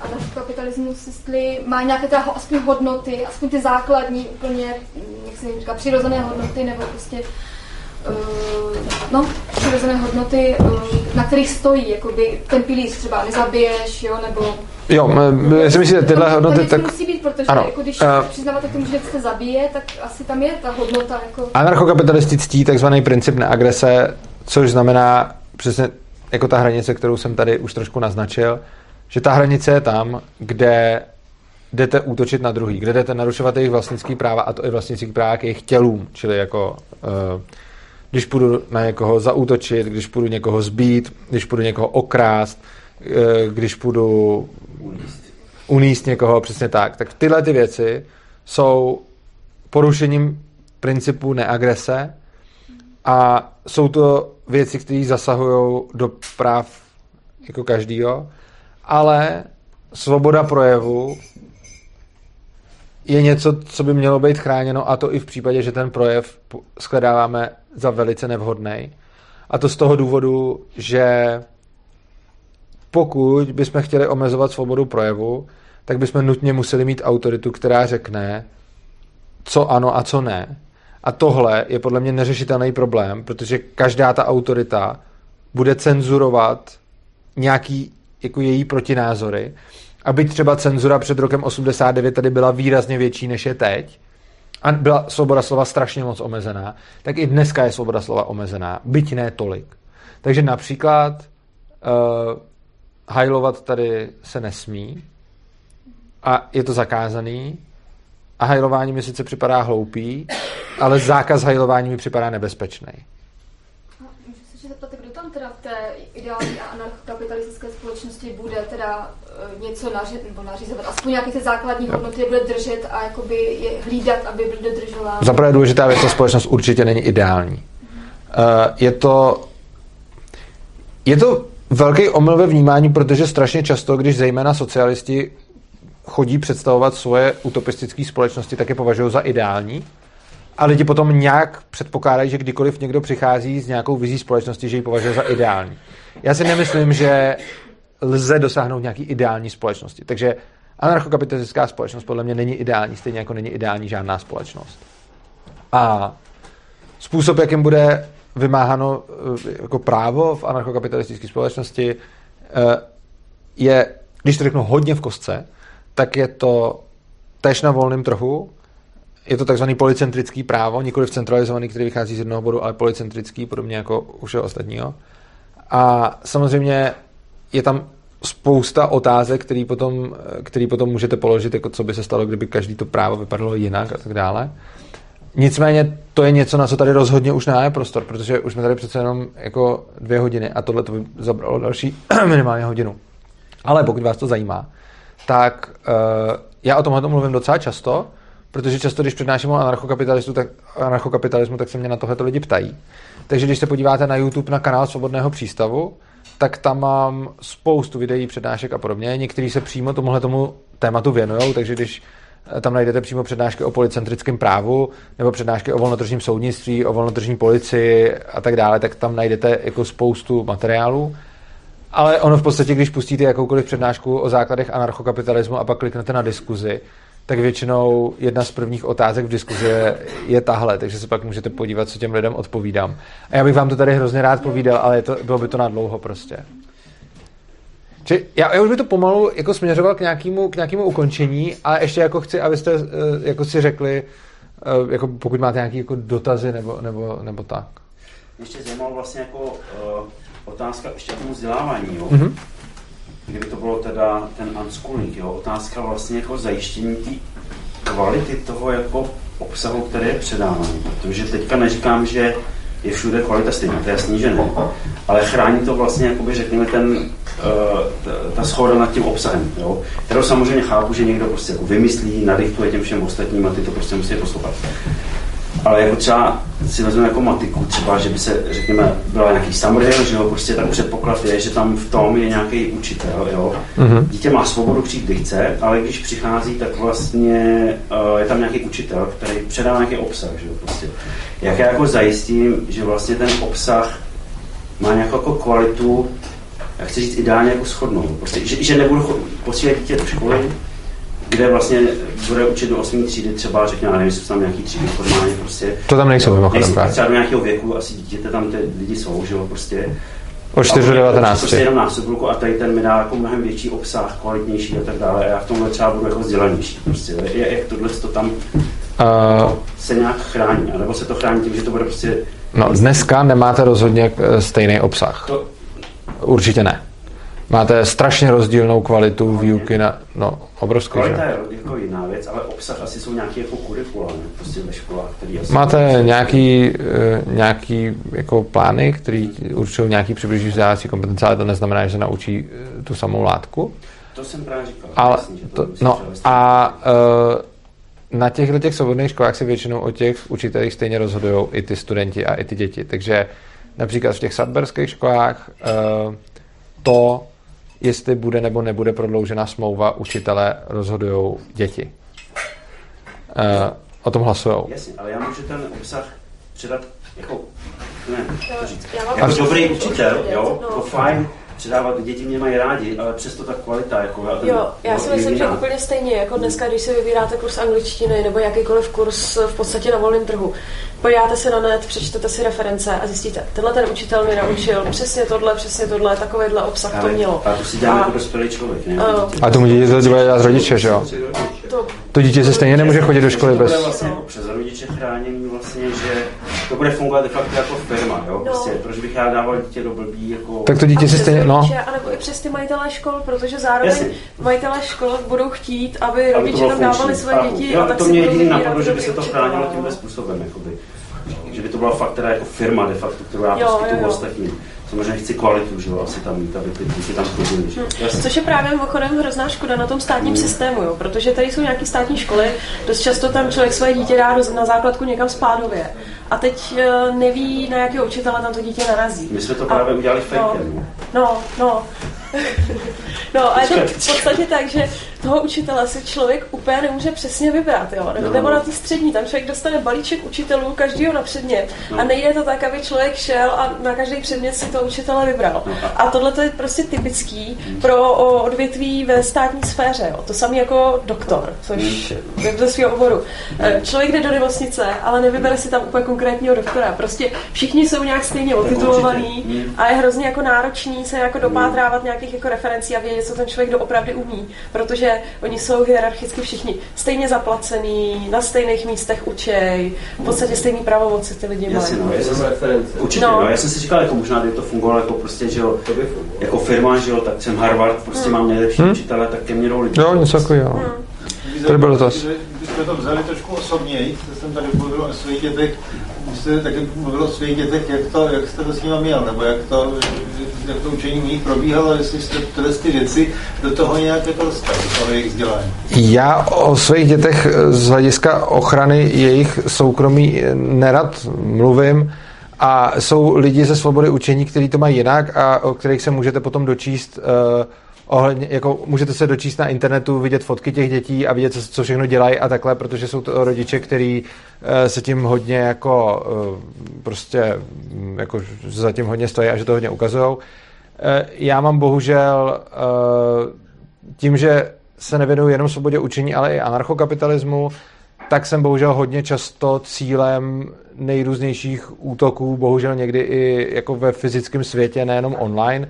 anarchokapitalismus, jestli má nějaké teda aspoň hodnoty, aspoň ty základní, úplně, mm, jak se říká, přirozené hodnoty, nebo prostě uh, no, přirozené hodnoty, uh, na kterých stojí, jakoby ten pilíř třeba nezabiješ, jo, nebo Jo, m- já si myslím, že tyhle hodnoty tak... musí být, protože Ano, jako když eh, přiznáváte k tomu, že chcete zabije, tak asi tam je ta hodnota jako... Anarchokapitalisti ctí takzvaný princip neagrese, což znamená přesně jako ta hranice, kterou jsem tady už trošku naznačil, že ta hranice je tam, kde jdete útočit na druhý, kde jdete narušovat jejich vlastnický práva a to i vlastnický práva k jejich tělům, čili jako uh, když půjdu na někoho zaútočit, když půjdu někoho zbít, když půjdu někoho okrást, eh, když půjdu uníst někoho, přesně tak. Tak tyhle ty věci jsou porušením principu neagrese a jsou to věci, které zasahují do práv jako každýho, ale svoboda projevu je něco, co by mělo být chráněno a to i v případě, že ten projev shledáváme za velice nevhodný. A to z toho důvodu, že pokud bychom chtěli omezovat svobodu projevu, tak bychom nutně museli mít autoritu, která řekne, co ano a co ne. A tohle je podle mě neřešitelný problém, protože každá ta autorita bude cenzurovat nějaký jako její protinázory. A byť třeba cenzura před rokem 89 tady byla výrazně větší, než je teď, a byla svoboda slova strašně moc omezená, tak i dneska je svoboda slova omezená, byť ne tolik. Takže například uh, hajlovat tady se nesmí a je to zakázaný a hajlování mi sice připadá hloupý, ale zákaz hajlování mi připadá nebezpečný. Můžu se zeptat, kdo tam teda v té ideální a anarchokapitalistické společnosti bude teda uh, něco naři, nebo nařizovat, aspoň nějaké ty základní hodnoty bude držet a jakoby je hlídat, aby byly dodržovány. Zaprvé důležitá věc, ta společnost určitě není ideální. Uh, je to je to velký omyl ve vnímání, protože strašně často, když zejména socialisti chodí představovat svoje utopistické společnosti, tak je považují za ideální. A lidi potom nějak předpokládají, že kdykoliv někdo přichází s nějakou vizí společnosti, že ji považuje za ideální. Já si nemyslím, že lze dosáhnout nějaký ideální společnosti. Takže anarchokapitalistická společnost podle mě není ideální, stejně jako není ideální žádná společnost. A způsob, jakým bude vymáháno eh, jako právo v anarchokapitalistické společnosti, eh, je, když to řeknu hodně v kostce, tak je to tež na volném trhu, je to takzvaný policentrický právo, nikoli centralizovaný, který vychází z jednoho bodu, ale policentrický, podobně jako u všeho ostatního. A samozřejmě je tam spousta otázek, který potom, který potom můžete položit, jako co by se stalo, kdyby každý to právo vypadalo jinak a tak dále. Nicméně to je něco, na co tady rozhodně už nemáme prostor, protože už jsme tady přece jenom jako dvě hodiny a tohle to by zabralo další minimálně hodinu. Ale pokud vás to zajímá, tak uh, já o tomhle mluvím docela často, protože často, když přednáším o anarchokapitalismu, tak, anarchokapitalismu, tak se mě na tohleto lidi ptají. Takže když se podíváte na YouTube na kanál Svobodného přístavu, tak tam mám spoustu videí, přednášek a podobně. Někteří se přímo tomuhle tomu tématu věnují, takže když tam najdete přímo přednášky o policentrickém právu nebo přednášky o volnotržním soudnictví, o volnotržní policii a tak dále, tak tam najdete jako spoustu materiálů. Ale ono v podstatě, když pustíte jakoukoliv přednášku o základech anarchokapitalismu a pak kliknete na diskuzi, tak většinou jedna z prvních otázek v diskuzi je, je tahle, takže se pak můžete podívat, co těm lidem odpovídám. A já bych vám to tady hrozně rád povídal, ale je to, bylo by to na dlouho prostě. Či já, já už bych to pomalu jako směřoval k nějakému, k nějakému ukončení, ale ještě jako chci, abyste uh, jako si řekli, uh, jako pokud máte nějaké jako dotazy nebo, nebo, nebo tak. Ještě zajímalo vlastně jako uh, otázka ještě k tomu vzdělávání, jo? Mm-hmm. Kdyby to bylo teda ten unschooling, jo? Otázka vlastně jako zajištění té kvality toho jako obsahu, který je předávaný. Protože teďka neříkám, že je všude kvalita stejná, to je jasný, že ne. Ale chrání to vlastně, jakoby řekněme, ten, uh, ta schoda nad tím obsahem, jo? kterou samozřejmě chápu, že někdo prostě jako vymyslí, nadiktuje těm všem ostatním a ty to prostě musí poslouchat. Ale jako třeba si vezmeme jako matiku, třeba, že by se, řekněme, byla nějaký Samuel, že jo, prostě tak předpoklad je, že tam v tom je nějaký učitel, jo. Mm-hmm. Dítě má svobodu přijít, kdy chce, ale když přichází, tak vlastně uh, je tam nějaký učitel, který předá nějaký obsah, že jo, prostě. Jak já jako zajistím, že vlastně ten obsah má nějakou jako kvalitu, jak chci říct, ideálně jako schodnou. Prostě, že, že nebudu posílat dítě do školy, kde vlastně bude učit do 8. třídy třeba, řekněme, nevím, jsou tam nějaký třídy formálně prostě. To tam nejsou mimochodem právě. Třeba do nějakého věku, asi dítěte tam ty lidi jsou, že jo, prostě. Od 4 do 19. Prostě jenom násobulku a tady ten mi dá jako mnohem větší obsah, kvalitnější a tak dále. A já v tomhle třeba budu jako vzdělanější. Prostě. Jak, jak tohle to tam Uh, se nějak chrání, anebo se to chrání tím, že to bude prostě... no, dneska nemáte rozhodně eh, stejný obsah. To, Určitě ne. Máte strašně rozdílnou kvalitu výuky na, no, obrovský, kvalita že? je jako jiná věc, ale obsah asi jsou nějaké jako kurikula, ne? prostě ve školách, který asi... Máte nějaký, eh, nějaký jako plány, který určují nějaký přibližující vzdělávací kompetence, ale to neznamená, že naučí eh, tu samou látku. To jsem právě říkal. Ale jasný, že to, myslím, no a uh, na těchto těch svobodných školách se většinou o těch učitelích stejně rozhodují i ty studenti a i ty děti. Takže například v těch sadberských školách uh, to, jestli bude nebo nebude prodloužena smlouva učitele, rozhodují děti. Uh, o tom hlasují. Jasně, ale já můžu ten obsah předat jako, ne, to říct, Já mám jako dobrý učitel, jo, no. jako fajn, předávat, děti mě mají rádi, ale přesto ta kvalita, jako já, ten, Jo, já si myslím, že úplně stejně, jako dneska, když si vybíráte kurz angličtiny nebo jakýkoliv kurz v podstatě na volném trhu, podíváte se na net, přečtete si reference a zjistíte, tenhle ten učitel mi naučil přesně tohle, přesně tohle, takovýhle obsah to Ale- mělo. A to si dělám A- jako dospělý člověk, ne? A tomu dítě to bude dělat rodiče, že jo? To, To dítě se stejně nemůže chodit do školy To bude bez... vlastně jako přes rodiče chránění vlastně, že to bude fungovat de facto jako firma, jo? No. Prostě, proč bych já dával dítě do blbý, jako... Tak to dítě a se stejně, no. rodiče, anebo i přes ty majitelé škol, protože zároveň Jasně. majitelé škol budou chtít, aby aby to rodiče tam dávali své děti Jo, a tak to mě jediný napadlo, že by se to chránilo no. tímhle způsobem, jakoby. Že by to byla fakt teda jako firma de facto, kterou já poskytuju ostatním. Samozřejmě chci kvalitu, že jo, asi tam mít, aby ty děti tam chodily, jo. Jasně. Což je právě mimochodem hrozná škoda na tom státním systému, jo? protože tady jsou nějaké státní školy, dost často tam člověk své dítě dá na základku někam spádově a teď eh, neví, na jakého učitele tam to dítě narazí. My jsme to A- právě udělali no, fakem. no, no. No a je to v podstatě tak, že toho učitele si člověk úplně nemůže přesně vybrat, jo? Nebo, No. nebo na té střední, tam člověk dostane balíček učitelů, každýho na předmět a nejde to tak, aby člověk šel a na každý předmět si to učitele vybral. A tohle to je prostě typický pro odvětví ve státní sféře, jo? to samé jako doktor, což je ze svého oboru. E, Člověk jde do nemocnice, ale nevybere si tam úplně konkrétního doktora. Prostě všichni jsou nějak stejně otitulovaní určitě. Mm. a je hrozně jako náročný se jako dopátrávat nějakých jako referencí a vědět, co ten člověk doopravdy umí, protože oni jsou hierarchicky všichni stejně zaplacený, na stejných místech učej, v podstatě stejný pravomoci ty lidi mají. no, já jsem. Určitě, No. no. já jsem si říkal, jako možná, kdyby to fungovalo jako prostě, že jo, To by jako firma, že jo, tak jsem Harvard, prostě mám nejlepší Hmm. učitele, tak ke mně jdou lidi. Jo, něco takového. Když Tady byl dotaz. Kdybychom to vzali trošku osobněji, co jsem tady mluvil o svých dětech, jste taky mluvil o svých dětech, jak, to, jak jste to s nimi měl, nebo jak to, jak to učení u nich probíhalo, jestli jste tyhle ty věci do toho nějak jako dostali, jejich vzdělání. Já o svých dětech z hlediska ochrany jejich soukromí nerad mluvím a jsou lidi ze svobody učení, kteří to mají jinak a o kterých se můžete potom dočíst uh, ohledně, jako můžete se dočíst na internetu, vidět fotky těch dětí a vidět, co, co všechno dělají a takhle, protože jsou to rodiče, kteří uh, se tím hodně jako uh, prostě mm, jako za tím hodně stojí a že to hodně ukazují. Já mám bohužel tím, že se nevěnuju jenom svobodě učení, ale i anarchokapitalismu, tak jsem bohužel hodně často cílem nejrůznějších útoků, bohužel někdy i jako ve fyzickém světě, nejenom online.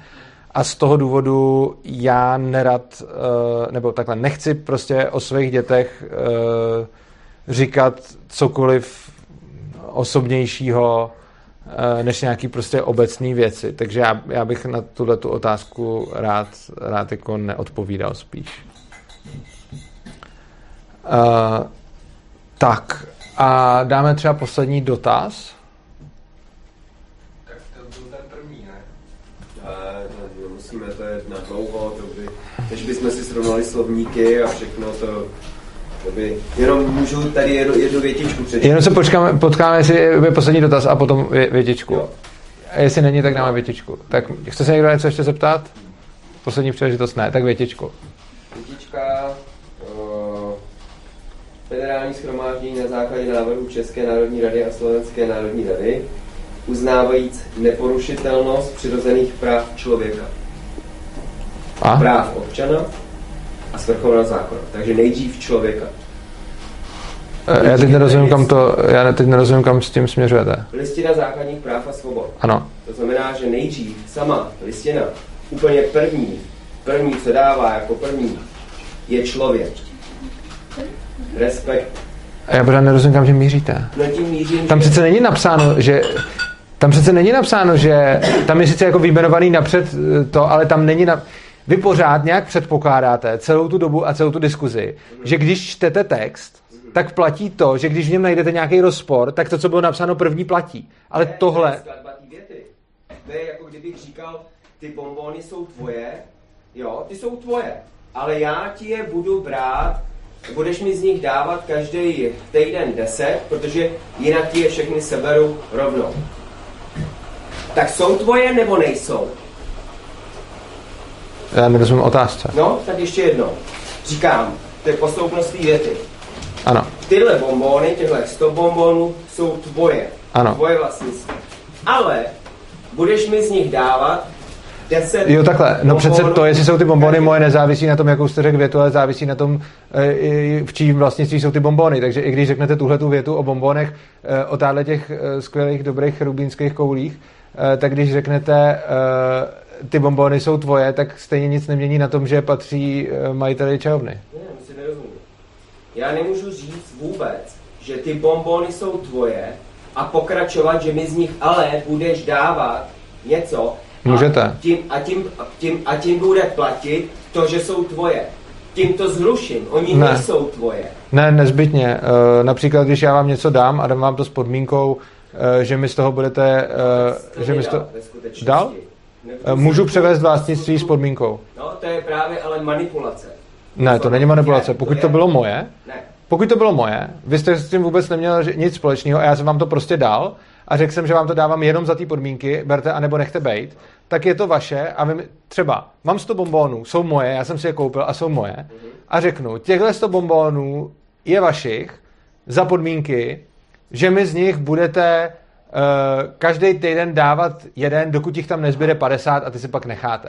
A z toho důvodu já nerad, eh, nebo takhle nechci prostě o svých dětech eh, říkat cokoliv osobnějšího, eh, než nějaký prostě obecné věci. Takže já, já bych na tuhle tu otázku rád, rád jako neodpovídal spíš. Uh, tak a dáme třeba poslední dotaz. Tak to byl ten první, ne to nemusíme, to je na dlouho, to by, bychom si srovnali slovníky a všechno to, to by, jenom můžu tady jednu, jednu větičku přečíst. Jenom se počkáme, potkáme, jestli je poslední dotaz a potom vě, větičku. Jo. A jestli není, tak dáme větičku. Tak chce se někdo něco ještě zeptat? Poslední příležitost ne, tak větičku. Větička, uh, federální schromáždění na základě návrhu České národní rady a Slovenské národní rady, uznávajíc neporušitelnost přirozených práv člověka, A? práv občana a svrchovanost zákona. Takže nejdřív člověka. Eh, Já teď nerozumím, kam to, já teď nerozumím, kam s tím směřujete. Listina základních práv a svobod. Ano. To znamená, že nejdřív sama listina, úplně první, první, co dává jako první, je člověk. Respekt. A já pořád nerozumím, kam tím míříte. No tím mířím, Tam že- přece není napsáno, že tam přece není napsáno, že tam je sice jako vyjmenovaný napřed eh, to, ale tam není na... Vy pořád nějak předpokládáte celou tu dobu a celou tu diskuzi, že když čtete text, tak platí to, že když v něm najdete nějaký rozpor, tak to, co bylo napsáno první, platí. Ale Ne, tohle... to je jako kdybych říkal, ty bombony jsou tvoje, jo, ty jsou tvoje, ale já ti je budu brát, budeš mi z nich dávat každý týden 10, protože jinak ti je všechny seberu rovnou. Tak jsou tvoje nebo nejsou? Já nerozumím otázce. No, tak ještě jednou. Říkám, to je posloupnost té věty. Ano. Tyhle bombony, těchto 100 bombonů jsou tvoje. Ano. Tvoje vlastnictví. Ale budeš mi z nich dávat 10 Jo, takhle. No přece to, jestli jsou ty bombony moje, nezávisí na tom, jakou jste řekl větu, ale závisí na tom, eh, v čím vlastnictví jsou ty bombony. Takže i když řeknete tuhle tu větu o bombonech, eh, o táhle těch eh, skvělých, dobrých rubínských koulích, tak když řeknete ty bombony jsou tvoje, tak stejně nic nemění na tom, že patří eh, majiteli čahovny. Ne, my si nerozumíme. Já nemůžu říct vůbec, že ty bombony jsou tvoje a pokračovat, že mi z nich ale budeš dávat něco. Můžete. A tím, a tím, a tím, a tím bude platit to, že jsou tvoje. Tím to zruším. Oni Ne. nejsou tvoje. Ne, nezbytně. Eh, Například, když já vám něco dám a dám vám to s podmínkou, eh, že mi z toho budete, že mi z toho... Dal? Eh, Můžu převést vlastnictví s podmínkou. No, to je právě ale manipulace. Ne, to není manipulace. Pokud to bylo moje, Ne. pokud to bylo moje, vy jste s tím vůbec neměl nic společného a já jsem vám to prostě dal a řekl jsem, že vám to dávám jenom za ty podmínky, berte anebo nechte bejt, tak je to vaše a vy třeba mám 100 bombónů, jsou moje, já jsem si je koupil a jsou moje a řeknu, těchhle 100 bombónů je vašich za podmínky, že mi z nich budete každý týden dávat jeden, dokud jich tam nezbyde 50 a ty si pak necháte.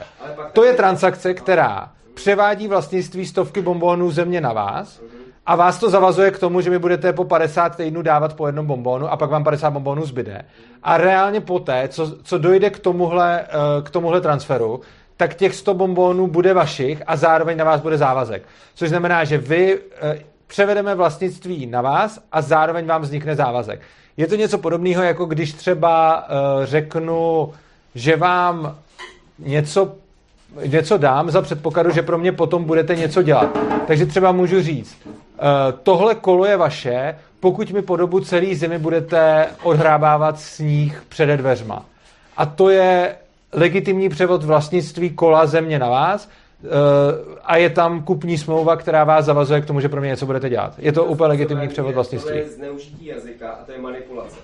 To je transakce, která převádí vlastnictví stovky bombónů země na vás a vás to zavazuje k tomu, že mi budete po 50 týdnů dávat po jednom bombónu a pak vám 50 bombónů zbyde. A reálně poté, co, co dojde k tomuhle, eh, k tomuhle transferu, tak těch 100 bombónů bude vašich a zároveň na vás bude závazek. Což znamená, že vy eh, převedeme vlastnictví na vás a zároveň vám vznikne závazek. Je to něco podobného, jako když třeba eh, řeknu, že vám něco něco dám za předpokladu, že pro mě potom budete něco dělat. Takže třeba můžu říct, eh, tohle kolo je vaše, pokud mi po dobu celé zimy budete odhrábávat sníh přede dveřma. A to je legitimní převod vlastnictví kola země na vás a je tam kupní smlouva, která vás zavazuje k tomu, že pro mě něco budete dělat. Je to úplně legitimní převod vlastnictví. To je zneužití jazyka a to je manipulace.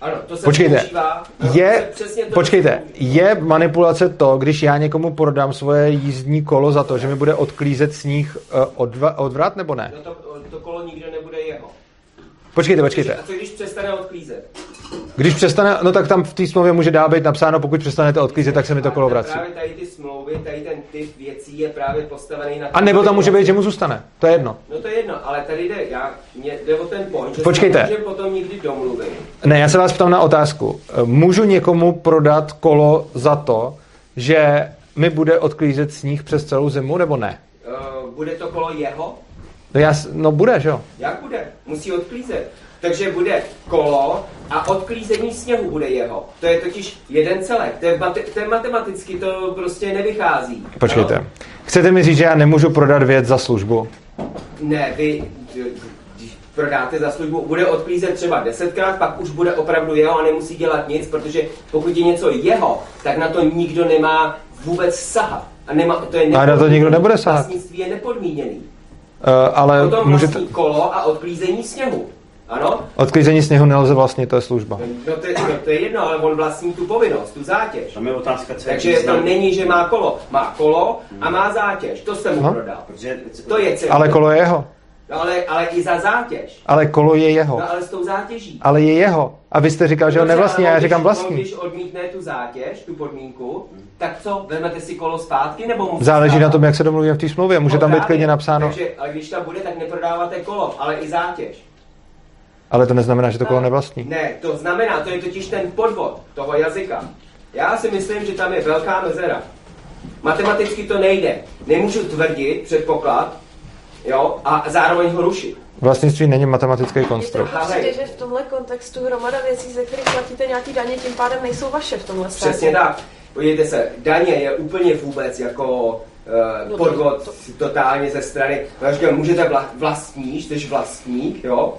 Ano, to se Počkejte, používá. je, to počkejte, je manipulace to, když já někomu prodám svoje jízdní kolo za to, že mi bude odklízet sníh eh, odva, odvrat, nebo ne? No to, to kolo nikdo nebude jeho. Počkejte, počkejte. A co když přestane odklízet? Když přestane, no tak tam v té smlouvě může dál být napsáno, pokud přestanete odklízet, tak se mi to kolo vrací. Právě tady ty smlouvy, tady ten typ věcí je právě postavený na... A nebo tam může být, že mu zůstane. To je jedno. No to je jedno, ale tady jde, já, mě jde o ten point, že Počkejte. se můžeme potom někdy domluvit. Ne, já se vás ptám na otázku. Můžu někomu prodat kolo za to, že mi bude odklízet sníh přes celou zimu, nebo ne? Uh, bude to kolo jeho? No, já, no bude, že jo? Jak bude? Musí odklízet. Takže bude kolo a odklízení sněhu bude jeho. To je totiž jeden celek. To je, mate, to je matematicky, to prostě nevychází. Počkejte. Ano? Chcete mi říct, že já nemůžu prodat věc za službu? Ne, vy prodáte za službu, bude odklízet třeba desetkrát, pak už bude opravdu jeho a nemusí dělat nic, protože pokud je něco jeho, tak na to nikdo nemá vůbec sahat. A nemá, to je A na to nikdo nebude sahat. Vlastnictví je nepodmíněný. Uh, ale Potom můžete... vlastní kolo a odklízení sněhu. Ano? Odklízení sněhu nelze vlastně, to je služba. No to, je, no to je jedno, ale on vlastní tu povinnost, tu zátěž. Tam je otázka, co je Takže význam. to není, že má kolo. Má kolo a má zátěž. To jsem mu No. prodal. To je celé. Ale kolo je jeho. No ale, ale i za zátěž. Ale kolo je jeho. No ale s tou zátěží. Ale je jeho. A vy jste říkal, že ho nevlastní, a já říkám když- vlastní. Když odmítne tu zátěž, tu podmínku, tak co? Vezmete si kolo zpátky nebo mu Záleží na přestávat? tom, jak se domluvíme v té smlouvě. Může No tam být klidně napsáno, Takže, ale když tam bude, tak neprodáváte kolo, ale i zátěž. Ale to neznamená, že to kolo nevlastní. Ne, to znamená, to je totiž ten podvod toho jazyka. Já si myslím, že tam je velká mezera. Matematicky to nejde. Nemůžu tvrdit předpoklad, jo, a zároveň ho rušit. Vlastnictví není matematický to konstrukt. přijde, že v tomhle kontextu hromada věcí, ze kterých platíte nějaký daně, tím pádem nejsou vaše v tomhle státě. Přesně tak. Podívejte se, daně je úplně vůbec jako uh, podvod totálně ze strany. Říkám, můžete vla, vlastníš, jsi vlastník, jo,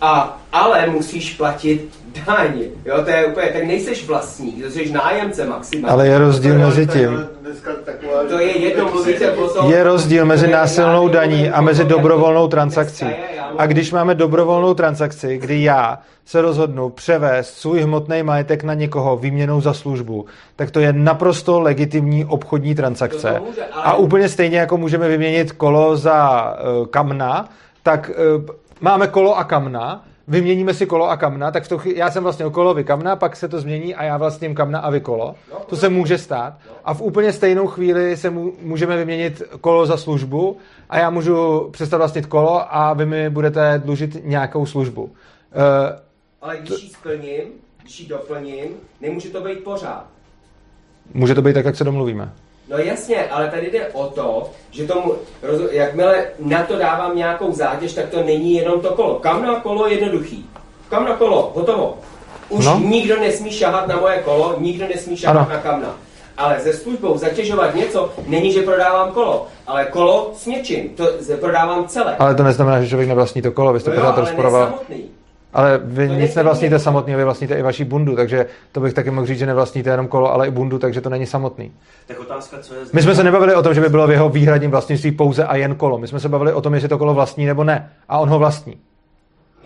a, ale musíš platit daň, jo, to je úplně, tak nejseš vlastník, to jsi nájemce maximálně. Ale je rozdíl mezi tím. To je jedno, mluvíte potom... Je rozdíl mezi násilnou daní a mezi dobrovolnou transakcí. A když máme dobrovolnou transakci, kdy já se rozhodnu převést svůj hmotný majetek na někoho výměnou za službu, tak to je naprosto legitimní obchodní transakce. A úplně stejně jako můžeme vyměnit kolo za uh, kamna, tak uh, máme kolo a kamna, vyměníme si kolo a kamna, tak v to, já jsem vlastně kolo, vy kamna, pak se to změní a já vlastním kamna a vy kolo. To se může stát. A v úplně stejnou chvíli se můžeme vyměnit kolo za službu a já můžu přestat vlastnit kolo a vy mi budete dlužit nějakou službu. Uh, Ale když ji splním, když ji doplním, nemůže to být pořád. může to být tak, jak se domluvíme. No jasně, ale tady jde o to, že tomu, jakmile na to dávám nějakou zátěž, tak to není jenom to kolo. Kam na kolo je jednoduchý. Kam na kolo, hotovo. Už No. nikdo nesmí šahat na moje kolo, nikdo nesmí šahat Ano. na kamna. Ale se službou zatěžovat něco není, že prodávám kolo, ale kolo s něčím, to prodávám celé. Ale to neznamená, že člověk nevlastní to kolo, vy jste no pořád rozporoval. Samotný. Ale vy To nic nevlastníte samotně, vy vlastníte i vaši bundu, takže to bych taky mohl říct, že nevlastníte jenom kolo, ale i bundu, takže to není samotný. Tak otázka, co je... My jsme se nebavili o tom, že by bylo v jeho výhradním vlastnictví pouze a jen kolo. My jsme se bavili o tom, jestli to kolo vlastní nebo ne. A on ho vlastní.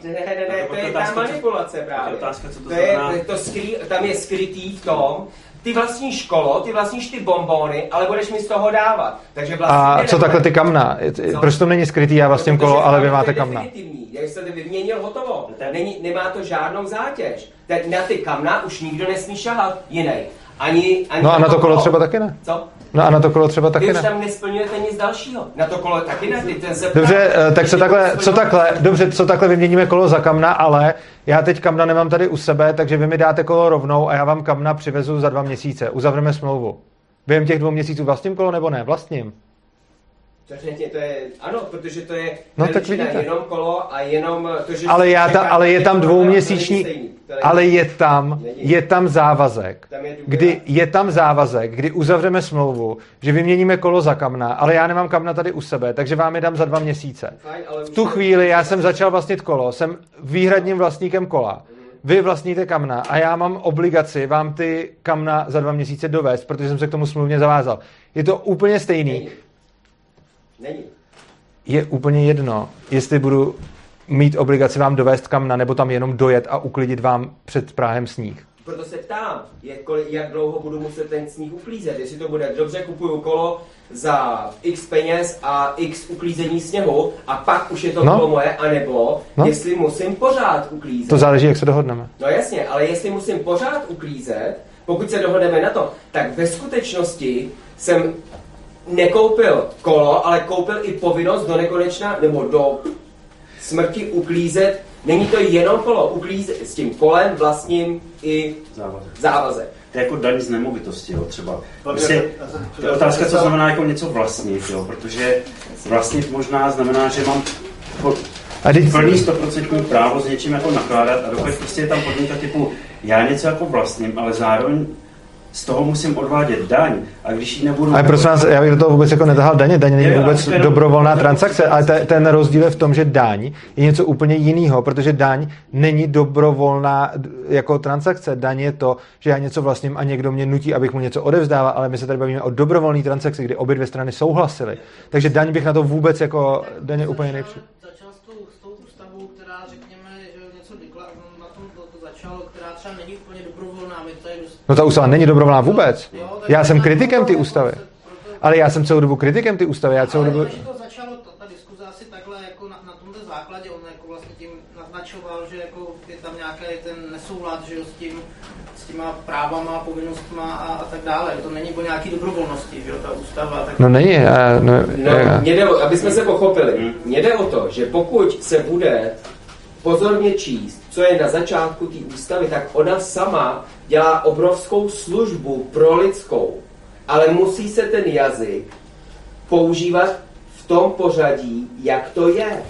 Ne, ne, ne, Tak to je je otázka, ta co- manipulace tak je právě. otázka, co to to je, znamená. to skrý, tam je skrytý v tom, ty vlastníš kolo, ty vlastníš ty bombóny, ale budeš mi z toho dávat. Takže vlastně A ne- co takhle ty kamna? Co? Proč to není skrytý, já vlastním Protože kolo, ale vy máte kamna? Jak jste to vyměnil, hotovo. Není, nemá to žádnou zátěž. Tak na ty kamna už nikdo nesmí šahat jiný. Ani, ani No a na to kolo třeba taky ne. Co? No a na to kolo třeba Vy taky už ne. tam nesplňujete nic dalšího. Na to kolo taky ne. Ty ten se Dobře, eh, tak co takhle, co takhle, dobře, co takhle vyměníme kolo za kamna, ale já teď kamna nemám tady u sebe, takže vy mi dáte kolo rovnou a já vám kamna přivezu za dva měsíce. Uzavřeme smlouvu. Během těch dvou měsíců vlastním kolo nebo ne? Vlastním. To řekně, to je, ano, protože to je No, tak vidíte. jenom kolo a jenom to, že... Ale, já ta, ale je tam dvouměsíční, ale je tam, je tam závazek, Tam je kdy je tam závazek, kdy uzavřeme smlouvu, že vyměníme kolo za kamna, ale já nemám kamna tady u sebe, takže vám je dám za dva měsíce. V tu chvíli já jsem začal vlastnit kolo, jsem výhradním vlastníkem kola. Vy vlastníte kamna a já mám obligaci vám ty kamna za dva měsíce dovést, protože jsem se k tomu smluvně zavázal. Je to úplně stejný. Není. Je úplně jedno, jestli budu mít obligaci vám dovést kamna, nebo tam jenom dojet a uklidit vám před Prahem sníh. Proto se ptám, jak, jak dlouho budu muset ten sníh uklízet. Jestli to bude dobře, kupuju kolo za x peněz a x uklízení sněhu a pak už je to No. kolo moje, anebo no. jestli musím pořád uklízet. To záleží, jak se dohodneme. No jasně, ale jestli musím pořád uklízet, pokud se dohodneme na to, tak ve skutečnosti jsem nekoupil kolo, ale koupil i povinnost do nekonečna, nebo do smrti uklízet. Není to jenom kolo, uklízet s tím kolem vlastním i Závazek. závazek. To je jako daň z nemovitosti, jo, třeba. Jsem- to je otázka, co znamená jako něco vlastnit, jo, protože vlastnit možná znamená, že mám jako A teď, plný stoprocentní právo s něčím jako nakládat a dokud prostě je tam podmínka typu, já něco jako vlastním, ale zároveň z toho musím odvádět daň a když ji nebudu... ale prosím vás, já bych do toho vůbec jako netahal daně. Daně není vůbec je- dobrovolná transakce, ale te- ten rozdíl je v tom, že daň je něco úplně jiného, protože daň není dobrovolná jako transakce. Daň je to, že já něco vlastním a někdo mě nutí, abych mu něco odevzdával, ale my se tady bavíme o dobrovolné transakci, kdy obě dvě strany souhlasily. Takže daň bych na to vůbec jako daň je úplně nejpři. No ta ústava není dobrovolná vůbec. Já jsem kritikem ty ústavy. Ale já jsem celou dobu kritikem ty ústavy. Já celou Ale dobu... že to začalo, ta, ta diskuze asi takhle jako na, na tomto základě, on jako vlastně tím naznačoval, že jako je tam nějaký ten nesoulad, že jo, s tím, s těma právama, povinnostma a, a tak dále. To není o nějaký dobrovolnosti, že jo, ta ústava. Tak No není. Já, no, No, já, mě jde, o- aby jsme se pochopili, mně jde o to, že pokud se bude pozorně číst, co je na začátku té ústavy, tak ona sama dělá obrovskou službu pro lidskou, ale musí se ten jazyk používat v tom pořadí, jak to je.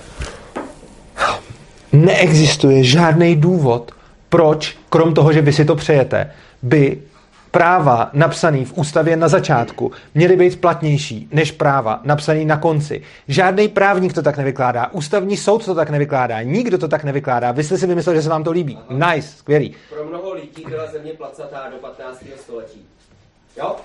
neexistuje žádný důvod, proč, krom toho, že vy si to přejete, by práva napsané v ústavě na začátku měly být platnější než práva napsané na konci. Žádný právník to tak nevykládá, ústavní soud to tak nevykládá, nikdo to tak nevykládá. Vy jste si vymysleli, že se vám to líbí. Nice, skvělý. Pro mnoho lidí byla země placatá do 15. století. Jo?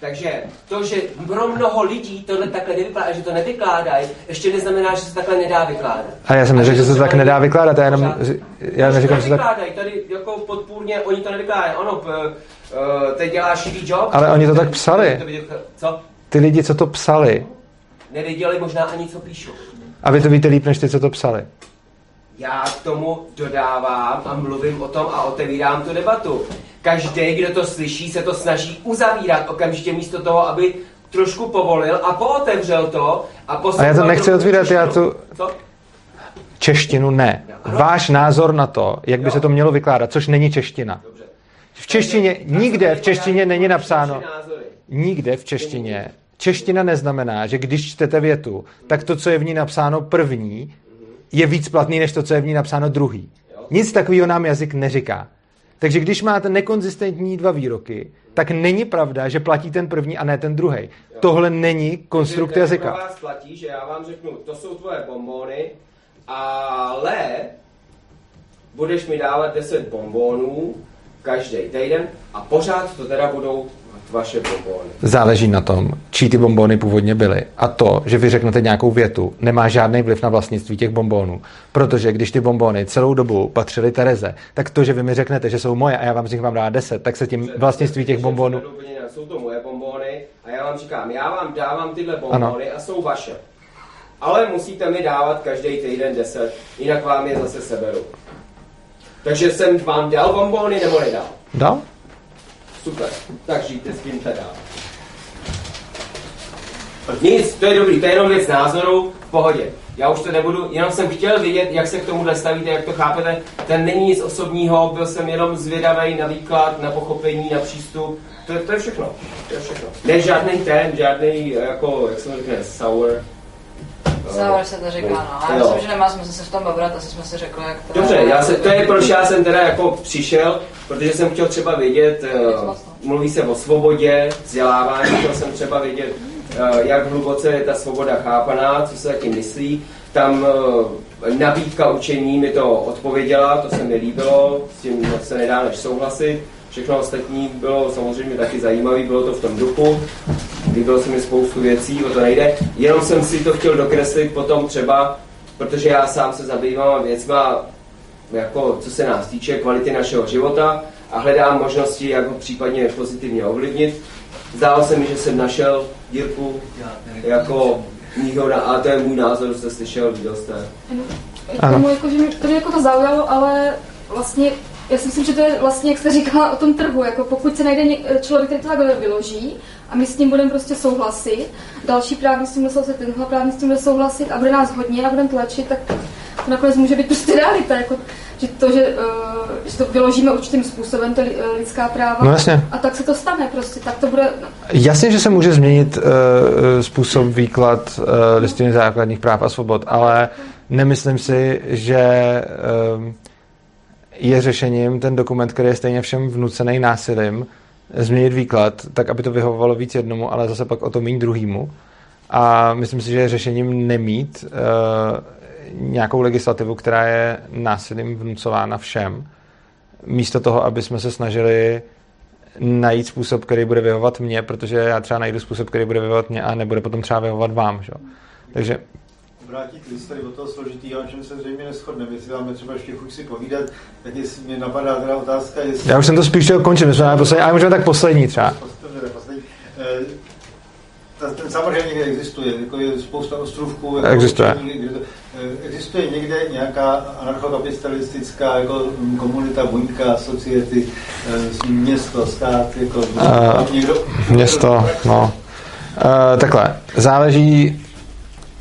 Takže to, že pro mnoho lidí tohle takhle nevykládá, že to nevykládají, ještě neznamená, že se takhle nedá vykládat. A já jsem neřekl, že se to tak nedá vykládat, já jenom, já neříkám, že to tak... Nevykládají, tady jako podpůrně, oni to nevykládají. Ono, p, uh, teď dělá šivý job. Ale oni to tak psali. Co? Ty lidi, co to psali, Nevěděli možná ani, co píšou. a vy to víte líp, než ty, co to psali. Já k tomu dodávám a mluvím o tom a otevírám tu debatu. Každý, kdo to slyší, se to snaží uzavírat okamžitě místo toho, aby trošku povolil a pootevřel to a A já to nechci otvírat, já tu... Co? Češtinu ne. Váš názor na to, jak by se to mělo vykládat, což není čeština. V češtině, nikde v češtině není napsáno, nikde v češtině. Čeština neznamená, že když čtete větu, tak to, co je v ní napsáno první, je víc platný, než to, co je v ní napsáno druhý. Nic takového nám jazyk neříká. Takže když máte nekonzistentní dva výroky, tak není pravda, že platí ten první a ne ten druhý. Tohle není konstrukt Takže jazyka. Pro vás platí, že já vám řeknu, to jsou tvoje bombony, ale budeš mi dávat 10 bombonů každý týden a pořád to teda budou vaše bombony. Záleží na tom, čí ty bombony původně byly. A to, že vy řeknete nějakou větu, nemá žádný vliv na vlastnictví těch bombonů. Protože když ty bombony celou dobu patřily Tereze, tak to, že vy mi řeknete, že jsou moje a já vám z nich mám dát 10, tak se tím vlastnictví těch jinak. Jsou to moje bombony a já vám říkám, já vám dávám tyhle bombony a jsou vaše. Ale musíte mi dávat každý týden 10, jinak vám je zase seberu. Takže jsem vám dal bombony nebo nedal? Dal? Super, tak žijte s tím teda. Nic, to je dobrý, to je jenom věc názoru, v pohodě. Já už to nebudu, jenom jsem chtěl vidět, jak se k tomuhle stavíte, jak to chápete. Ten není nic osobního, byl jsem jenom zvědavý na výklad, na pochopení, na přístup. To, je- to je všechno, to je všechno. Ne žádný ten, žádný, jako, jak se to řekne, sour. Závor se to říká, no. Já myslím, že nemá smysl se v tom babrat, asi jsme si řekli, jak to Dobře, já se, to je proč já jsem teda jako přišel, protože jsem chtěl třeba vědět, uh, mluví se o svobodě, vzdělávání, chtěl jsem třeba vědět, uh, jak hluboce je ta svoboda chápaná, co se taky myslí. Tam uh, nabídka učení mi to odpověděla, to se mi líbilo, s tím se nedá než souhlasit. Všechno ostatní bylo samozřejmě taky zajímavé, bylo to v tom duchu. Líbilo se mi spoustu věcí, o to nejde. Jenom jsem si to chtěl dokreslit potom třeba, protože já sám se zabývám věcma, jako co se nás týče kvality našeho života a hledám možnosti, jak ho případně pozitivně ovlivnit. Zdálo se mi, že jsem našel Jirku jako na- a to je můj názor, jste slyšel, viděl jste. K tomu, jako, že mě to, mě jako to zaujalo, ale vlastně já si myslím, že to je vlastně, jak jste říkala o tom trhu, jako pokud se najde člověk, který to takhle vyloží a my s tím budeme prostě souhlasit, další právní s tím bude souhlasit, tenhle právní s tím bude souhlasit a bude nás hodně a budeme tlačit, tak to nakonec může být prostě realita, jako, že to, že, uh, že to vyložíme určitým způsobem, to li- eh, lidská práva, No jasně. a tak se to stane prostě, tak to bude, Jasně, že se může změnit uh, způsob výklad uh, listiny základních práv a svobod, ale nemyslím si, že um, je řešením ten dokument, který je stejně všem vnucený násilím, změnit výklad, tak aby to vyhovovalo víc jednomu, ale zase pak o to méně druhýmu. A myslím si, že je řešením nemít uh, nějakou legislativu, která je násilím vnucována všem, místo toho, aby jsme se snažili najít způsob, který bude vyhovovat mně, protože já třeba najdu způsob, který bude vyhovovat mě a nebude potom třeba vyhovovat vám. Že? Takže vrátit list tady do toho složitýho, o čem se zřejmě neschodneme. Jestli máme třeba ještě chuť si povídat, tak jestli mě napadá teda otázka, jestli... já už jsem to spíš chtěl končit, my jsme na poslední, ale můžeme tak poslední třeba. Poslední. Eh, Ten samozřejmě někde existuje, jako je spousta ostrovků. Jako Existuje. eh, Existuje někde nějaká anarchokapitalistická jako mm, komunita, buňka, asociaty, eh, město, stát, jako Eh, někdo? Město, no. Uh, takhle, záleží,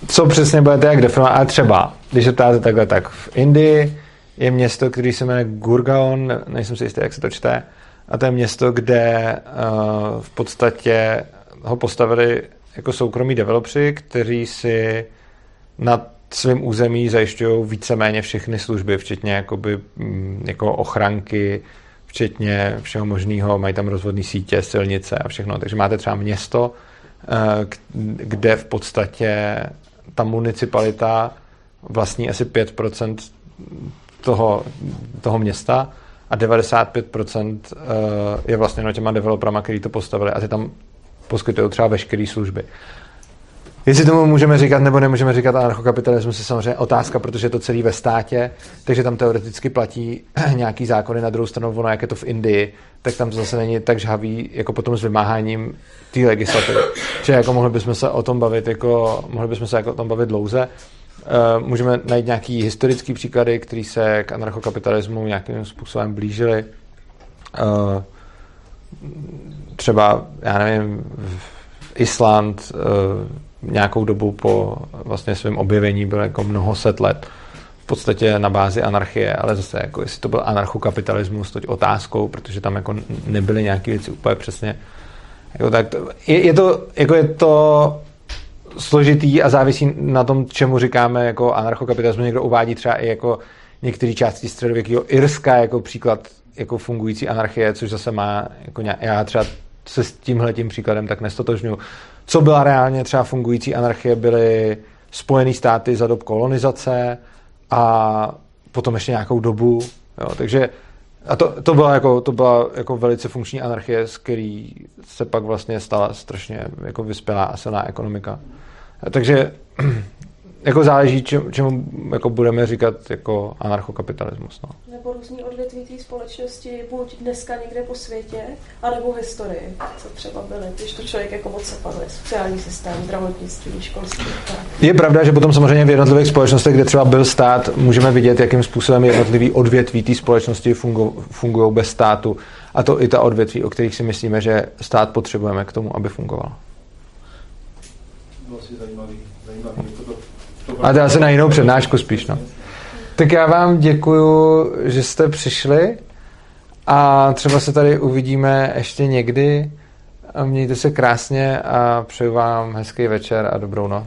co přesně budete jak definovat, ale třeba, když se ptáte takhle, tak v Indii je město, který se jmenuje Gurgaon, ne- nejsem si jistý, jak se to čte, a to je město, kde uh, v podstatě ho postavili jako soukromí developři, kteří si na svém území zajišťují víceméně všechny služby, včetně jakoby, mm, jako ochranky, včetně všeho možného, mají tam rozvodní sítě, silnice a všechno. Takže máte třeba město, eh, kde v podstatě ta municipalita vlastní asi 5% toho, toho města a 95% eh, je vlastně těma developerama, který to postavili a ty tam poskytují třeba veškeré služby. Jestli tomu můžeme říkat nebo nemůžeme říkat anarchokapitalismus je samozřejmě otázka, protože je to celý ve státě, takže tam teoreticky platí nějaký zákony na druhou stranu, ono jak je to v Indii, tak tam to zase není tak žhavý jako potom s vymáháním té legislativy. Že jako mohli bychom se o tom bavit jako, mohli bychom se jako o tom bavit dlouze, Uh, můžeme najít nějaký historický příklady, které se k anarchokapitalismu nějakým způsobem blížily. Uh, třeba, já nevím, Island uh, nějakou dobu po vlastně svém objevení byl jako mnoho set let v podstatě na bázi anarchie, ale zase jako jestli to byl anarchokapitalismus, to otázkou, protože tam jako nebyly nějaké věci úplně přesně jako tak to, je, je, to, jako je to složitý a závisí na tom, čemu říkáme jako anarchokapitalismus. Někdo uvádí třeba i jako některé části středověkého Irska jako příklad jako fungující anarchie, což zase má jako nějak, já třeba se s tímhle tím příkladem tak nestotožňuji. Co byla reálně třeba fungující anarchie, byly Spojené státy za dob kolonizace a potom ještě nějakou dobu. Jo, takže a to, to byla, jako, to byla jako velice funkční anarchie, z který se pak vlastně stala strašně jako vyspělá a silná ekonomika. Takže jako záleží, čem, čemu jako budeme říkat jako anarchokapitalismus. No. Nebo různý odvětví té společnosti, buď dneska někde po světě, anebo historii, co třeba byly, když to člověk jako moc separuje, sociální systém, zdravotnictví, školství. Tak. Je pravda, že potom samozřejmě v jednotlivých společnostech, kde třeba byl stát, můžeme vidět, jakým způsobem jednotlivý odvětví té společnosti fungují bez státu. A to i ta odvětví, o kterých si myslíme, že stát potřebujeme k tomu, aby fungoval. Bylo asi zajímavý, zajímavý. A to asi na jinou přednášku spíš, no. Tak já vám děkuju, že jste přišli a třeba se tady uvidíme ještě někdy. Mějte se krásně a přeju vám hezký večer a dobrou noc.